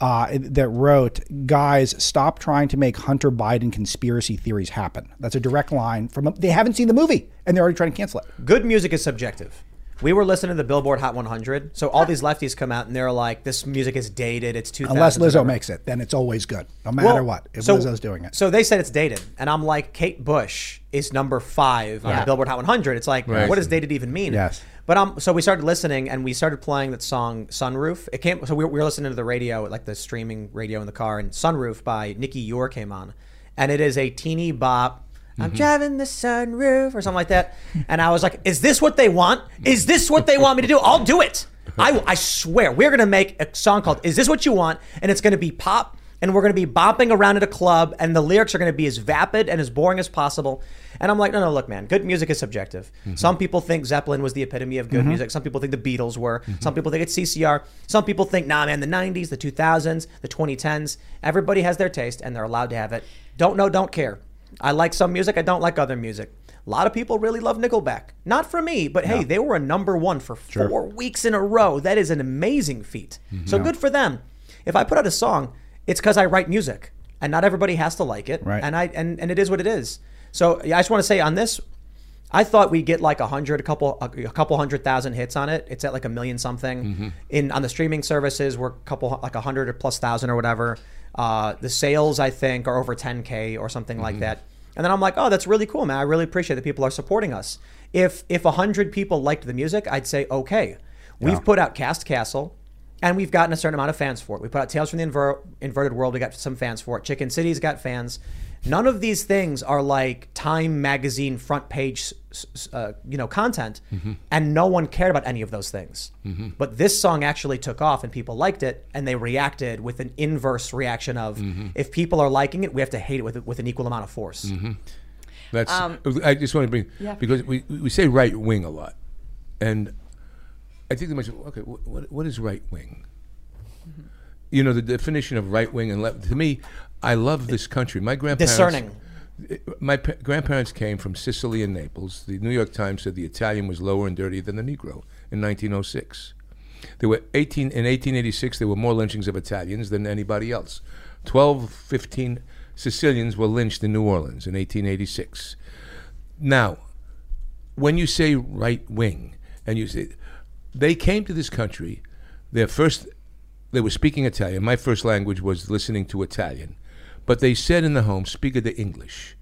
Speaker 4: Uh, that wrote, guys, stop trying to make Hunter Biden conspiracy theories happen. That's a direct line from. They haven't seen the movie, and they're already trying to cancel it.
Speaker 1: Good music is subjective. We were listening to the Billboard Hot 100, so all these lefties come out and they're like, "This music is dated. It's 2000."
Speaker 4: Unless Lizzo makes it, then it's always good, no matter
Speaker 1: Well,
Speaker 4: what. If
Speaker 1: so-
Speaker 4: Lizzo's doing it,
Speaker 1: So they said it's dated, and I'm like, Kate Bush is number five on the Billboard Hot 100. It's like,
Speaker 4: Right.
Speaker 1: what does dated even mean?
Speaker 4: Yes.
Speaker 1: But um, so we started listening, and we started playing that song "Sunroof." It came, so we were, we were listening to the radio, like the streaming radio in the car, and "Sunroof" by Nicky Youre came on, and it is a teeny bop. I'm
Speaker 4: Mm-hmm.
Speaker 1: driving the sunroof or something like that, and I was like, "Is this what they want? Is this what they want me to do? I'll do it." I, I swear, we're gonna make a song called "Is This What You Want?" and it's gonna be pop, and we're gonna be bopping around at a club, and the lyrics are gonna be as vapid and as boring as possible. And I'm like, no, no, look, man, good music is subjective. Some people think Zeppelin was the epitome of good
Speaker 4: Mhm.
Speaker 1: music. Some people think the Beatles were. Some people think it's CCR. Some people think, nah, man, the 90s, the 2000s, the 2010s. Everybody has their taste, and they're allowed to have it. Don't know, don't care. I like some music. I don't like other music. A lot of people really love Nickelback. Not for me, but hey, they were a number one for
Speaker 4: Sure.
Speaker 1: four weeks in a row. That is an amazing feat. Mm-hmm. So
Speaker 4: Yeah.
Speaker 1: good for them. If I put out a song, it's because I write music, and not everybody has to like it.
Speaker 4: Right.
Speaker 1: And I and, and it is what it is. So I just want to say on this, I thought we'd get like a hundred, a couple, a, couple hundred thousand hits on it. It's at like a million something.
Speaker 3: Mm-hmm.
Speaker 1: In on the streaming services, we're a couple like a hundred or plus thousand or whatever. Uh, the sales I think are over 10k or something
Speaker 3: Mm-hmm.
Speaker 1: like that. And then I'm like, oh, that's really cool, man. I really appreciate that people are supporting us. If if a hundred people liked the music, I'd say okay. We've
Speaker 4: Yeah.
Speaker 1: put out Cast Castle, and we've gotten a certain amount of fans for it. We put out Tales from the Inver- Inverted World. We got some fans for it. Chicken City's got fans. None of these things are like Time magazine front page, s- s- uh, you know, content, and no one cared about any of those things.
Speaker 3: Mm-hmm.
Speaker 1: But this song actually took off, and people liked it, and they reacted with an inverse reaction of
Speaker 3: Mm-hmm.
Speaker 1: if people are liking it, we have to hate it with with an equal amount of force.
Speaker 3: Mm-hmm. That's.
Speaker 1: Um,
Speaker 3: I just want to bring
Speaker 1: Yeah.
Speaker 3: because we we say right wing a lot, and I think the much okay. What, what what is right wing? You know the definition of right wing and left. To me, I love this country. My grandparents
Speaker 1: Discerning.
Speaker 3: My pa- grandparents came from Sicily and Naples. The New York Times said the Italian was lower and dirtier than the Negro in 1906. There were 18 in 1886. There were more lynchings of Italians than anybody else. 12, 15 Sicilians were lynched in New Orleans in 1886. Now, when you say right wing, and you say they came to this country, their first they were speaking Italian. My first language was listening to Italian, but they said in the home, "Speak of the English."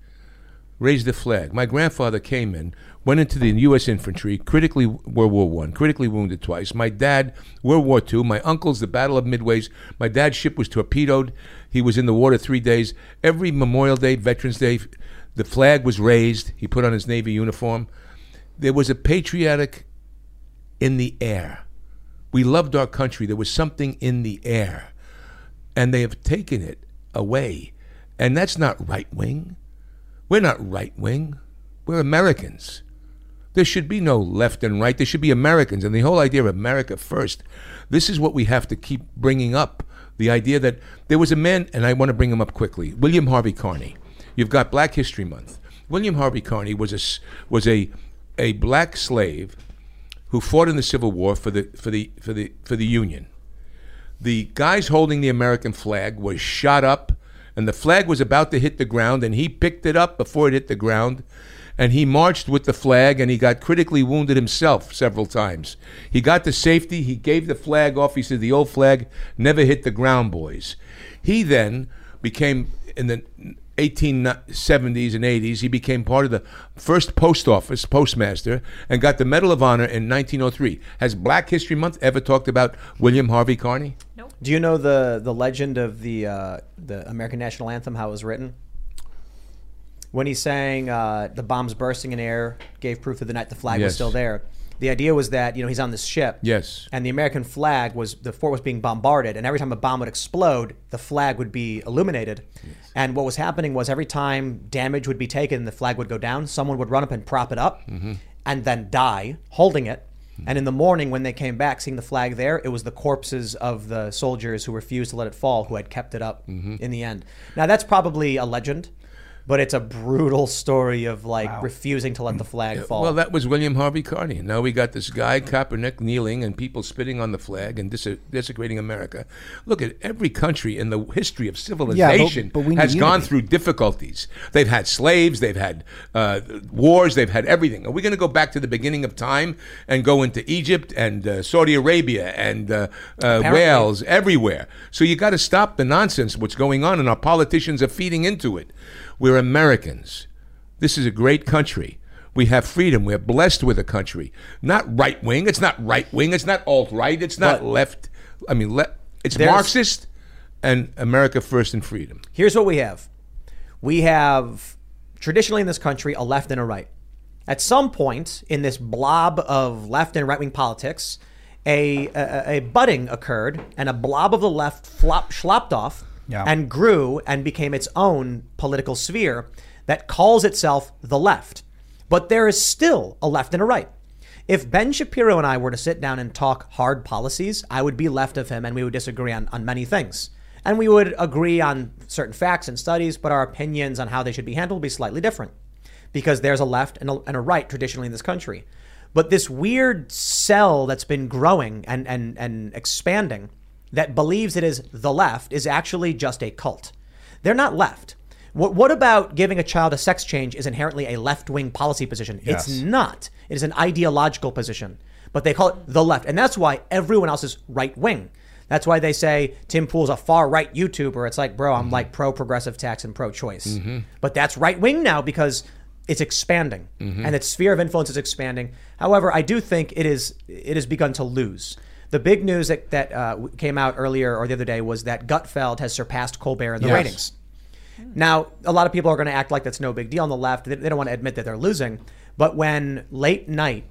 Speaker 3: Raise the flag. My grandfather came in, went into the U.S. infantry, critically World War One, critically wounded twice. My dad, World War Two. My uncle's the Battle of Midways. My dad's ship was torpedoed. He was in the water three days. Every Memorial Day, Veterans Day, the flag was raised. He put on his Navy uniform. There was a patriotic in the air We loved our country. There was something in the air. And they have taken it away. And that's not right wing. We're not right wing. We're Americans. There should be no left and right. There should be Americans. And the whole idea of America first, this is what we have to keep bringing up. The idea that there was a man, and I want to bring him up quickly William Harvey Carney. You've got Black History Month. William Harvey Carney was a, was a, a black slave who fought in the Civil War for the, for, the, for, the, for the Union. The guys holding the American flag was shot up, and the flag was about to hit the ground, and he picked it up before it hit the ground, and he marched with the flag, and he got critically wounded himself several times. He got to safety, he gave the flag off. He said, The old flag never hit the ground, boys. He then became, in the 1870s and 80s, he became part of the first post office postmaster and got the Medal of Honor in 1903. Has Black History Month ever talked about William Harvey Carney?
Speaker 1: Do you know the the legend of the uh, the American national anthem? How it was written? When he sang uh, "The bombs bursting in air gave proof that the night the flag was still there." The idea was that you know he's on this ship.
Speaker 3: Yes.
Speaker 1: And the American flag was the fort was being bombarded, and every time a bomb would explode, the flag would be illuminated. And what was happening was every time damage would be taken, the flag would go down. Someone would run up and prop it up,
Speaker 3: Mhm.
Speaker 1: and then die holding it. And in the morning, when they came back, seeing the flag there, it was the corpses of the soldiers who refused to let it fall, who had kept it up mm-hmm. in the end. Now that's probably a legend, but it's a brutal story of like refusing to let the flag fall.
Speaker 3: Well, that was William Harvey Carney. Now we got this guy, Kaepernick, kneeling and people spitting on the flag and dis- desecrating America. Look at every country in the history of civilization
Speaker 4: but we
Speaker 3: has gone
Speaker 4: unity.
Speaker 3: through difficulties. They've had slaves, they've had uh, wars, they've had everything. Are we going to go back to the beginning of time and go into Egypt and uh, Saudi Arabia and uh, uh, Wales, everywhere? So you got to stop the nonsense, what's going on, and our politicians are feeding into it. We're Americans. This is a great country. We have freedom. We're blessed with a country. Not right wing. It's not right wing. It's not alt right. It's not
Speaker 1: But-
Speaker 3: left. I mean, le- it's Marxist and America first and freedom.
Speaker 1: Here's what we have. We have traditionally in this country a left and a right. At some point in this blob of left and right wing politics, a, a, a budding occurred and a blob of the left flop, slopped off
Speaker 4: Yeah.
Speaker 1: and grew and became its own political sphere that calls itself the left. But there is still a left and a right. If Ben Shapiro and I were to sit down and talk hard policies, I would be left of him and we would disagree on, on many things. And we would agree on certain facts and studies, but our opinions on how they should be handled would be slightly different because there's a left and a, and a right traditionally in this country. But this weird cell that's been growing and, and, and expanding that believes it is the left is actually just a cult. They're not left. What, what about giving a child a sex change is inherently a left wing policy position?
Speaker 4: Yes.
Speaker 1: It's not. It is an ideological position. But they call it the left. And that's why everyone else is right wing. That's why they say Tim Pool's a far right YouTuber. It's like, bro, I'm like pro progressive tax and pro choice.
Speaker 3: Mhm.
Speaker 1: But that's right wing now because it's expanding
Speaker 3: Mhm.
Speaker 1: and its sphere of influence is expanding. However, I do think it is it has begun to lose. The big news that, that uh, came out earlier or the other day was that Gutfeld has surpassed Colbert in the
Speaker 3: Yes.
Speaker 1: ratings. Now, a lot of people are going to act like that's no big deal on the left. They, they don't want to admit that they're losing. But when late night,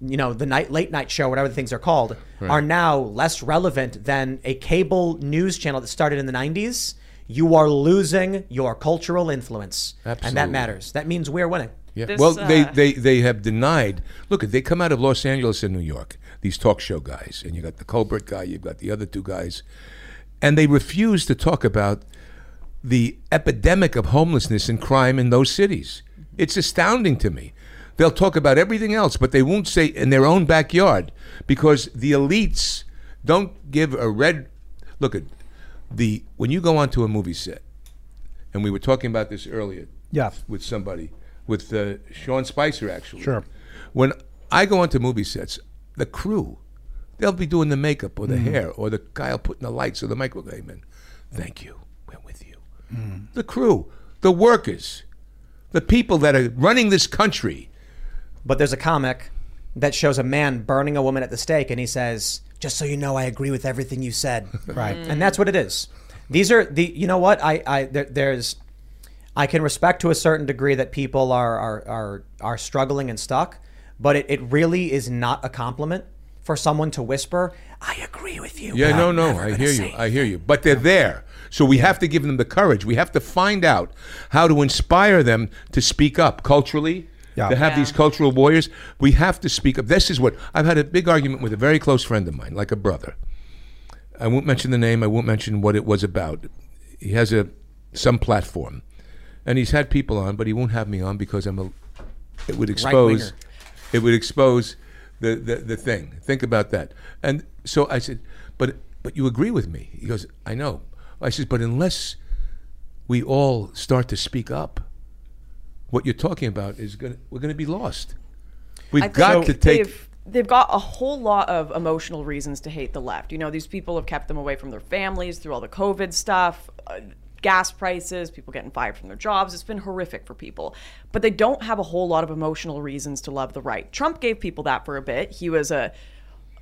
Speaker 1: you know, the night late night show, whatever the things are called,
Speaker 3: Right.
Speaker 1: are now less relevant than a cable news channel that started in the 90s, you are losing your cultural influence. And that matters. That means we're winning.
Speaker 3: Yeah. well, they, they they have denied. Look, they come out of Los Angeles and New York. These talk show guys, and you got the Colbert guy, you've got the other two guys, and they refuse to talk about the epidemic of homelessness and crime in those cities. It's astounding to me. They'll talk about everything else, but they won't say in their own backyard because the elites don't give a red look at the when you go onto a movie set, and we were talking about this earlier.
Speaker 4: Yeah.
Speaker 3: with somebody with uh, Sean Spicer actually.
Speaker 4: Sure.
Speaker 3: When I go onto movie sets, the crew, they'll be doing the makeup or the
Speaker 4: Mhm.
Speaker 3: hair or the guy will put the lights or the microphone. in. Thank you. We're with you. The crew, the workers, the people that are running this country.
Speaker 1: But there's a comic that shows a man burning a woman at the stake, and he says, "Just so you know, I agree with everything you said."
Speaker 4: Right.
Speaker 1: and that's what it is. These are the. You know what? I. I. There, there's. I can respect to a certain degree that people are are are, are struggling and stuck, but it, it really is not a compliment for someone to whisper, "I agree with you."
Speaker 3: Yeah, no,
Speaker 1: I'm
Speaker 3: no, I hear
Speaker 1: say
Speaker 3: you. I hear you. But they're there. So we have to give them the courage. We have to find out how to inspire them to speak up culturally.
Speaker 4: Yeah.
Speaker 3: To have these cultural warriors, we have to speak up. This is what I've had a big argument with a very close friend of mine, like a brother. I won't mention the name. I won't mention what it was about. He has a some platform, and he's had people on, but he won't have me on because I'm a. It would expose.
Speaker 1: Right-winger.
Speaker 3: It would expose the, the the thing. Think about that. And so I said, but but you agree with me? He goes, I know. I says, but unless we all start to speak up, what you're talking about is going to we're going to be lost. We've got to take.
Speaker 2: They've, they've got a whole lot of emotional reasons to hate the left. You know, these people have kept them away from their families through all the COVID stuff. Uh, Gas prices, people getting fired from their jobs. It's been horrific for people. But they don't have a whole lot of emotional reasons to love the right. Trump gave people that for a bit. He was a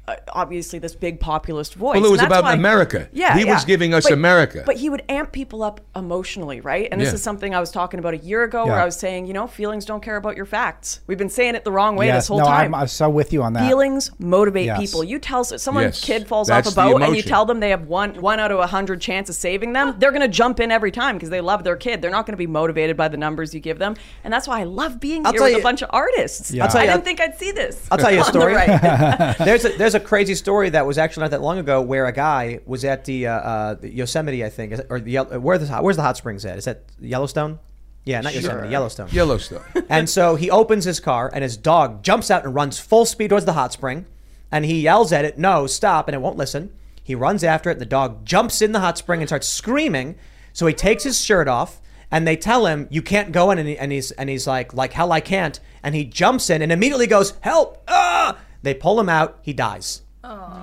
Speaker 2: uh, obviously this big populist voice.
Speaker 3: Well, it was about
Speaker 2: why-
Speaker 3: America.
Speaker 2: Yeah,
Speaker 3: He was giving us
Speaker 2: But-
Speaker 3: America.
Speaker 2: But he would amp people up emotionally, right? And this
Speaker 3: Yeah.
Speaker 2: is something I was talking about a year ago, where I was saying, you know, feelings don't care about your facts. We've been saying it the wrong way
Speaker 4: yes,
Speaker 2: this whole
Speaker 4: no,
Speaker 2: time.
Speaker 4: I'm, I'm so with you on that.
Speaker 2: Feelings motivate
Speaker 4: Yes.
Speaker 2: people. You tell someone's
Speaker 3: Yes,
Speaker 2: kid falls
Speaker 3: that's
Speaker 2: off a boat and you tell them they have one one out of a hundred chance of saving them, they're going to jump in every time because they love their kid. They're not going to be motivated by the numbers you give them, and that's why I love being
Speaker 1: I'll
Speaker 2: here with
Speaker 1: you-
Speaker 2: a bunch of artists.
Speaker 1: Yeah. I'll tell
Speaker 2: I didn't think I'd see this.
Speaker 1: I'll tell you a
Speaker 2: on the
Speaker 1: story.
Speaker 2: right.
Speaker 1: there's a, there's a crazy story that was actually not that long ago where a guy was at the, uh, uh, the Yosemite, I think, or the where the where's the hot springs at? Is that Yellowstone? Yeah, not Yosemite, Yellowstone.
Speaker 3: Yellowstone.
Speaker 1: and so he opens his car and his dog jumps out and runs full speed towards the hot spring, and he yells at it, "No, stop!" and it won't listen. He runs after it. And the dog jumps in the hot spring and starts screaming. So he takes his shirt off, and they tell him, "You can't go in," and, he, and he's and he's like, "Like hell, I can't." And he jumps in and immediately goes, "Help!" Ah! They pull him out. He dies.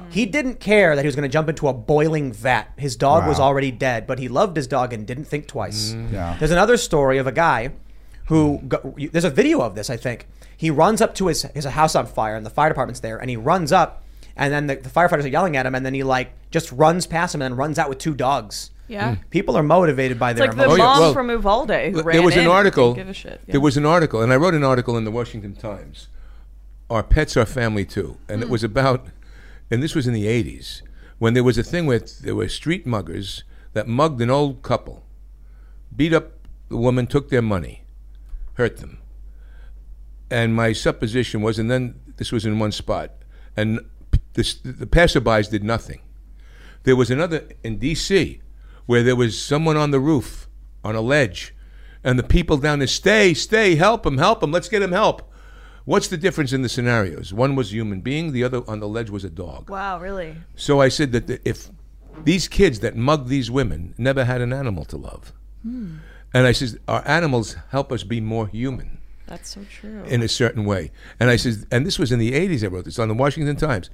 Speaker 1: He didn't care that he was going to jump into a boiling vat. His dog was already dead, but he loved his dog and didn't think twice. Mm-hmm.
Speaker 4: Yeah.
Speaker 1: There's another story of a guy who go, there's a video of this. I think he runs up to his his house on fire, and the fire department's there, and he runs up, and then the, the firefighters are yelling at him, and then he like just runs past him and then runs out with two dogs.
Speaker 2: Yeah. Mm.
Speaker 1: People are motivated by
Speaker 2: It's
Speaker 1: their
Speaker 2: like the
Speaker 1: emotions.
Speaker 2: mom
Speaker 3: well,
Speaker 2: from Uvalde who
Speaker 3: There
Speaker 2: ran
Speaker 3: was an
Speaker 2: and
Speaker 3: article.
Speaker 2: Give a shit.
Speaker 3: There was an article, and I wrote an article in the Washington Times. Our pets are family too, and
Speaker 2: Hmm.
Speaker 3: it was about, and this was in the '80s when there was a thing with there were street muggers that mugged an old couple, beat up the woman, took their money, hurt them. And my supposition was, and then this was in one spot, and this, the passerbys did nothing. There was another in D.C. where there was someone on the roof on a ledge, and the people down there, stay, stay, help him, help him, let's get him help. What's the difference in the scenarios? One was a human being, the other on the ledge was a dog.
Speaker 2: Wow, really?
Speaker 3: So I said that the, if these kids that mug these women never had an animal to love,
Speaker 2: Hmm.
Speaker 3: and I says our animals help us be more human
Speaker 2: That's so true.
Speaker 3: in a certain way. And I says, and this was in the '80s. I wrote this on the Washington Times.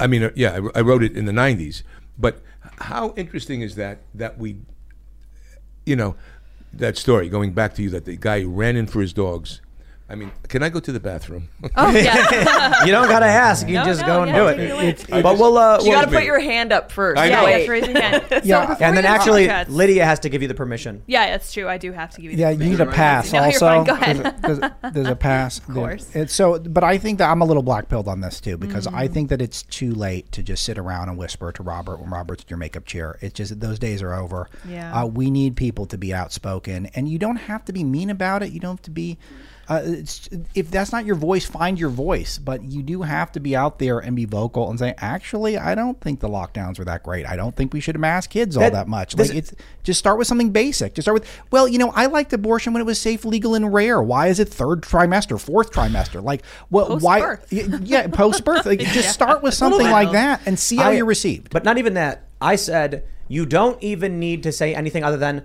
Speaker 3: I mean, uh, yeah, I, I wrote it in the '90s. But how interesting is that? That we, you know, that story going back to you that the guy ran in for his dogs. I mean, can I go to the bathroom?
Speaker 2: Oh, yeah.
Speaker 1: you don't gotta ask. You
Speaker 2: No,
Speaker 1: just
Speaker 2: no,
Speaker 1: go and
Speaker 2: yeah,
Speaker 1: do
Speaker 2: take it
Speaker 1: it.
Speaker 2: away.
Speaker 1: It's- but we'll. Uh,
Speaker 2: you
Speaker 1: we'll-
Speaker 2: got to put your hand up first.
Speaker 3: I
Speaker 5: Yeah,
Speaker 3: know.
Speaker 5: you raise your hand.
Speaker 4: Yeah.
Speaker 5: So before
Speaker 1: and then actually,
Speaker 5: podcast-
Speaker 1: Lydia has to give you the permission.
Speaker 5: Yeah, that's true. I do have to give you.
Speaker 4: The Yeah,
Speaker 5: the
Speaker 4: you need a pass.
Speaker 5: No, you're
Speaker 4: also,
Speaker 5: fine. Go ahead.
Speaker 4: there's, a- there's a pass. Of
Speaker 5: course.
Speaker 4: It's so, but I think that I'm a little black pilled on this too because
Speaker 5: Mm.
Speaker 4: I think that it's too late to just sit around and whisper to Robert when Robert's in your makeup chair. It's just those days are over.
Speaker 2: Yeah.
Speaker 4: Uh, we need people to be outspoken, and you don't have to be mean about it. You don't have to be. Uh, it's, if that's not your voice, find your voice. But you do have to be out there and be vocal and say, actually, I don't think the lockdowns were that great. I don't think we should mask kids all
Speaker 1: That-
Speaker 4: that much. Like it's just start with something basic. Just start with, well, you know, I liked abortion when it was safe, legal, and rare. Why is it third trimester, fourth trimester? Like, well, why?
Speaker 2: Post-birth.
Speaker 4: Yeah, post birth. Like, just start with something like that and see how
Speaker 1: I-
Speaker 4: you're received.
Speaker 1: But not even that. I said you don't even need to say anything other than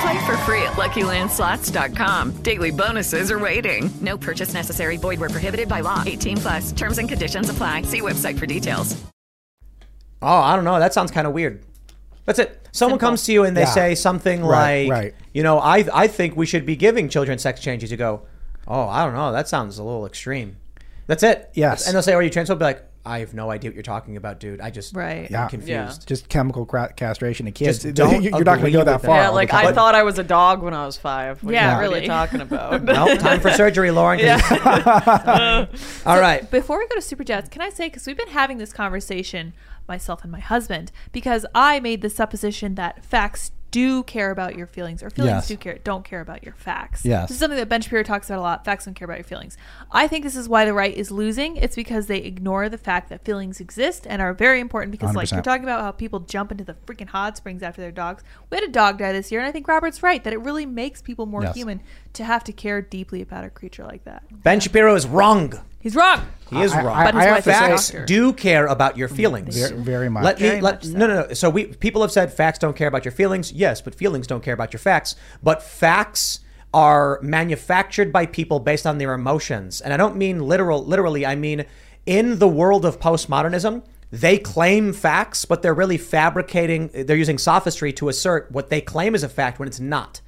Speaker 13: Play for free at LuckyLandSlots.com. Daily bonuses are waiting. No purchase necessary. Void where prohibited by law. 18 plus. Terms and conditions apply. See website for details.
Speaker 1: Oh, I don't know. That sounds kind of weird. That's it. Someone
Speaker 2: Simple.
Speaker 1: comes to you and they
Speaker 4: Yeah.
Speaker 1: say something
Speaker 4: Right,
Speaker 1: like,
Speaker 4: right.
Speaker 1: you know, I I think we should be giving children sex changes. You go, oh, I don't know. That sounds a little extreme. That's it.
Speaker 4: Yes.
Speaker 1: And they'll say, are you trans?" I'll Be like, I have no idea what you're talking about, dude. I just
Speaker 2: Right.
Speaker 1: am
Speaker 4: Yeah.
Speaker 1: confused.
Speaker 4: Just chemical cra- castration of kids.
Speaker 1: Just don't
Speaker 4: You're not going to go that far.
Speaker 2: Yeah, like I
Speaker 4: time.
Speaker 2: thought I was a dog when I was five. What
Speaker 5: Yeah,
Speaker 2: are you-
Speaker 5: really.
Speaker 2: talking about?
Speaker 1: no, time for surgery, Lauren. 'cause- All right.
Speaker 5: Before we go to super chats, can I say because we've been having this conversation myself and my husband because I made the supposition that facts do care about your feelings or feelings
Speaker 4: Yes.
Speaker 5: do care don't care about your facts.
Speaker 4: Yes.
Speaker 5: This is something that Ben Shapiro talks about a lot. Facts don't care about your feelings. I think this is why the right is losing. It's because they ignore the fact that feelings exist and are very important because like
Speaker 4: 100%.
Speaker 5: you're talking about how people jump into the freaking hot springs after their dogs. We had a dog die this year and I think Robert's right that it really makes people more
Speaker 1: Yes.
Speaker 5: human to have to care deeply about a creature like that.
Speaker 1: Ben Shapiro is wrong.
Speaker 5: He's wrong.
Speaker 1: He is
Speaker 4: I-
Speaker 1: wrong.
Speaker 4: I-
Speaker 5: But his
Speaker 4: I have
Speaker 5: wife
Speaker 4: to
Speaker 5: is a
Speaker 1: facts do care about your feelings.
Speaker 4: Very, very much.
Speaker 1: Let me
Speaker 5: Very
Speaker 1: let
Speaker 5: much so.
Speaker 1: no no no. So we people have said facts don't care about your feelings. Yes, but feelings don't care about your facts. But facts are manufactured by people based on their emotions, and I don't mean literal. Literally, I mean in the world of postmodernism. They claim facts, but they're really fabricating, they're using sophistry to assert what they claim is a fact when it's not.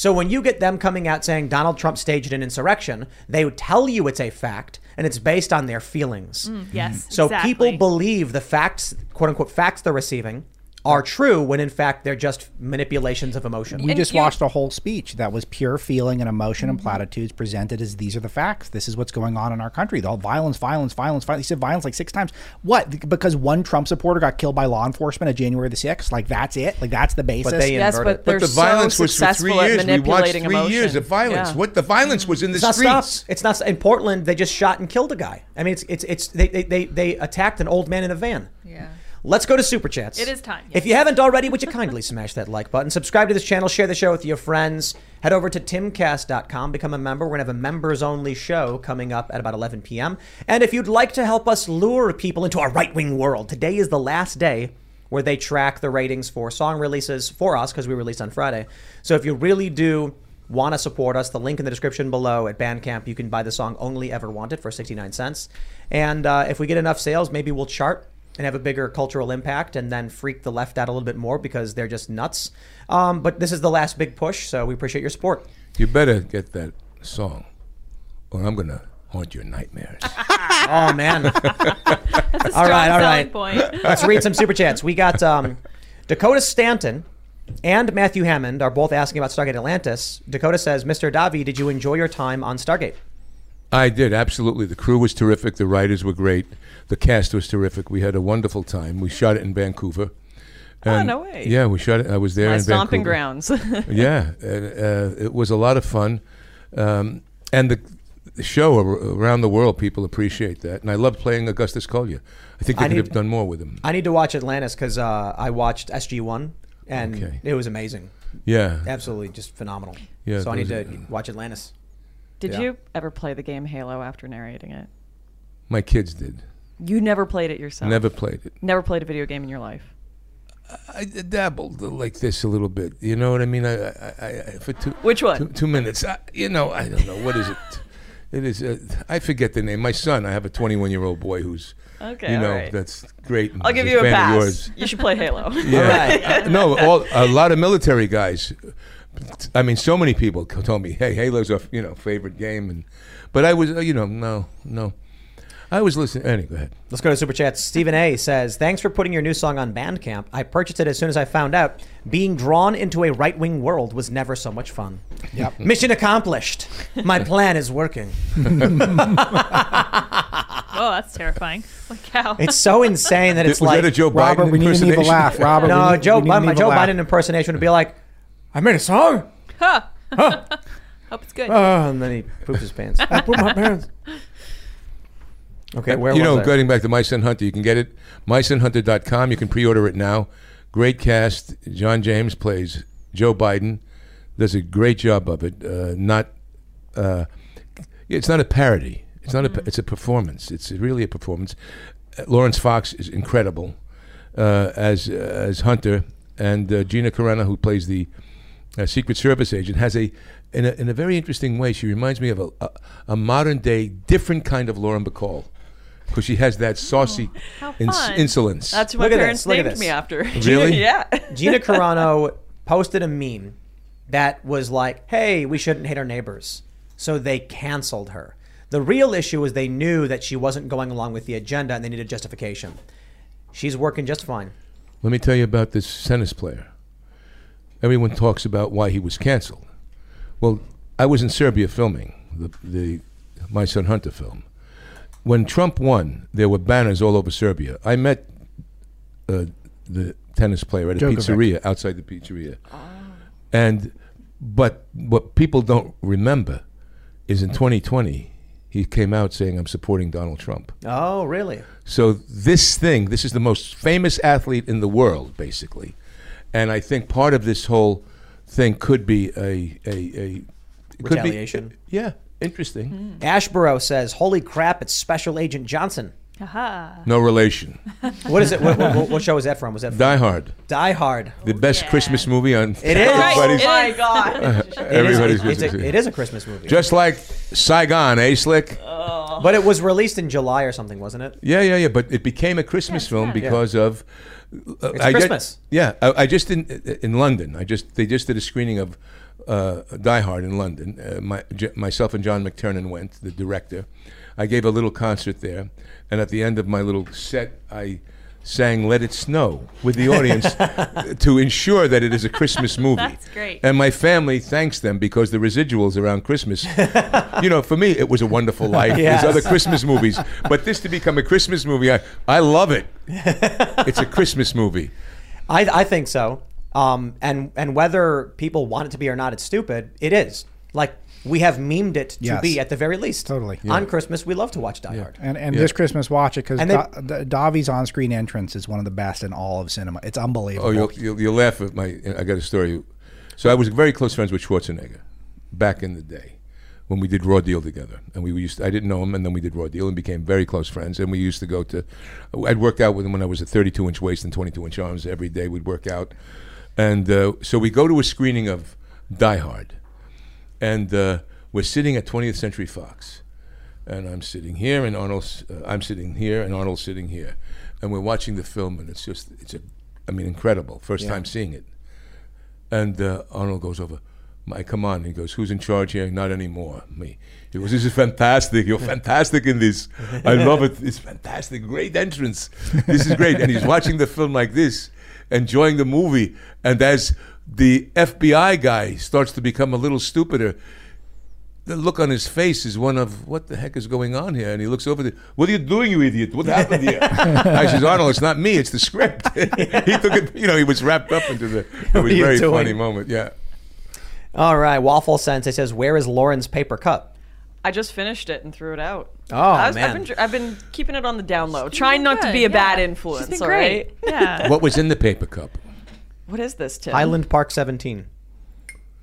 Speaker 1: So when you get them coming out saying Donald Trump staged an insurrection, they would tell you it's a fact and it's based on their feelings.
Speaker 5: Mm, yes,
Speaker 1: So
Speaker 5: exactly.
Speaker 1: people believe the facts, quote unquote, facts they're receiving are true when in fact they're just manipulations of emotion.
Speaker 4: We
Speaker 5: And
Speaker 4: just watched a whole speech that was pure feeling and emotion
Speaker 2: Mm-hmm.
Speaker 4: and platitudes presented as these are the facts. This is what's going on in our country. The whole violence, violence, violence, violence. He said violence like six times. What? Because one Trump supporter got killed by law enforcement on January the 6th? Like that's it? Like that's the basis?
Speaker 1: they
Speaker 2: Yes,
Speaker 1: invert
Speaker 2: but
Speaker 1: it.
Speaker 3: But
Speaker 2: they're
Speaker 3: the violence was for three
Speaker 2: successful at
Speaker 3: years. We watched
Speaker 2: manipulating
Speaker 3: three
Speaker 2: emotion.
Speaker 3: years of violence.
Speaker 2: Yeah.
Speaker 3: What the violence was in the
Speaker 1: It's not
Speaker 3: streets.
Speaker 1: stopped. It's not in Portland. They just shot and killed a guy. I mean, it's it's it's they they they, they attacked an old man in a van.
Speaker 5: Yeah.
Speaker 1: Let's go to super chats.
Speaker 5: It is time,
Speaker 1: If you haven't already, would you kindly smash that like button, subscribe to this channel, share the show with your friends, head over to timcast.com, become a member. We're gonna have a members only show coming up at about 11 p.m. And if you'd like to help us lure people into our right wing world, today is the last day where they track the ratings for song releases for us because we released on Friday. So if you really do want to support us, the link in the description below at Bandcamp, you can buy the song Only Ever Wanted for 69 cents. And uh, if we get enough sales, maybe we'll chart and have a bigger cultural impact and then freak the left out a little bit more because they're just nuts. Um, but this is the last big push, so we appreciate your support.
Speaker 3: You better get that song, or I'm gonna haunt your nightmares.
Speaker 1: Oh, man.
Speaker 5: That's a strong
Speaker 1: all right, all
Speaker 5: selling
Speaker 1: right.
Speaker 5: point.
Speaker 1: Let's read some super chats. We got um, Dakota Stanton and Matthew Hammond are both asking about Stargate Atlantis. Dakota says, Mr. Davi, did you enjoy your time on Stargate?
Speaker 3: I did absolutely. The crew was terrific. The writers were great. The cast was terrific. We had a wonderful time. We shot it in Vancouver.
Speaker 2: Oh, no way.
Speaker 3: Yeah, we shot it. I was there
Speaker 2: My
Speaker 3: in
Speaker 2: stomping
Speaker 3: Vancouver.
Speaker 2: grounds.
Speaker 3: yeah, uh, uh, it was a lot of fun, um, and the, the show around the world, people appreciate that. And I love playing Acastus Kolya. I think they
Speaker 1: I
Speaker 3: could
Speaker 1: need-
Speaker 3: have done more with him.
Speaker 1: I need to watch Atlantis because uh, I watched SG1 and
Speaker 3: Okay.
Speaker 1: it was amazing.
Speaker 3: Yeah.
Speaker 1: Absolutely just phenomenal.
Speaker 3: Yeah,
Speaker 1: So I need
Speaker 3: those-
Speaker 1: to watch Atlantis.
Speaker 2: Did
Speaker 1: Yeah.
Speaker 2: you ever play the game Halo after narrating it?
Speaker 3: My kids did.
Speaker 2: You never played it yourself.
Speaker 3: Never played it.
Speaker 2: Never played a video game in your life.
Speaker 3: I dabbled like this a little bit. You know what I mean? I, I, I for two.
Speaker 2: Which one?
Speaker 3: Two, two minutes. I, you know, I don't know what is it. It is. Uh, I forget the name. My son. I have a 21 year old boy who's.
Speaker 2: Okay,
Speaker 3: You know,
Speaker 2: right.
Speaker 3: that's great.
Speaker 2: I'll give you a pass. You should play Halo.
Speaker 3: Yeah. Uh, no, all, a lot of military guys. I mean, so many people told me, "Hey, Halo's a you know favorite game," and but I was uh, you know no no, I was listening. Anyway, go ahead.
Speaker 1: Let's go to Super Chats. Stephen A says, Thanks for putting your new song on Bandcamp. I purchased it as soon as I found out being drawn into a right wing world was never so much fun.
Speaker 4: Yep.
Speaker 1: Mission accomplished. My plan is working.
Speaker 5: Oh, that's terrifying. Like how?
Speaker 1: It's so insane that it's
Speaker 3: Was
Speaker 1: like
Speaker 3: that a Joe
Speaker 4: Robert, we need an evil
Speaker 3: impersonation?
Speaker 4: laugh. Robert,
Speaker 1: no,
Speaker 4: we need,
Speaker 1: Joe,
Speaker 4: we need an evil
Speaker 1: Joe
Speaker 4: laugh.
Speaker 1: Biden impersonation would be like, I made a song.
Speaker 5: Huh. Huh. Hope it's good.
Speaker 1: Oh, and then he poops his pants. I pooped my pants. Okay, where
Speaker 3: you
Speaker 1: was
Speaker 3: know,
Speaker 1: I?
Speaker 3: getting back to My Son Hunter, you can get it mysonhunter.com. You can pre-order it now. Great cast. John James plays Joe Biden. Does a great job of it. Uh, not, uh, it's not a parody. It's not a. It's a performance. It's really a performance. Uh, Laurence Fox is incredible uh, as as Hunter, and uh, Gina Carano, who plays the uh, Secret Service agent, has a in, a in a very interesting way. She reminds me of a, a, a modern day, different kind of Lauren Bacall. because she has that saucy ins- insolence.
Speaker 2: That's what
Speaker 1: Look
Speaker 2: my
Speaker 1: at this,
Speaker 2: parents named me after.
Speaker 3: Really?
Speaker 2: yeah.
Speaker 1: Gina Carano posted a meme that was like, hey, we shouldn't hate our neighbors. So they canceled her. The real issue is they knew that she wasn't going along with the agenda and they needed justification. She's working just fine.
Speaker 3: Let me tell you about this tennis player. Everyone talks about why he was canceled. Well, I was in Serbia filming the, the My Son Hunter film. When Trump won, there were banners all over Serbia. I met uh, the tennis player at a
Speaker 4: Djokovic.
Speaker 3: pizzeria outside the pizzeria, and but what people don't remember is in 2020 he came out saying I'm supporting Donald Trump.
Speaker 1: Oh, really?
Speaker 3: So this thing, this is the most famous athlete in the world, basically, and I think part of this whole thing could be a a, a it could be-
Speaker 1: Retaliation.
Speaker 3: yeah, interesting.
Speaker 1: Ashborough says, holy crap, it's Special Agent Johnson.
Speaker 5: Aha.
Speaker 3: No relation.
Speaker 1: What is it? What, what, what show is that from? Was that from?
Speaker 3: Die Hard,
Speaker 1: Die Hard.
Speaker 3: the best Christmas movie on.
Speaker 1: It is.
Speaker 3: everybody's-
Speaker 2: Oh my god.
Speaker 1: It is,
Speaker 3: everybody's
Speaker 1: it's
Speaker 3: Christmas
Speaker 1: a, it is a Christmas movie.
Speaker 3: Just like Saigon, eh, Slick?
Speaker 1: but it was released in July or something, wasn't it?
Speaker 3: Yeah, yeah, yeah. But it became a Christmas film because of.
Speaker 1: It's
Speaker 3: I get-
Speaker 1: Christmas.
Speaker 3: yeah, I, I just in in London. I just they just did a screening of uh, Die Hard in London. Uh, my, J- myself and John McTiernan went, the director. I gave a little concert there, and at the end of my little set, I sang "Let It Snow" with the audience to ensure that it is a Christmas movie.
Speaker 5: That's great.
Speaker 3: And my family thanks them because the residuals around Christmas, you know, for me it was a wonderful life.
Speaker 1: Yes.
Speaker 3: There's other Christmas movies, but this to become a Christmas movie, I, I love it. It's a Christmas movie.
Speaker 1: I, I think so. Um, and and whether people want it to be or not, it's stupid. It is. Like we have memed it to
Speaker 4: Yes.
Speaker 1: be at the very least.
Speaker 4: Totally.
Speaker 1: On Christmas, we love to watch Die Hard.
Speaker 4: And and
Speaker 3: Yeah.
Speaker 4: this Christmas, watch it because
Speaker 1: And they-
Speaker 4: da- Davi's on-screen entrance is one of the best in all of cinema. It's unbelievable.
Speaker 3: Oh, you'll, you'll, you'll laugh at my. I got a story. So I was very close friends with Schwarzenegger back in the day when we did Raw Deal together, and we used. I didn't know him, and then we did Raw Deal and became very close friends. And we used to go to. I'd worked out with him when I was a 32 inch waist and 22 inch arms. Every day we'd work out, and uh, so we go to a screening of Die Hard, and uh, we're sitting at 20th Century Fox, and I'm sitting here, and Arnold's. Uh, I'm sitting here, and Arnold's sitting here, and we're watching the film, and it's just. It's a. I mean, incredible. First
Speaker 1: Yeah.
Speaker 3: time seeing it. And uh, Arnold goes over, Mike, come on. He goes, who's in charge here? Not anymore. Me. He goes, this is fantastic. You're fantastic in this. I love it. It's fantastic. Great entrance. This is great. And he's watching the film like this, enjoying the movie. And as the FBI guy starts to become a little stupider, the look on his face is one of what the heck is going on here? And he looks over the, what are you doing, you idiot? What happened here? I says, Arnold, it's not me, it's the script. he took it, you know, he was wrapped up into the. It was a very
Speaker 1: doing?
Speaker 3: funny moment. Yeah.
Speaker 1: All right, Waffle Sensei says, "Where is Lauren's paper cup?"
Speaker 2: I just finished it and threw it out.
Speaker 1: Oh,
Speaker 2: I was-
Speaker 1: man.
Speaker 2: I've been, I've been keeping it on the down low, trying not to be a bad influence.
Speaker 5: She's been
Speaker 2: all
Speaker 5: great.
Speaker 2: right?
Speaker 5: Yeah.
Speaker 3: What was in the paper cup?
Speaker 2: What is this, Tim?
Speaker 1: Highland Park 17.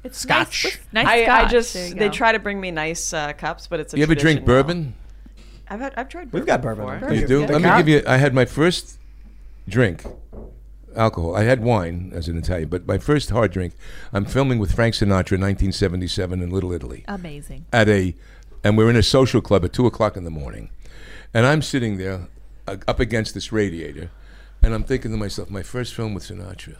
Speaker 5: It's
Speaker 1: Scotch.
Speaker 5: Nice, with- nice
Speaker 2: I, I
Speaker 5: scotch.
Speaker 2: just
Speaker 5: There you
Speaker 2: they
Speaker 5: go.
Speaker 2: try to bring me nice uh, cups, but it's a
Speaker 3: You ever drink
Speaker 2: tradition now.
Speaker 3: bourbon?
Speaker 2: I've had, I've tried. Bourbon
Speaker 1: We've got bourbon.
Speaker 2: before.
Speaker 1: Very
Speaker 3: You
Speaker 1: good.
Speaker 3: do?
Speaker 1: Yeah.
Speaker 3: Let me give you. I had my first drink, alcohol. I had wine as an Italian, but my first hard drink. I'm filming with Frank Sinatra, in 1977, in Little Italy.
Speaker 5: Amazing.
Speaker 3: At a, and we're in a social club at two o'clock in the morning, and I'm sitting there, uh, up against this radiator, and I'm thinking to myself, my first film with Sinatra.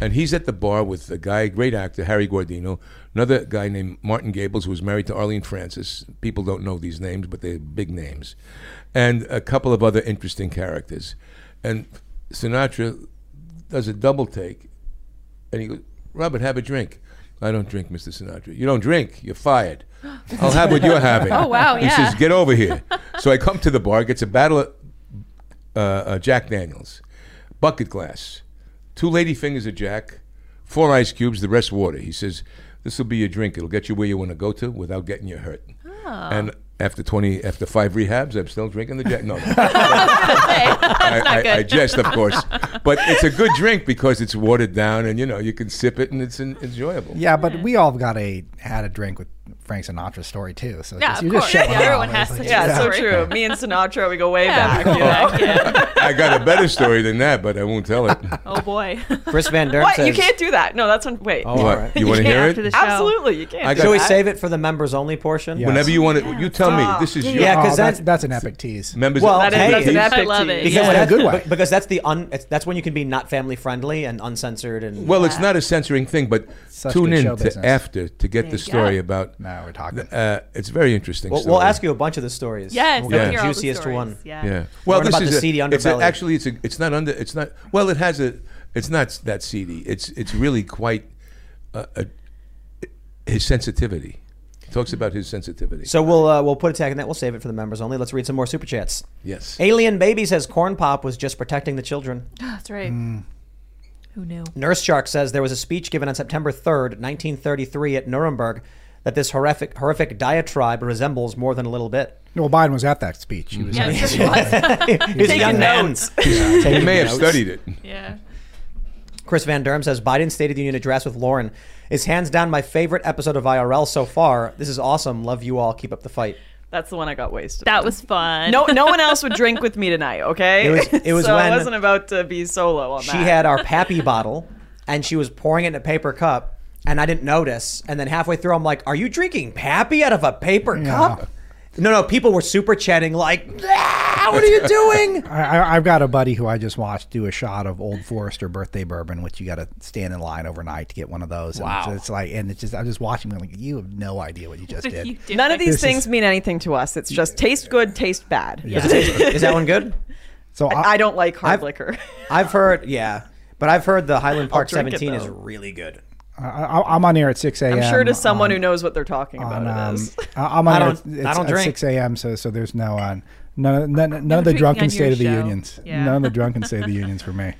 Speaker 3: And he's at the bar with a guy, great actor, Harry Guardino, another guy named Martin Gables, who was married to Arlene Francis. People don't know these names, but they're big names. And a couple of other interesting characters. And Sinatra does a double take, and he goes, Robert, have a drink. I don't drink, Mr. Sinatra. You don't drink, you're fired. I'll have what you're having.
Speaker 5: Oh, wow, yeah.
Speaker 3: He
Speaker 5: yeah.
Speaker 3: says, get over here. so I come to the bar, gets a bottle of uh, uh, Jack Daniels, bucket glass, two lady fingers of Jack, four ice cubes, the rest water. He says, "This will be your drink. It'll get you where you want to go to without getting you hurt." Ah. And after twenty, after five rehabs, I'm still drinking the Jack. No, no. I, I, I jest, of course, but it's a good drink because it's watered down, and you know you can sip it, and it's en- enjoyable.
Speaker 4: Yeah, but we all got a had a drink with Frank Sinatra's story too. So
Speaker 5: Yeah,
Speaker 4: just,
Speaker 5: of
Speaker 4: you're just
Speaker 5: course.
Speaker 4: showing
Speaker 5: Yeah,
Speaker 4: off.
Speaker 5: everyone has
Speaker 4: like-
Speaker 5: to
Speaker 2: Yeah, so true. Me and Sinatra, we go way
Speaker 5: Yeah.
Speaker 2: back. You know?
Speaker 3: I got a better story than that, but I won't tell it.
Speaker 5: Oh boy.
Speaker 1: Chris Van Durn
Speaker 2: What?
Speaker 1: says.
Speaker 2: You can't do that. No, that's on. Wait.
Speaker 1: Oh, all right.
Speaker 3: You want to hear
Speaker 2: after
Speaker 3: it?
Speaker 2: Absolutely, you can't.
Speaker 3: I
Speaker 1: Should we
Speaker 2: that.
Speaker 1: save it for the members only portion?
Speaker 4: Yeah.
Speaker 3: Whenever you want to, you tell me. This is
Speaker 2: Yeah,
Speaker 3: your
Speaker 1: Yeah,
Speaker 4: Oh,
Speaker 1: because
Speaker 4: that's, that's an epic tease.
Speaker 3: members.
Speaker 1: Well,
Speaker 2: That is-
Speaker 1: hey,
Speaker 2: an epic
Speaker 5: I love
Speaker 2: tease.
Speaker 5: it.
Speaker 1: because
Speaker 4: Yeah, in a
Speaker 1: that's,
Speaker 4: good way.
Speaker 1: because that's the un, that's when you can be not family friendly and uncensored and
Speaker 3: Well, it's not a censoring thing, but tune in to after to get the story about.
Speaker 4: No, we're talking.
Speaker 3: Uh, it's very interesting.
Speaker 1: We'll,
Speaker 3: story.
Speaker 1: we'll ask you a bunch of the stories.
Speaker 5: Yes,
Speaker 1: we'll
Speaker 5: let's hear
Speaker 1: the
Speaker 5: all the
Speaker 1: juiciest
Speaker 5: stories.
Speaker 1: one.
Speaker 5: Yeah.
Speaker 3: Yeah. Well,
Speaker 1: Learn
Speaker 3: this
Speaker 1: about
Speaker 3: is
Speaker 1: the
Speaker 3: a,
Speaker 1: seedy
Speaker 3: it's a, actually it's a it's not under it's not well it has a it's not that seedy. It's it's really quite uh, a, his sensitivity. It talks about his sensitivity.
Speaker 1: So we'll uh, we'll put a tag in that. We'll save it for the members only. Let's read some more super chats.
Speaker 3: yes.
Speaker 1: Alien Baby says Corn Pop was just protecting the children.
Speaker 5: That's right.
Speaker 1: Mm.
Speaker 5: Who knew?
Speaker 1: Nurse Shark says there was a speech given on September 3rd, 1933 at Nuremberg that this horrific horrific diatribe resembles more than a little bit.
Speaker 4: well, Biden was at that speech. He was.
Speaker 5: Yeah, it sure was.
Speaker 1: He's a young man.
Speaker 3: He may have studied it.
Speaker 5: yeah.
Speaker 1: Chris Van Derm says Biden's State of the Union address with Lauren is hands down my favorite episode of IRL so far. This is awesome. Love you all. Keep up the fight.
Speaker 2: That's the one I got wasted.
Speaker 5: That
Speaker 2: on.
Speaker 5: was fun.
Speaker 2: No, no one else would drink with me tonight. Okay.
Speaker 1: It was- it was
Speaker 2: so
Speaker 1: when
Speaker 2: I wasn't about to be solo on
Speaker 1: She
Speaker 2: that.
Speaker 1: She had our Pappy bottle and she was pouring it in a paper cup and I didn't notice. And then halfway through, I'm like, "Are you drinking Pappy out of a paper
Speaker 4: Yeah.
Speaker 1: cup?" No, no. People were super chatting like, "Ah, "What are you doing?"
Speaker 4: I, I- I've got a buddy who I just watched do a shot of Old Forester birthday bourbon, which you got to stand in line overnight to get one of those. And
Speaker 1: Wow.
Speaker 4: it's, it's like, and it's just I'm just watching, them like, you have no idea what you just
Speaker 5: What
Speaker 4: did.
Speaker 5: you doing?
Speaker 2: None of these
Speaker 4: This
Speaker 2: things
Speaker 4: is-
Speaker 2: mean anything to us. It's just taste good, taste bad.
Speaker 1: Is, is that one good?
Speaker 4: So
Speaker 2: I, I don't like hard
Speaker 1: I've-
Speaker 2: liquor.
Speaker 1: I've heard, yeah, but I've heard the Highland Park 17 is really good.
Speaker 4: I, I, I'm on air at 6 a.m.
Speaker 2: I'm sure to someone
Speaker 4: on-
Speaker 2: who knows what they're talking about
Speaker 4: on,
Speaker 2: it
Speaker 4: um,
Speaker 2: is.
Speaker 4: I- I'm on
Speaker 1: I don't-
Speaker 4: at-
Speaker 1: I don't
Speaker 4: at
Speaker 1: drink.
Speaker 4: 6 a.m. So so there's no uh, none of- none, none,
Speaker 5: No
Speaker 4: of the drunken state
Speaker 5: your
Speaker 4: of the unions.
Speaker 5: Yeah.
Speaker 4: None of the drunken state of the unions for me.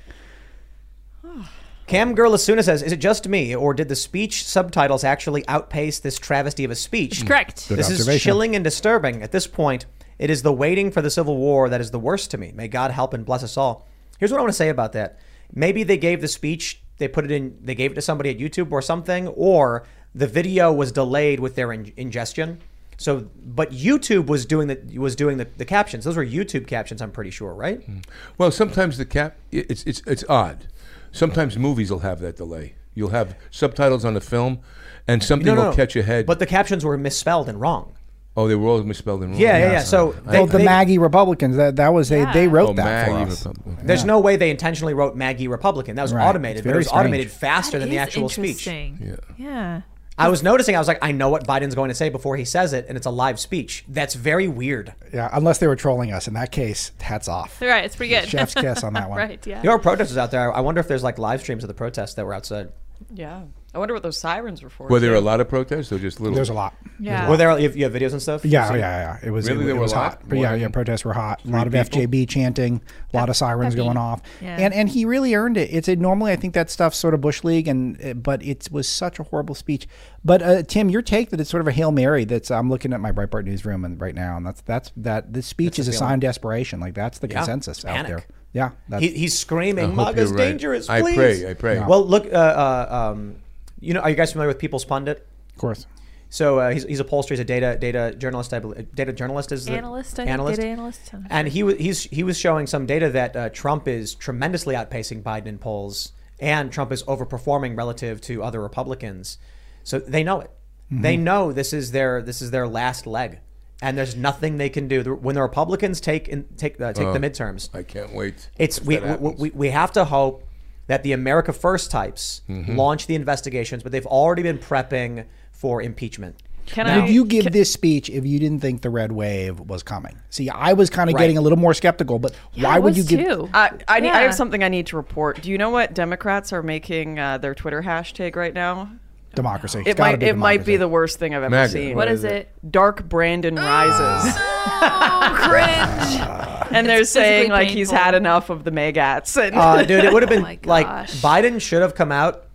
Speaker 1: Cam Girl Asuna says, "Is it just me, or did the speech subtitles actually outpace this travesty of a speech?"
Speaker 5: Correct.
Speaker 4: Good
Speaker 1: this is chilling and disturbing. At this point, it is the waiting for the Civil War that is the worst to me. May God help and bless us all. Here's what I want to say about that. Maybe they gave the speech, they put it in, they gave it to somebody at YouTube or something, or the video was delayed with their in- ingestion. So, but YouTube was doing the was doing the, the captions. Those were YouTube captions. I'm pretty sure, right? Hmm.
Speaker 3: Well, sometimes the cap it's it's it's odd. Sometimes movies will have that delay. You'll have subtitles on the film, and something
Speaker 1: No, no,
Speaker 3: will
Speaker 1: no.
Speaker 3: catch your head.
Speaker 1: But the captions were misspelled and wrong.
Speaker 3: Oh, they were all misspelled in wrong.
Speaker 1: Yeah, yeah, yeah. So they,
Speaker 4: well, the
Speaker 1: they-
Speaker 4: Maggie Republicans that that was they they wrote
Speaker 3: Oh,
Speaker 4: that for
Speaker 3: Maggie
Speaker 4: us.
Speaker 3: Republican.
Speaker 1: There's no way they intentionally wrote Maggie Republican. That was
Speaker 4: Right.
Speaker 1: automated,
Speaker 4: It's
Speaker 1: but it was
Speaker 4: strange.
Speaker 1: automated faster
Speaker 5: That
Speaker 1: than the actual speech.
Speaker 3: Yeah.
Speaker 5: Yeah.
Speaker 1: I was noticing, I was like, I know what Biden's going to say before he says it, and it's a live speech. That's very weird.
Speaker 4: Yeah, unless they were trolling us. In that case, hats off.
Speaker 5: All right. It's pretty good.
Speaker 4: Chef's kiss on that one.
Speaker 5: right. Yeah.
Speaker 1: There are protesters out there. I wonder if there's like live streams of the protests that were outside.
Speaker 2: yeah. I wonder what those sirens were for.
Speaker 3: Were there
Speaker 2: too.
Speaker 3: a lot of protests or just little?
Speaker 4: There's a lot.
Speaker 5: Yeah.
Speaker 1: Were there you have, you have videos and stuff?
Speaker 4: Yeah,
Speaker 1: So-
Speaker 4: yeah, yeah. It was
Speaker 3: Really?
Speaker 4: it,
Speaker 3: There
Speaker 4: it was
Speaker 3: a lot?
Speaker 4: hot. But yeah, yeah. Protests were hot. A lot of
Speaker 3: people?
Speaker 4: FJB chanting. A lot of sirens going off.
Speaker 5: Yeah.
Speaker 4: And and he really earned it. It's a, normally I think that stuff's sort of bush league, and uh, but it was such a horrible speech. But uh, Tim, your take that it's sort of a hail mary. That's I'm looking at my Breitbart newsroom and right now, and that's that's that this speech
Speaker 1: That's
Speaker 4: is a
Speaker 1: feeling.
Speaker 4: sign of desperation. Like that's the
Speaker 1: Yeah,
Speaker 4: consensus
Speaker 1: it's
Speaker 4: out there. Yeah, that's,
Speaker 1: He, he's screaming,
Speaker 3: I hope
Speaker 1: "MAGA's
Speaker 3: right.
Speaker 1: dangerous!"
Speaker 3: I pray, I pray.
Speaker 1: Well, look, uh, uh, um, you know, are you guys familiar with People's Pundit?
Speaker 4: of course.
Speaker 1: So uh, he's, he's a pollster. He's a data data journalist. I believe. Data journalist is the
Speaker 5: Analyst, I
Speaker 1: analyst.
Speaker 5: data analyst.
Speaker 1: And he was he's he was showing some data that uh, Trump is tremendously outpacing Biden in polls, and Trump is overperforming relative to other Republicans. So they know it. They know this is their this is their last leg, and there's nothing they can do. When the Republicans take in, take uh, take
Speaker 3: Oh,
Speaker 1: the midterms,
Speaker 3: I can't wait.
Speaker 1: it's we, we, we we have to hope that the America First types
Speaker 3: Mm-hmm.
Speaker 1: launch the investigations, but they've already been prepping for impeachment.
Speaker 2: Can
Speaker 4: Would
Speaker 2: I?
Speaker 4: you give this speech if you didn't think the red wave was coming? See, I was kind of
Speaker 1: Right.
Speaker 4: getting a little more skeptical, but why would you give?
Speaker 5: too.
Speaker 2: I, I, need, I have something I need to report. Do you know what Democrats are making uh, their Twitter hashtag right now?
Speaker 4: Democracy. It's
Speaker 2: It
Speaker 4: gotta
Speaker 2: might
Speaker 4: be
Speaker 2: it might be the worst thing I've ever
Speaker 3: MAGA.
Speaker 2: seen.
Speaker 5: What is it?
Speaker 2: Dark Brandon rises,
Speaker 5: Oh, cringe.
Speaker 2: and they're
Speaker 5: It's
Speaker 2: saying
Speaker 5: physically
Speaker 2: like he's had enough of the MAGAts. And
Speaker 1: Uh, dude, it would have been
Speaker 5: Oh
Speaker 1: like. Biden should have come out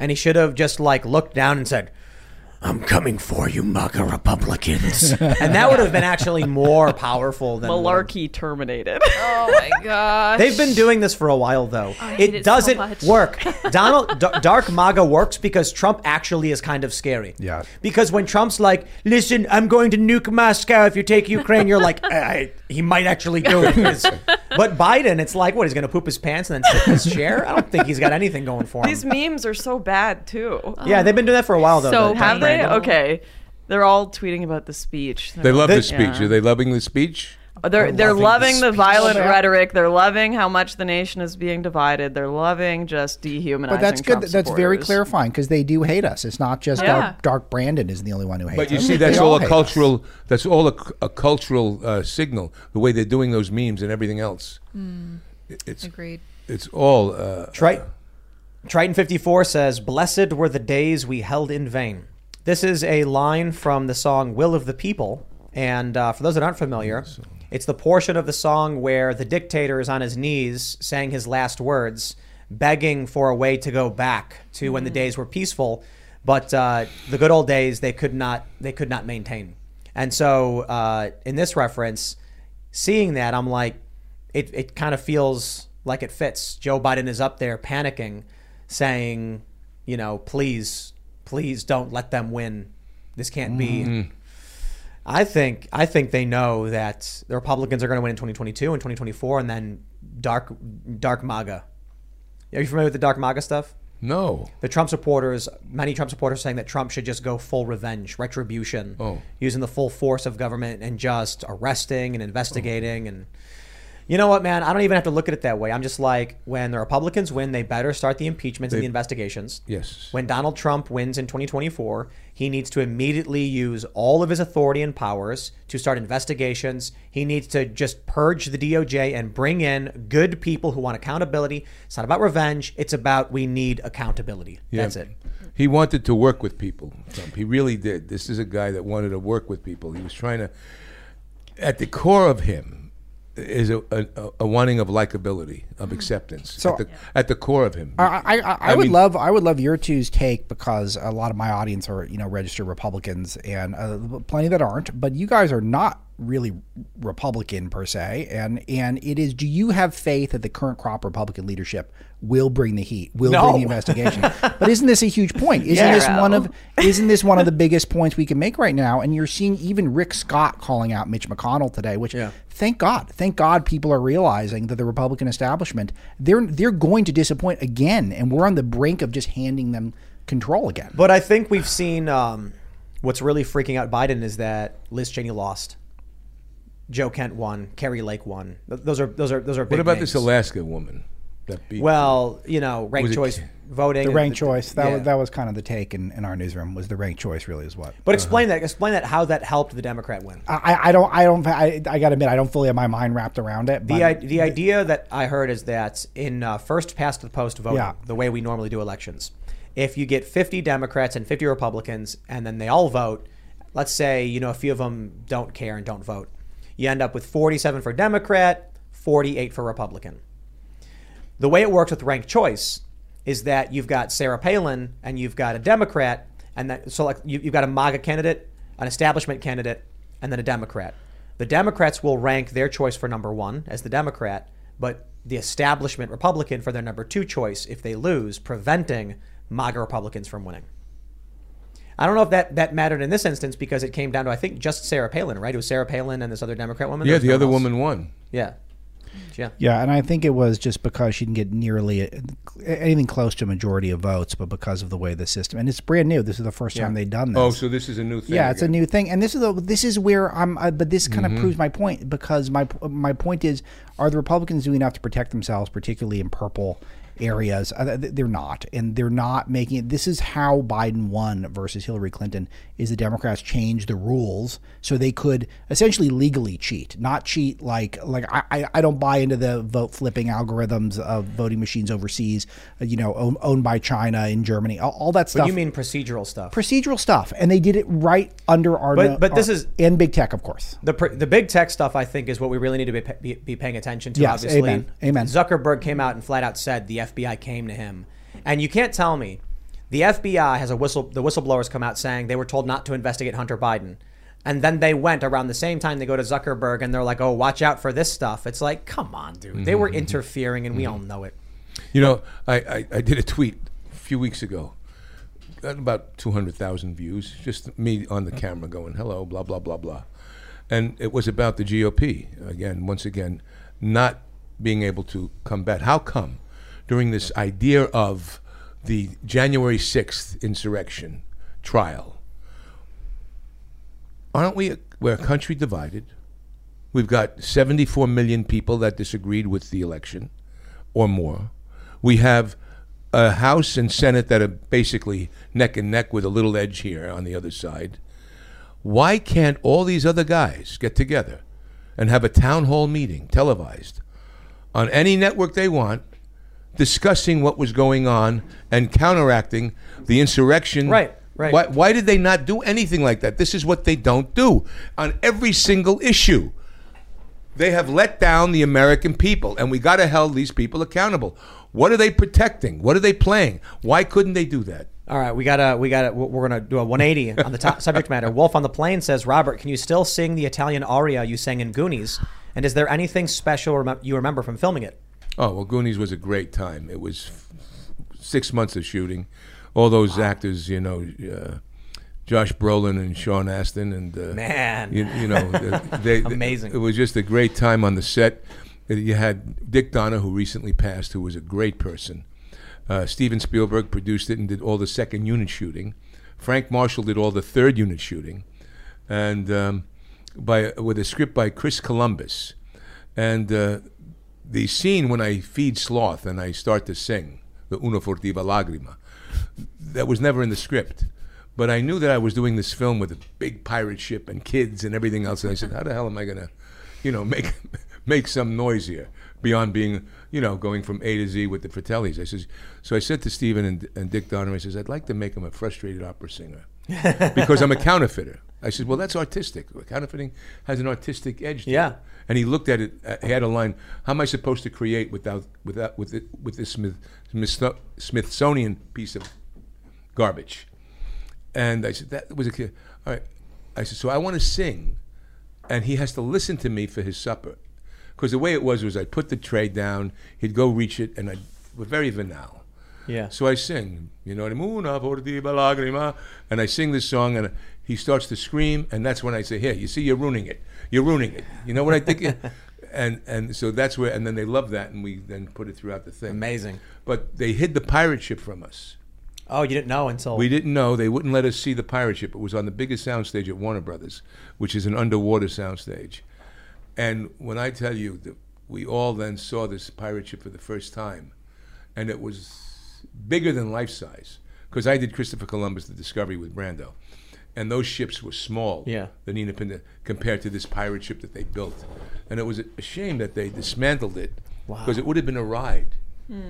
Speaker 1: and he should have just like looked down and said, I'm coming for you, MAGA Republicans. and that would have been actually more powerful than
Speaker 2: Malarkey terminated.
Speaker 5: Oh my gosh.
Speaker 1: They've been doing this for a while, though.
Speaker 5: hate
Speaker 1: It
Speaker 5: it
Speaker 1: doesn't
Speaker 5: much.
Speaker 1: work. Donald D- Dark MAGA works because Trump actually is kind of scary.
Speaker 4: Yeah.
Speaker 1: Because when Trump's like, "Listen, I'm going to nuke Moscow if you take Ukraine," you're like, I, "He might actually do it." But Biden, it's like, what? He's going to poop his pants and then sit in his chair? I don't think he's got anything going for him.
Speaker 2: These memes are so bad too.
Speaker 1: yeah, they've been doing that for a while, though.
Speaker 2: So have
Speaker 1: the-
Speaker 2: they? Okay, they're all tweeting about the speech.
Speaker 3: They love the
Speaker 2: Yeah.
Speaker 3: speech. Are they loving the speech?
Speaker 2: They're they're
Speaker 4: loving
Speaker 2: loving
Speaker 4: the
Speaker 2: the, violent
Speaker 4: speech.
Speaker 2: rhetoric. They're loving how much the nation is being divided. They're loving just dehumanizing.
Speaker 4: But that's good.
Speaker 2: Trump
Speaker 4: That's very
Speaker 2: supporters.
Speaker 4: clarifying because they do hate us. It's not just
Speaker 2: Yeah.
Speaker 4: Dark, Dark Brandon is the only one who hates
Speaker 3: But you
Speaker 4: us.
Speaker 3: see,
Speaker 4: They
Speaker 3: that's all a
Speaker 4: hate
Speaker 3: cultural. That's all a, a cultural uh, signal. The way they're doing those memes and everything else. It- It's
Speaker 5: Agreed.
Speaker 3: It's all. Uh,
Speaker 1: Triton, Triton 54 says, Blessed were the days we held in vain. This is a line from the song Will of the People. And uh, for those that aren't familiar, it's the portion of the song where the dictator is on his knees saying his last words, begging for a way to go back to when the days were peaceful. But uh, the good old days, they could not, they could not maintain. And so uh, in this reference, seeing that, I'm like, it, it kind of feels like it fits. Joe Biden is up there panicking, saying, you know, please, please don't let them win. This can't be. Mm-hmm. I think I think they know that the Republicans are going to win in 2022 and 2024, and then dark dark MAGA. Are you familiar with the dark MAGA stuff?
Speaker 3: no.
Speaker 1: The Trump supporters, many Trump supporters, saying that Trump should just go full revenge, retribution,
Speaker 3: Oh.
Speaker 1: using the full force of government and just arresting and investigating. And you know what, man? I don't even have to look at it that way. I'm just like, when the Republicans win, they better start the impeachments and the investigations.
Speaker 3: Yes.
Speaker 1: When Donald Trump wins in 2024, he needs to immediately use all of his authority and powers to start investigations. He needs to just purge the DOJ and bring in good people who want accountability. It's not about revenge, it's about we need accountability.
Speaker 3: Yeah.
Speaker 1: That's it.
Speaker 3: He wanted to work with people. Trump. He really did. This is a guy that wanted to work with people. He was trying to. At the core of him is a, a, a wanting of likability, of acceptance.
Speaker 4: So-
Speaker 3: at, the, at the core of him.
Speaker 4: I, I, I, I would love I would love your two's take because a lot of my audience are you know registered Republicans and uh, plenty that aren't, but you guys are not really Republican per se, and and it is. Do you have faith that the current crop Republican leadership will bring the heat, will
Speaker 1: No.
Speaker 4: bring the investigation? but isn't this a huge point? Isn't
Speaker 1: Yeah.
Speaker 4: this one of isn't this one of the biggest points we can make right now? And you're seeing even Rick Scott calling out Mitch McConnell today, which thank God, thank God, people are realizing that the Republican establishment they're they're going to disappoint again, and we're on the brink of just handing them control again.
Speaker 1: But I think we've seen um, what's really freaking out Biden is that Liz Cheney lost. Joe Kent won. Kari Lake won. Those are those are those are big
Speaker 3: what about
Speaker 1: names.
Speaker 3: this Alaska woman that beat?
Speaker 1: Well, you know, ranked
Speaker 3: Was it-
Speaker 1: choice voting.
Speaker 4: The
Speaker 1: and
Speaker 4: ranked choice that
Speaker 1: yeah.
Speaker 4: was that was kind of the take in, in our newsroom was the ranked choice really is what.
Speaker 1: But explain that. Explain that. How that helped the Democrat win.
Speaker 4: I, I don't I don't I, I got to admit I don't fully have my mind wrapped around it.
Speaker 1: The, I, the idea that I heard is that in uh, first past the post voting,
Speaker 4: Yeah.
Speaker 1: the way we normally do elections, if you get 50 Democrats and 50 Republicans, and then they all vote, let's say you know a few of them don't care and don't vote, you end up with 47 for Democrat, 48 for Republican. The way it works with ranked choice is that you've got Sarah Palin and you've got a Democrat, and that so like you, you've got a MAGA candidate, an establishment candidate, and then a Democrat. The Democrats will rank their choice for number one as the Democrat, but the establishment Republican for their number two choice if they lose, preventing MAGA Republicans from winning. I don't know if that, that mattered in this instance because it came down to I think just Sarah Palin, right? It was Sarah Palin and this other Democrat woman.
Speaker 3: Yeah, the
Speaker 1: no
Speaker 3: other
Speaker 1: else.
Speaker 3: woman won.
Speaker 1: Yeah, yeah.
Speaker 4: Yeah, and I think it was just because she didn't get nearly anything close to a majority of votes, but because of the way the system and it's brand new. This is the first time they've done this.
Speaker 3: Oh, so this is a new thing.
Speaker 4: yeah, it's a new thing, and this is the this is where I'm. Uh, but this kind of proves my point because my my point is, are the Republicans doing enough to protect themselves, particularly in purple areas? Uh, they're not, and they're not making it. This is how Biden won versus Hillary Clinton. Is the Democrats changed the rules so they could essentially legally cheat, not cheat like like I I, don't buy into the vote flipping algorithms of voting machines overseas, uh, you know, own, owned by China in Germany, all, all that stuff
Speaker 1: But you mean procedural stuff?
Speaker 4: procedural stuff, and they did it right under our.
Speaker 1: But- but this
Speaker 4: our-
Speaker 1: is-
Speaker 4: in big tech, of course.
Speaker 1: The the big tech stuff, I think, is what we really need to be, be, be paying attention to.
Speaker 4: Yes,
Speaker 1: obviously,
Speaker 4: amen, amen.
Speaker 1: Zuckerberg came out and flat out said the FBI came to him, and you can't tell me The FBI has a whistle. The whistleblowers come out saying they were told not to investigate Hunter Biden, and then they went around the same time. They go to Zuckerberg and they're like, "Oh, watch out for this stuff." It's like, come on, dude. They were
Speaker 3: Mhm.
Speaker 1: interfering, and we all know it.
Speaker 3: You know, I, I, I did a tweet a few weeks ago, got about 200,000 views, just me on the camera going, hello, blah, blah, blah, blah. And it was about the GOP. Again, once again, not being able to combat. How come during this idea of the January 6th insurrection trial, aren't we, a, we're a country divided? We've got 74 million people that disagreed with the election or more. We have a House and Senate that are basically neck and neck with a little edge here on the other side. Why can't all these other guys get together and have a town hall meeting televised on any network they want, discussing what was going on and counteracting the insurrection?
Speaker 1: Right, right.
Speaker 3: Why, why did they not do anything like that? This is what they don't do on every single issue. They have let down the American people, and we got to hold these people accountable. What are they protecting? What are they playing? Why couldn't they do that?
Speaker 1: All right, we gotta, we gotta, we're gonna do a 180 on the top subject matter. Wolf on the plane says, Robert, can you still sing the Italian aria you sang in Goonies? And is there anything special you remember from filming it?
Speaker 3: Oh well, Goonies was a great time. It was f- six months of shooting. All those actors, you know, uh, Josh Brolin and Sean Astin, and uh,
Speaker 1: Man.
Speaker 3: you, you know, they, they-
Speaker 1: Amazing.
Speaker 3: It was just a great time on the set. Uh, You had Dick Donner, who recently passed, who was a great person. Uh, Steven Spielberg produced it and did all the second unit shooting. Frank Marshall did all the third unit shooting, and um, by with a script by Chris Columbus. And uh, the scene when I feed sloth and I start to sing the Una Furtiva Lagrima, that was never in the script. But I knew that I was doing this film with a big pirate ship and kids and everything else. And I said, how the hell am I going to, you know, make make some noise here beyond being, you know, going from A to Z with the Fratellis? I says, so I said to Stephen and, and Dick Donner, I says, I'd like to make him a frustrated opera singer because I'm a counterfeiter. I said, well, that's artistic. Counterfeiting has an artistic edge. To
Speaker 1: Yeah.
Speaker 3: It. And he looked at it. Uh, he had a line. How am I supposed to create without without with it, with this Smith, Smith, Smithsonian piece of garbage? And I said that was a kid. All right. I said so. I want to sing, and he has to listen to me for his supper, because the way it was was I put the tray down. He'd go reach it, and I we're very banal.
Speaker 1: Yeah.
Speaker 3: So I sing, you know, Una furtiva lagrima, and I sing this song, and he starts to scream, and that's when I say, "Here, you see, you're ruining it. You're ruining it." You know what I think? and and so that's where, and then they love that, and we then put it throughout the thing.
Speaker 1: Amazing.
Speaker 3: But they hid the pirate ship from us.
Speaker 1: Oh, you didn't know until
Speaker 3: We didn't know. They wouldn't let us see the pirate ship. It was on the biggest soundstage at Warner Brothers, which is an underwater soundstage. And when I tell you that we all then saw this pirate ship for the first time, and it was bigger than life size, because I did Christopher Columbus: The Discovery with Brando, and those ships were small.
Speaker 1: Yeah.
Speaker 3: The Nina Pinta compared to this pirate ship that they built, and it was a shame that they dismantled it, because it would have been a ride.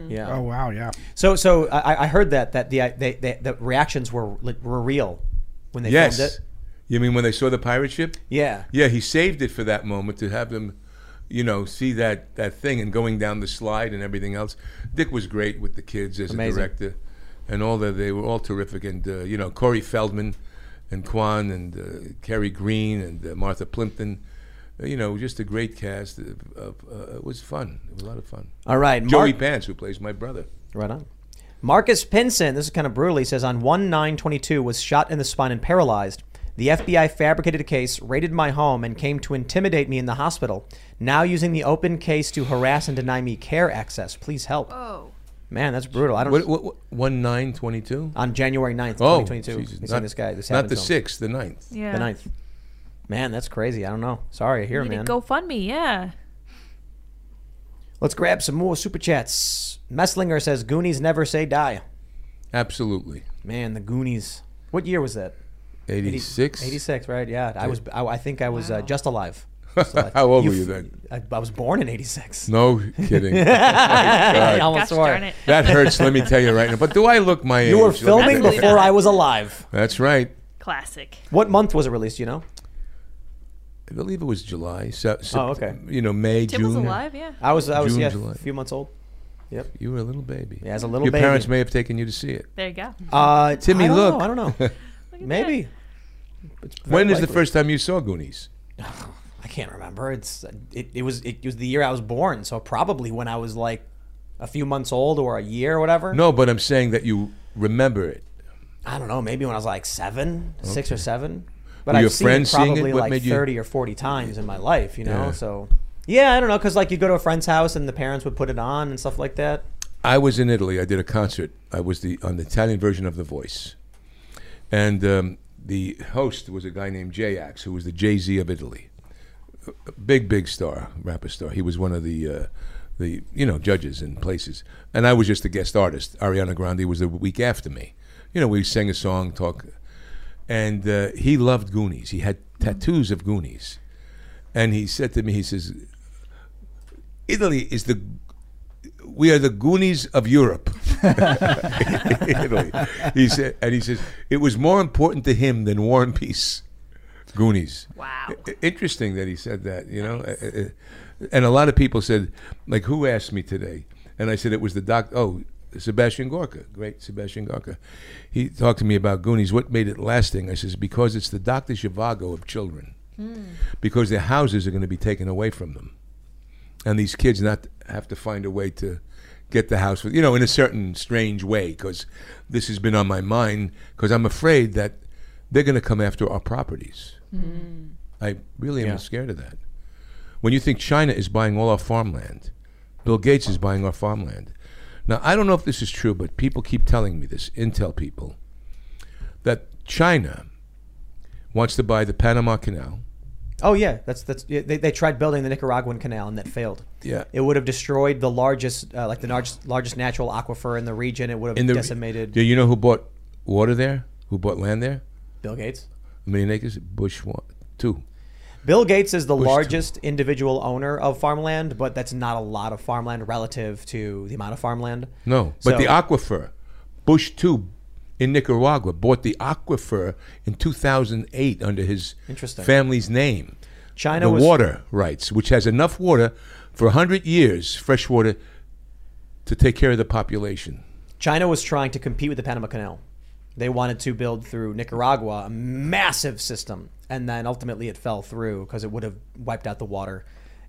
Speaker 1: Yeah.
Speaker 4: Oh wow, yeah.
Speaker 1: So, so I, I heard that that the they, they, the reactions were were real when they
Speaker 3: yes.
Speaker 1: filmed it.
Speaker 3: You mean when they saw the pirate ship?
Speaker 1: Yeah.
Speaker 3: Yeah, he saved it for that moment to have them, you know, see that, that thing and going down the slide and everything else. Dick was great with the kids as
Speaker 1: Amazing.
Speaker 3: a director, and all that. They were all terrific. And uh, you know, Corey Feldman, and Quan and uh, Kerri Green and uh, Martha Plimpton. Uh, you know, just a great cast. Of, of, uh, it was fun. It was a lot of fun.
Speaker 1: All right,
Speaker 3: Joey
Speaker 1: Mark-
Speaker 3: Pants, who plays my brother.
Speaker 1: Right on. Marcus Pinson, this is kind of brutal. He says on 1 9 22 was shot in the spine and paralyzed. The FBI fabricated a case, raided my home, and came to intimidate me in the hospital. Now using the open case to harass and deny me care access. Please help.
Speaker 5: Oh.
Speaker 1: Man, that's brutal. I don't.
Speaker 3: What, what, what, one nine twenty two
Speaker 1: on January 9th,
Speaker 3: Oh,
Speaker 1: 2022.
Speaker 3: Jesus.
Speaker 1: They
Speaker 3: Not-
Speaker 1: sent this guy. This
Speaker 3: not
Speaker 1: happened
Speaker 3: the
Speaker 1: to him.
Speaker 3: sixth, the ninth.
Speaker 5: Yeah.
Speaker 1: The 9th. Man, that's crazy. I don't know. Sorry to hear,
Speaker 5: Need
Speaker 1: man.
Speaker 5: a GoFundMe, yeah.
Speaker 1: Let's grab some more super chats. Messlinger says Goonies never say die.
Speaker 3: Absolutely.
Speaker 1: Man, the Goonies. What year was that?
Speaker 3: 86?
Speaker 1: 86, right? Yeah. I was. I, I think I was uh, just alive.
Speaker 3: How old were you then?
Speaker 1: I, I was born in 86.
Speaker 3: No kidding. Oh,
Speaker 1: I almost
Speaker 5: Gosh
Speaker 1: swore.
Speaker 5: darn it.
Speaker 3: That hurts, let me tell you right now. But do I look my age?
Speaker 1: You were
Speaker 3: Let me
Speaker 1: filming
Speaker 3: tell you.
Speaker 1: before I was alive.
Speaker 3: That's right.
Speaker 5: Classic.
Speaker 1: What month was it released? You know?
Speaker 3: I believe it was July. Se-
Speaker 1: Oh, okay.
Speaker 3: You know, May,
Speaker 5: Tim
Speaker 3: June.
Speaker 5: was alive, yeah.
Speaker 1: I was. I was
Speaker 3: June,
Speaker 1: yeah,
Speaker 3: July.
Speaker 1: a few months old. Yep.
Speaker 3: You were a little baby.
Speaker 1: Yeah, as a little baby.
Speaker 3: Your
Speaker 1: baby.
Speaker 3: parents may have taken you to see it.
Speaker 5: There you go.
Speaker 1: Uh,
Speaker 3: Timmy,
Speaker 1: I don't
Speaker 3: look.
Speaker 1: know, I don't know. Maybe. It's very
Speaker 3: When is the
Speaker 1: likely.
Speaker 3: first time you saw Goonies?
Speaker 1: I can't remember. It's it, it was it was the year I was born, so probably when I was like a few months old or a year or whatever.
Speaker 3: No, but I'm saying that you remember it.
Speaker 1: I don't know. Maybe when I was like seven, six or seven. But
Speaker 3: Were
Speaker 1: I've
Speaker 3: your
Speaker 1: seen it
Speaker 3: seeing it?
Speaker 1: probably like
Speaker 3: made you-
Speaker 1: thirty or forty times in my life. You know,
Speaker 3: Yeah.
Speaker 1: so yeah, I don't know, because like you go to a friend's house and the parents would put it on and stuff like that.
Speaker 3: I was in Italy. I did a concert. I was the on the Italian version of The Voice, and um, the host was a guy named J-Ax, who was the Jay Z of Italy, big big star, rapper star. He was one of the uh, the you know judges in places, and I was just a guest artist. Ariana Grande was the week after me. You know, we sang a song, talk, and uh, he loved Goonies. He had tattoos of Goonies, and he said to me, he says, "Italy is the we are the Goonies of Europe. Italy. He said, and he says it was more important to him than War and Peace. Goonies.
Speaker 5: Wow.
Speaker 3: Interesting that he said that. You know, uh, and a lot of people said, like, who asked me today? And I said it was the doc. Oh, Sebastian Gorka, great Sebastian Gorka. He talked to me about Goonies. What made it lasting? I says because it's the Doctor Zhivago of children. Because their houses are going to be taken away from them and these kids not have to find a way to get the house with you know in a certain strange way because this has been on my mind because i'm afraid that they're going to come after our properties i really am
Speaker 1: Yeah.
Speaker 3: scared of that when you think china is buying all our farmland bill gates is buying our farmland now i don't know if this is true but people keep telling me this intel people that china wants to buy the panama canal
Speaker 1: Oh yeah, that's that's yeah, they, they tried building the Nicaraguan canal and that failed.
Speaker 3: Yeah.
Speaker 1: it would have destroyed the largest uh, like the largest largest natural aquifer in the region. It would have
Speaker 3: in the
Speaker 1: decimated
Speaker 3: do you know who bought water there who bought land there
Speaker 1: Bill Gates.
Speaker 3: A million acres? Bush one, two.
Speaker 1: Bill Gates is the
Speaker 3: Bush
Speaker 1: largest individual owner of farmland, but that's not a lot of farmland relative to the amount of farmland.
Speaker 3: No, but
Speaker 1: So-
Speaker 3: the aquifer, Bush two, in Nicaragua bought the aquifer in 2008 under his family's name.
Speaker 1: China
Speaker 3: the
Speaker 1: was-
Speaker 3: water rights, which has enough water for hundred years, fresh water, to take care of the population.
Speaker 1: China was trying to compete with the Panama Canal. They wanted to build through Nicaragua a massive system, and then ultimately it fell through because it would have wiped out the water.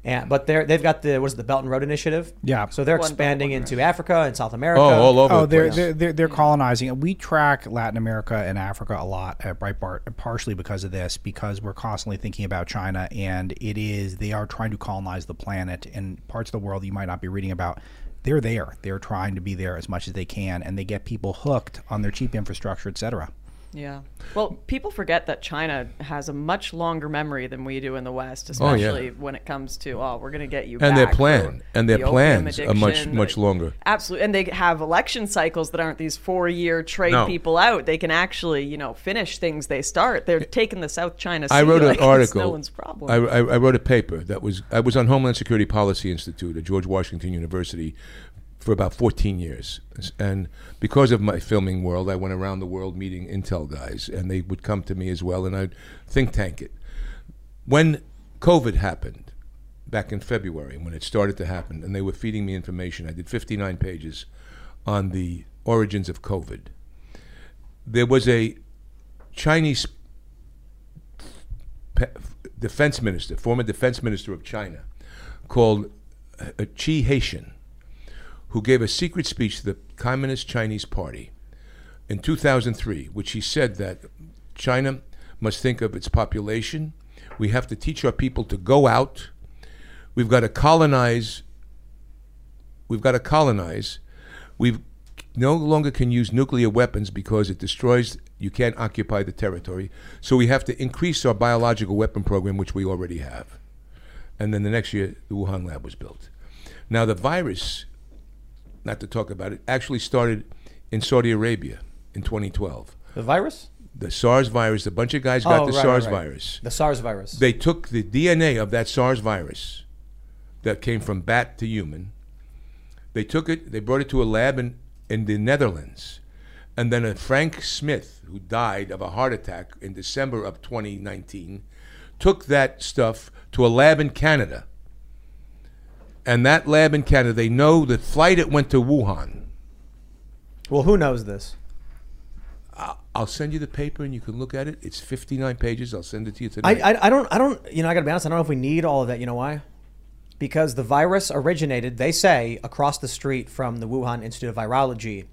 Speaker 1: And but they're they've got the what is it, the Belt and Road Initiative?
Speaker 4: Yeah.
Speaker 1: So they're
Speaker 4: One Belt,
Speaker 1: expanding into Africa and South America.
Speaker 4: Oh, they're, they're they're they're colonizing. We track Latin America and Africa a lot at Breitbart, partially because of this, because we're constantly thinking about China, and it is they are trying to colonize the planet in parts of the world you might not be reading about. They're there. They're trying to be there as much as they can, and they get people hooked on their cheap infrastructure, et cetera.
Speaker 2: Yeah. Well, people forget that China has a much longer memory than we do in the West,
Speaker 3: Oh, yeah.
Speaker 2: especially when it comes to oh, we're going to get you
Speaker 3: And their plan, and their
Speaker 2: the
Speaker 3: plans are much much longer.
Speaker 2: Absolutely, and they have election cycles that aren't these four-year trade
Speaker 3: No.
Speaker 2: people out. They can actually, you know, finish things they start. They're taking the South China Sea.
Speaker 3: I wrote
Speaker 2: like
Speaker 3: an article.
Speaker 2: no one's problem.
Speaker 3: I, I, I wrote a paper that was I was on Homeland Security Policy Institute at George Washington University for about 14 years, and because of my filming world, I went around the world meeting intel guys, and they would come to me as well, and I'd think tank it. When COVID happened back in February, when it started to happen, and they were feeding me information, I did 59 pages on the origins of COVID. There was a Chinese defense minister, former defense minister of China, called uh, Chi Haotian, who gave a secret speech to the Communist Chinese Party in 2003, which he said that China must think of its population. We have to teach our people to go out. We've got to colonize. We've got to colonize. We no longer can use nuclear weapons because it destroys. You can't occupy the territory. So we have to increase our biological weapon program, which we already have. And then the next year, the Wuhan lab was built. Now the virus, not to talk about it, actually started in Saudi Arabia in 2012.
Speaker 1: The virus?
Speaker 3: The SARS virus. A bunch of guys got
Speaker 1: Oh,
Speaker 3: the
Speaker 1: right,
Speaker 3: SARS
Speaker 1: right,
Speaker 3: virus.
Speaker 1: The SARS virus.
Speaker 3: They took the DNA of that SARS virus that came from bat to human. They took it, they brought it to a lab in, in the Netherlands. And then a Frank Smith, who died of a heart attack in December of 2019, took that stuff to a lab in Canada. And that lab in Canada, they know the flight it went to Wuhan.
Speaker 1: Well, who knows this?
Speaker 3: I'll send you the paper and you can look at it. It's 59 pages. I'll send it to you today.
Speaker 1: I, I, I don't I don't you know I gotta be honest I don't know if we need all of that you know why because the virus originated they say across the street from the Wuhan Institute of Virology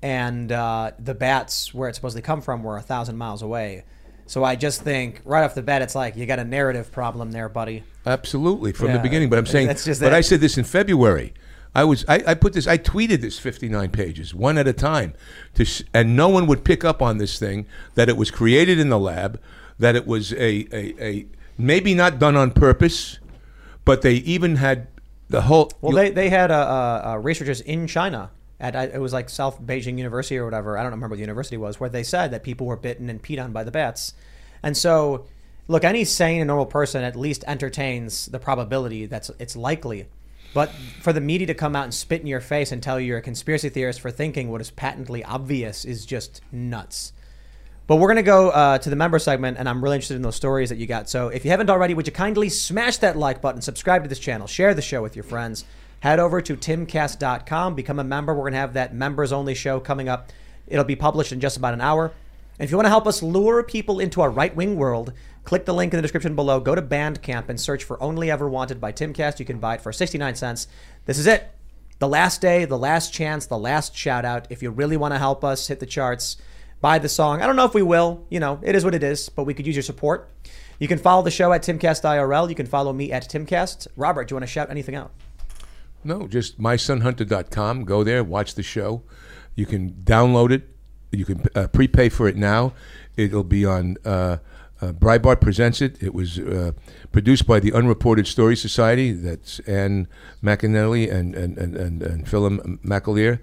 Speaker 1: and uh, the bats where it supposedly come from were a thousand miles away so I just think right off the bat it's like you got a narrative problem there buddy
Speaker 3: Absolutely, from
Speaker 1: Yeah,
Speaker 3: the beginning. But I'm saying,
Speaker 1: that's just
Speaker 3: but
Speaker 1: it.
Speaker 3: I said this in February. I was, I, I put this, I tweeted this 59 pages, one at a time, to, sh- and no one would pick up on this thing that it was created in the lab, that it was a, a, a maybe not done on purpose, but they even had the whole.
Speaker 1: well they, they had uh, uh, uh, researchers in China at it was like South Beijing University or whatever I don't remember what the university was where they said that people were bitten and peed on by the bats. And so look any sane and normal person at least entertains the probability that it's likely. But for the media to come out and spit in your face and tell you you're a conspiracy theorist for thinking what is patently obvious is just nuts. But we're going to go uh, to the member segment, and I'm really interested in those stories that you got. So if you haven't already, would you kindly smash that like button, subscribe to this channel, share the show with your friends, head over to timcast.com, become a member. We're going to have that members only show coming up. It'll be published in just about an hour. And if you want to help us lure people into our right wing world, click the link in the description below. Go to Bandcamp and search for Only Ever Wanted by Timcast. You can buy it for 69 cents. This is it. The last day, the last chance, the last shout out. If you really want to help us hit the charts, buy the song. I don't know if we will. You know, it is what it is, but we could use your support. You can follow the show at Timcast IRL. You can follow me at Timcast. Robert, do you want to shout anything out?
Speaker 3: No, just mysonhunter.com. Go there, watch the show. You can download it. You can uh, prepay for it now. It'll be on uh, uh, Breitbart Presents It. It was uh, produced by the Unreported Story Society. That's Ann McElhinney and, and, and, and, and Phelim McAleer.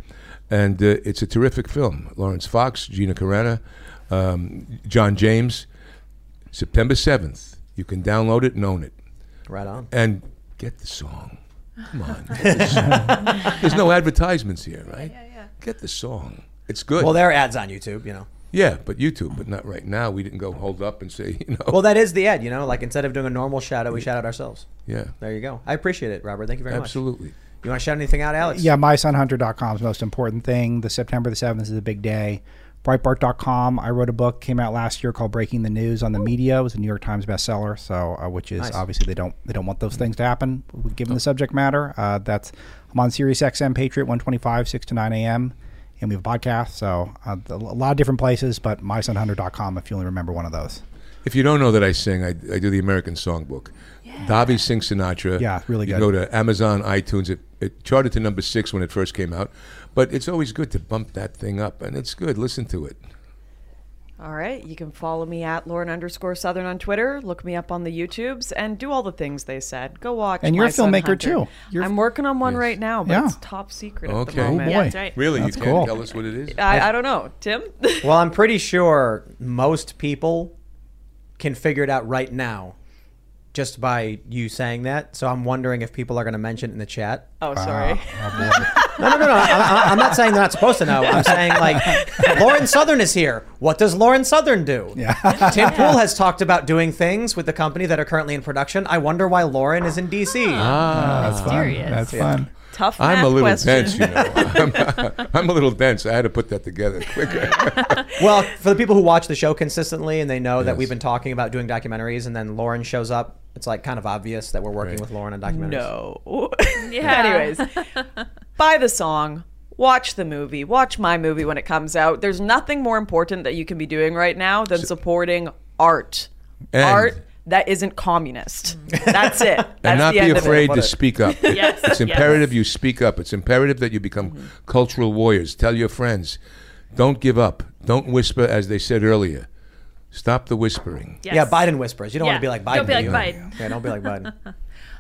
Speaker 3: And uh, it's a terrific film. Laurence Fox, Gina Carano, um, John James. September 7th. You can download it and own it.
Speaker 1: Right on.
Speaker 3: And get the song. Come on. Get the song. There's no advertisements here, right?
Speaker 5: Yeah, yeah.
Speaker 3: Get the song. It's good.
Speaker 1: Well, there are ads on YouTube, you know.
Speaker 3: Yeah, but YouTube, but not right now. We didn't go hold up and say, you know.
Speaker 1: Well, that is the ad, you know. Like instead of doing a normal shout out, we shout out ourselves.
Speaker 3: Yeah.
Speaker 1: There you go. I appreciate it, Robert. Thank you very much.
Speaker 3: Absolutely.
Speaker 1: You want to shout anything out, Alex?
Speaker 4: Yeah, mysonhunter.com is the most important thing. The September the 7th is a big day. Breitbart.com. I wrote a book came out last year called Breaking the News on the Media. It was a New York Times bestseller. So, uh, which is
Speaker 1: Nice.
Speaker 4: obviously they don't they don't want those things to happen given the subject matter. Uh, that's I'm on Sirius XM Patriot 125 6 to 9 a.m. and we have a podcast. So uh, a lot of different places, but mysonhunter.com if you only remember one of those.
Speaker 3: If you don't know that I sing, I, I do the American Songbook. Yeah. Davi sings Sinatra.
Speaker 4: Yeah, really
Speaker 3: you
Speaker 4: good.
Speaker 3: go to Amazon, iTunes. It, it charted to number six when it first came out, but it's always good to bump that thing up, and it's good. Listen to it.
Speaker 2: All right. You can follow me at Lauren underscore Southern on Twitter. Look me up on the YouTubes and do all the things they said. Go watch.
Speaker 4: And you're a filmmaker,
Speaker 2: Hunter.
Speaker 4: too. You're-
Speaker 2: I'm working on one right now, but
Speaker 4: Yeah.
Speaker 2: it's top secret at the moment.
Speaker 4: Oh,
Speaker 5: Yeah, right.
Speaker 3: Really,
Speaker 4: That's
Speaker 3: you can't
Speaker 4: cool.
Speaker 3: tell us what it is.
Speaker 2: I, I don't know, Tim.
Speaker 1: Well, I'm pretty sure most people can figure it out right now just by you saying that. So I'm wondering if people are going to mention it in the chat.
Speaker 2: oh, sorry.
Speaker 1: Ah, oh, No, no, no, no. I, I'm not saying they're not supposed to know. I'm saying like Lauren Southern is here. What does Lauren Southern do?
Speaker 4: Yeah.
Speaker 1: Tim Pool has talked about doing things with the company that are currently in production. I wonder why Lauren is in DC.
Speaker 3: Ah,
Speaker 4: That's fun.
Speaker 5: Mysterious.
Speaker 4: That's fun.
Speaker 2: Tough
Speaker 3: I'm a little
Speaker 2: question.
Speaker 3: dense, you know. I'm, I'm a little dense. I had to put that together quicker.
Speaker 1: Well, for the people who watch the show consistently and they know that we've been talking about doing documentaries, and then Lauren shows up, it's like kind of obvious that we're working
Speaker 3: Right.
Speaker 1: with Lauren on documentaries.
Speaker 2: No.
Speaker 5: Yeah.
Speaker 2: Anyways, buy the song. Watch the movie. Watch my movie when it comes out. There's nothing more important that you can be doing right now than supporting art.
Speaker 3: And-
Speaker 2: art that isn't communist. That's it. That's
Speaker 3: and not
Speaker 2: the
Speaker 3: be
Speaker 2: end
Speaker 3: afraid
Speaker 2: of
Speaker 3: to speak up.
Speaker 5: Yes,
Speaker 3: It's
Speaker 5: yes.
Speaker 3: imperative you speak up. It's imperative that you become
Speaker 2: Mm-hmm.
Speaker 3: cultural warriors. Tell your friends, don't give up. Don't whisper, as they said earlier. Stop the whispering.
Speaker 5: Yes.
Speaker 1: Yeah, Biden whispers. You don't
Speaker 5: Yeah,
Speaker 1: want to be like Biden.
Speaker 5: don't be like
Speaker 1: you?
Speaker 5: Biden.
Speaker 1: Yeah, don't be like Biden.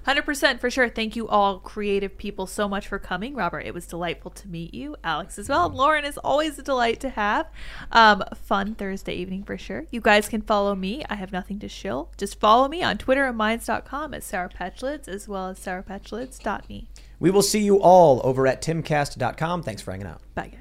Speaker 5: 100% for sure. Thank you all creative people so much for coming. Robert, it was delightful to meet you. Alex as well. And Lauren is always a delight to have. Um, fun Thursday evening for sure. You guys can follow me. I have nothing to shill. Just follow me on Twitter and minds.com at Sour Patch Lyds as well as sourpatchlyds.me.
Speaker 1: We will see you all over at timcast.com. Thanks for hanging out.
Speaker 5: Bye, guys.